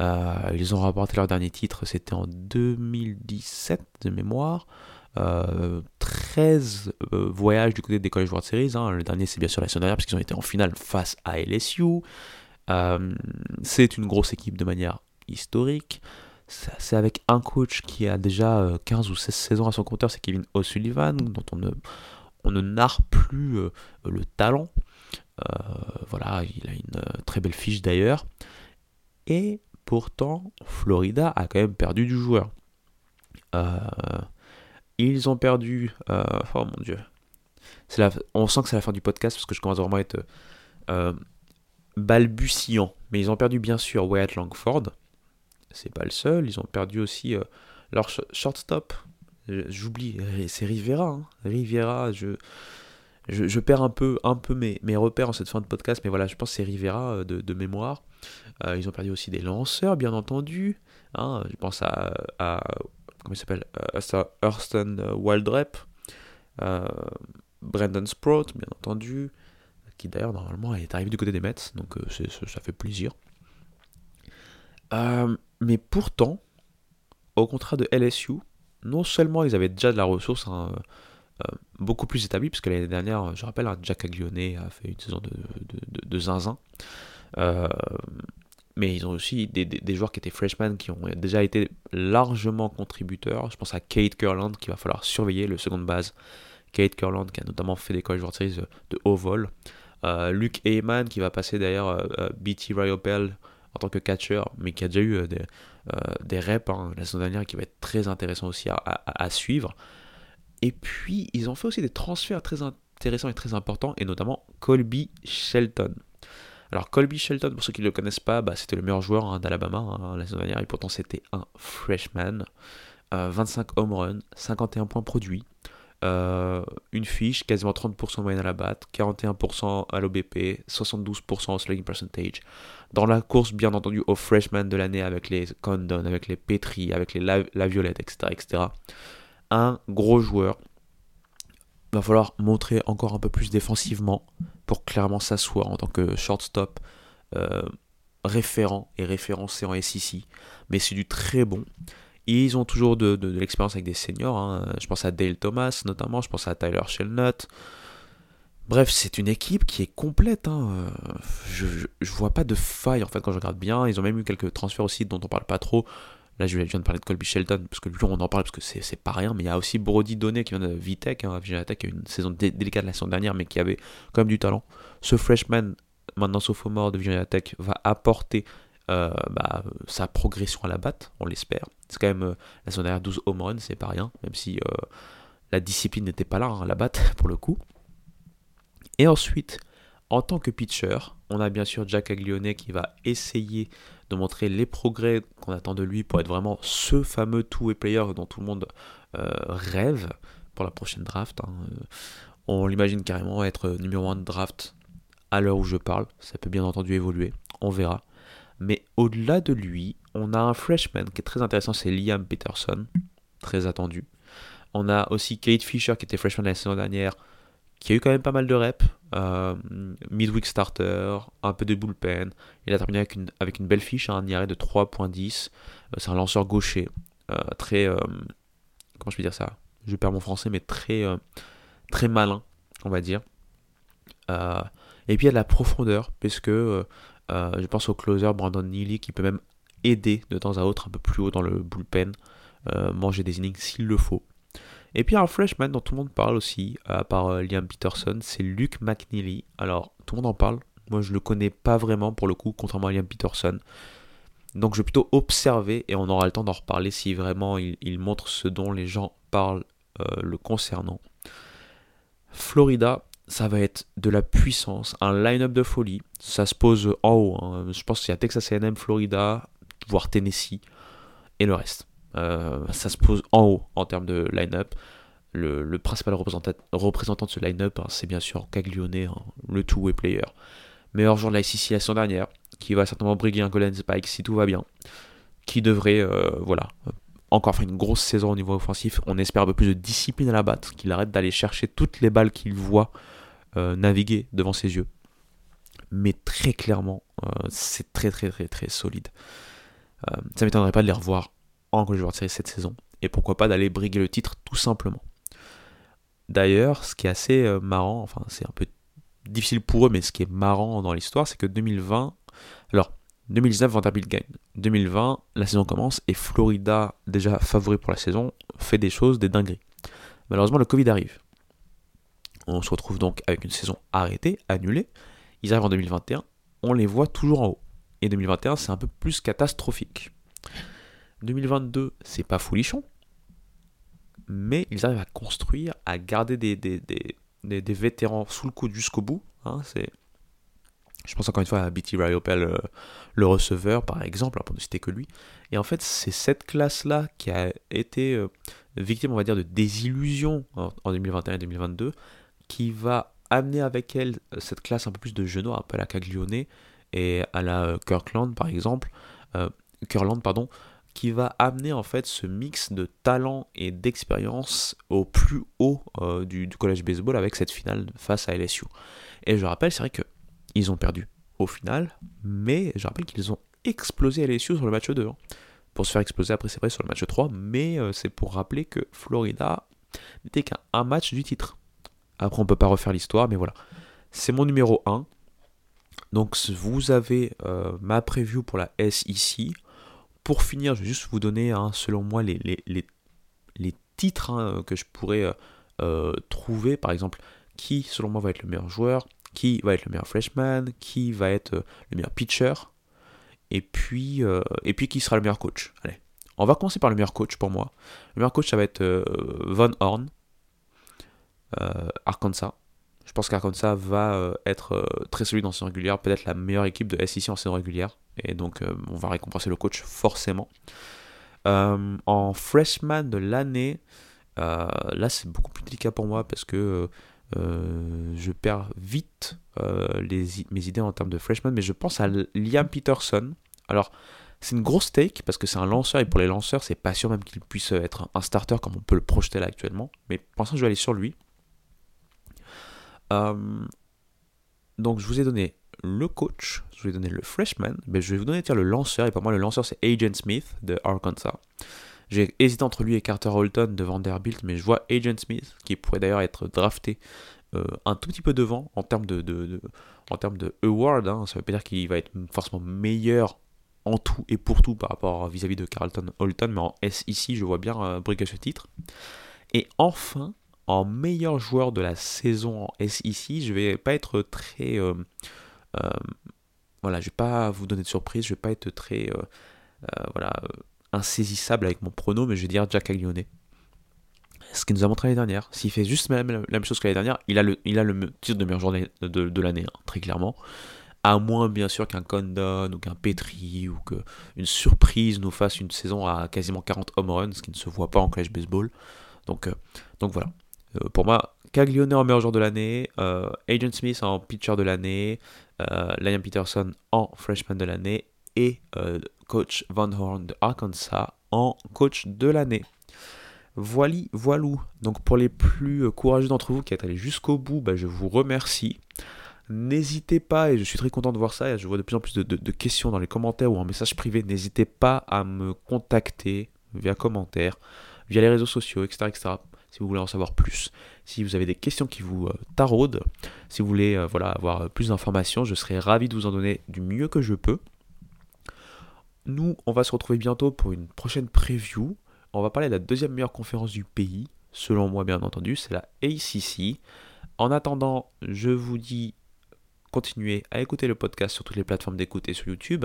Euh, ils ont rapporté leur dernier titre, c'était en 2017 de mémoire. 13 euh, voyages du côté des collèges World Series. Hein. Le dernier, c'est bien sûr la saison dernière, parce qu'ils ont été en finale face à LSU. c'est une grosse équipe de manière historique. C'est avec un coach qui a déjà 15 euh, ou 16 saisons à son compteur, c'est Kevin O'Sullivan, dont on ne, on ne narre plus euh, le talent. Euh, voilà, il a une très belle fiche d'ailleurs. Et pourtant, Florida a quand même perdu du joueur. ils ont perdu. oh mon dieu. La, on sent que c'est la fin du podcast parce que je commence vraiment à être balbutiant. Mais ils ont perdu bien sûr Wyatt Langford c'est pas le seul. Ils ont perdu aussi euh, leur shortstop. J'oublie, c'est Rivera. Hein. Rivera, je, je, perds un peu, un peu mes, mes, repères en cette fin de podcast, mais voilà, je pense que c'est Rivera euh, de, mémoire. Euh, ils ont perdu aussi des lanceurs, bien entendu. Hein. je pense à, à comment il s'appelle Hurston Wildrep, Brandon Sprout, bien entendu, qui d'ailleurs normalement est arrivé du côté des Mets, donc ça fait plaisir. Euh, mais pourtant, au contraire de LSU, non seulement ils avaient déjà de la ressource hein, euh, beaucoup plus établie, puisque l'année dernière, je rappelle, hein, Jack Aglione a fait une saison de, zinzin. Euh, mais ils ont aussi des, joueurs qui étaient freshmen qui ont déjà été largement contributeurs. Je pense à Kate Kurland qu'il va falloir surveiller, le second base. Kate Kurland qui a notamment fait des college World Series de haut vol. Luke Heyman qui va passer derrière BT Ryopel en tant que catcher, mais qui a déjà eu euh, des, euh, des reps hein, la saison dernière qui va être très intéressant aussi à, suivre. Et puis, ils ont fait aussi des transferts très intéressants et très importants, et notamment Colby Shelton. Alors Colby Shelton, pour ceux qui ne le connaissent pas, bah, c'était le meilleur joueur hein, d'Alabama hein, la saison dernière, et pourtant c'était un freshman. 25 euh, home runs, 51 points produits, une fiche, quasiment 30% moyenne à la batte, 41% à l'OBP, 72% au slugging percentage. Dans la course, bien entendu, au freshman de l'année avec les Condon, avec les Petri, avec les La, Violette, etc., etc. Un gros joueur. Va falloir montrer encore un peu plus défensivement pour clairement s'asseoir en tant que shortstop euh, référent et référencé en SEC. Mais c'est du très bon. Ils ont toujours de, l'expérience avec des seniors. Hein. Je pense à Dale Thomas notamment, je pense à Tyler Shelnut. Bref, c'est une équipe qui est complète. Hein. Je, je, vois pas de faille en fait quand je regarde bien. Ils ont même eu quelques transferts aussi dont on parle pas trop. Là, je viens de parler de Colby Shelton, parce que lui, on en parle parce que c'est pas rien, mais il y a aussi Brody Donné qui vient de Vitek, hein, qui a eu une saison délicate la saison dernière, mais qui avait quand même du talent. Ce freshman, maintenant sophomore de Virginia Tech, va apporter euh, bah, sa progression à la batte, on l'espère. C'est quand même euh, la saison dernière 12 home runs, c'est pas rien, même si euh, la discipline n'était pas là hein, à la batte pour le coup. Et ensuite, en tant que pitcher, on a bien sûr Jack Aglione qui va essayer de montrer les progrès qu'on attend de lui pour être vraiment ce fameux two-way player dont tout le monde rêve pour la prochaine draft. Hein. On l'imagine carrément être numéro 1 de draft à l'heure où je parle. Ça peut bien entendu évoluer, on verra. Mais au-delà de lui, on a un freshman qui est très intéressant, c'est Liam Peterson, très attendu. On a aussi Kate Fisher qui était freshman la saison dernière, qui a eu quand même pas mal de reps. Euh, midweek starter, un peu de bullpen. Il a terminé avec une, avec une belle fiche, un IRA de 3.10. Euh, c'est un lanceur gaucher, euh, très... comment je peux dire ça? Je perds mon français, mais très, très malin, on va dire. et puis il y a de la profondeur, parce que je pense au closer Brandon Neely qui peut même aider de temps à autre un peu plus haut dans le bullpen, manger des innings s'il le faut. Et puis un freshman dont tout le monde parle aussi, à part euh, Liam Peterson, c'est Luke McNeely. Alors, tout le monde en parle. Moi, je le connais pas vraiment pour le coup, contrairement à Liam Peterson. Donc, je vais plutôt observer et on aura le temps d'en reparler si vraiment il, montre ce dont les gens parlent euh, le concernant. Florida, ça va être de la puissance, un line-up de folie. Ça se pose en haut. Hein. Je pense qu'il y a Texas AM, Florida, voire Tennessee et le reste. Euh, ça se pose en haut en termes de line-up. Le, principal représentant de ce line-up, hein, c'est bien sûr Caglione, hein, le two-way player. Meilleur joueur de la ICC la saison dernière, qui va certainement briguer un Golden Spike si tout va bien. Qui devrait, euh, voilà, encore faire une grosse saison au niveau offensif. On espère un peu plus de discipline à la batte, qu'il arrête d'aller chercher toutes les balles qu'il voit euh, naviguer devant ses yeux. Mais très clairement, c'est très très très très solide. ça m'étonnerait pas de les revoir en joueur de série cette saison. Et pourquoi pas d'aller briguer le titre tout simplement. D'ailleurs, ce qui est assez euh, marrant, enfin c'est un peu difficile pour eux, mais ce qui est marrant dans l'histoire, c'est que 2020, alors 2019 Vanderbilt gagne. 2020, la saison commence et Florida, déjà favori pour la saison, fait des choses, des dingueries. Malheureusement, le Covid arrive. On se retrouve donc avec une saison arrêtée, annulée. Ils arrivent en 2021, on les voit toujours en haut. Et 2021, c'est un peu plus catastrophique. 2022, c'est pas foulichon, mais ils arrivent à construire, à garder des, vétérans sous le coude jusqu'au bout. Hein, c'est... Je pense encore une fois à BT Ryopel, euh, le receveur, par exemple, hein, pour ne citer que lui. Et en fait, c'est cette classe-là qui a été euh, victime, on va dire, de désillusion en, 2021 et 2022, qui va amener avec elle euh, cette classe un peu plus de genoux, un peu à la Caglione et à la Kirkland, par exemple. Kirkland, pardon, qui va amener en fait ce mix de talent et d'expérience au plus haut euh, du, collège baseball avec cette finale face à LSU. Et je rappelle, c'est vrai qu'ils ont perdu au final, mais je rappelle qu'ils ont explosé LSU sur le match 2. Hein. Pour se faire exploser après, c'est vrai, sur le match 3, mais euh, c'est pour rappeler que Florida n'était qu'un match du titre. Après, on peut pas refaire l'histoire, mais voilà. C'est mon numéro 1. Donc, vous avez euh, ma preview pour la SEC pour finir, je vais juste vous donner, hein, selon moi, les, titres hein, que je pourrais euh, euh, trouver. Par exemple, qui, selon moi, va être le meilleur joueur, qui va être le meilleur freshman, qui va être le meilleur pitcher, et puis, et puis qui sera le meilleur coach. Allez, on va commencer par le meilleur coach pour moi. Le meilleur coach, ça va être Von Horn, Arkansas. Je pense qu'Arkansas va être très solide en saison régulière, peut-être la meilleure équipe de SEC en saison régulière. Et donc, euh, on va récompenser le coach forcément. Euh, en freshman de l'année, là, c'est beaucoup plus délicat pour moi parce que je perds vite mes idées en termes de freshman, mais je pense à Liam Peterson. Alors, c'est une grosse take parce que c'est un lanceur et pour les lanceurs, c'est pas sûr même qu'il puisse être un starter comme on peut le projeter là actuellement. Mais pour l'instant, je vais aller sur lui. Euh, donc, je vous ai donné le coach, je vous ai donné le freshman, mais je vais vous donner le lanceur. Et pour moi, le lanceur, c'est Agent Smith de Arkansas. J'ai hésité entre lui et Carter Holton de Vanderbilt, mais je vois Agent Smith, qui pourrait d'ailleurs être drafté euh, un tout petit peu devant en termes de, en termes de award. Hein. Ça veut pas dire qu'il va être forcément meilleur en tout et pour tout par rapport vis-à-vis de Carlton Holton, mais en S ici, je vois bien euh, ce titre. Et enfin, en meilleur joueur de la saison en S ici, je vais pas être très. Euh, euh, voilà, je vais pas vous donner de surprise, je vais pas être très. voilà, insaisissable avec mon prono, mais je vais dire Jack Aglione. Ce qu'il nous a montré l'année dernière. S'il fait juste la même, chose que l'année dernière, il a le, titre de meilleur joueur de, l'année, hein, très clairement à moins bien sûr qu'un Condon ou qu'un Petri ou qu'une surprise nous fasse une saison à quasiment 40 home runs, ce qui ne se voit pas en college baseball. Donc, euh, donc voilà. Euh, pour moi, Caglione en meilleur joueur de l'année, euh, Agent Smith en pitcher de l'année, Liam Peterson en freshman de l'année et coach Van Horn de Arkansas en coach de l'année. Voilà, voilou. Donc pour les plus courageux d'entre vous qui êtes allés jusqu'au bout, bah, je vous remercie. N'hésitez pas, et je suis très content de voir ça, et je vois de plus en plus de, questions dans les commentaires ou en message privé, n'hésitez pas à me contacter via commentaire, via les réseaux sociaux, etc., etc., si vous voulez en savoir plus. Si vous avez des questions qui vous euh, taraudent, si vous voulez euh, voilà, avoir plus d'informations, je serai ravi de vous en donner du mieux que je peux. Nous, on va se retrouver bientôt pour une prochaine preview. On va parler de la deuxième meilleure conférence du pays, selon moi bien entendu, c'est la ACC. En attendant, je vous dis continuez à écouter le podcast sur toutes les plateformes d'écoute et sur YouTube.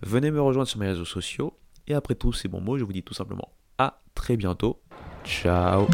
Venez me rejoindre sur mes réseaux sociaux. Et après tous ces bons mots, je vous dis tout simplement à très bientôt. Ciao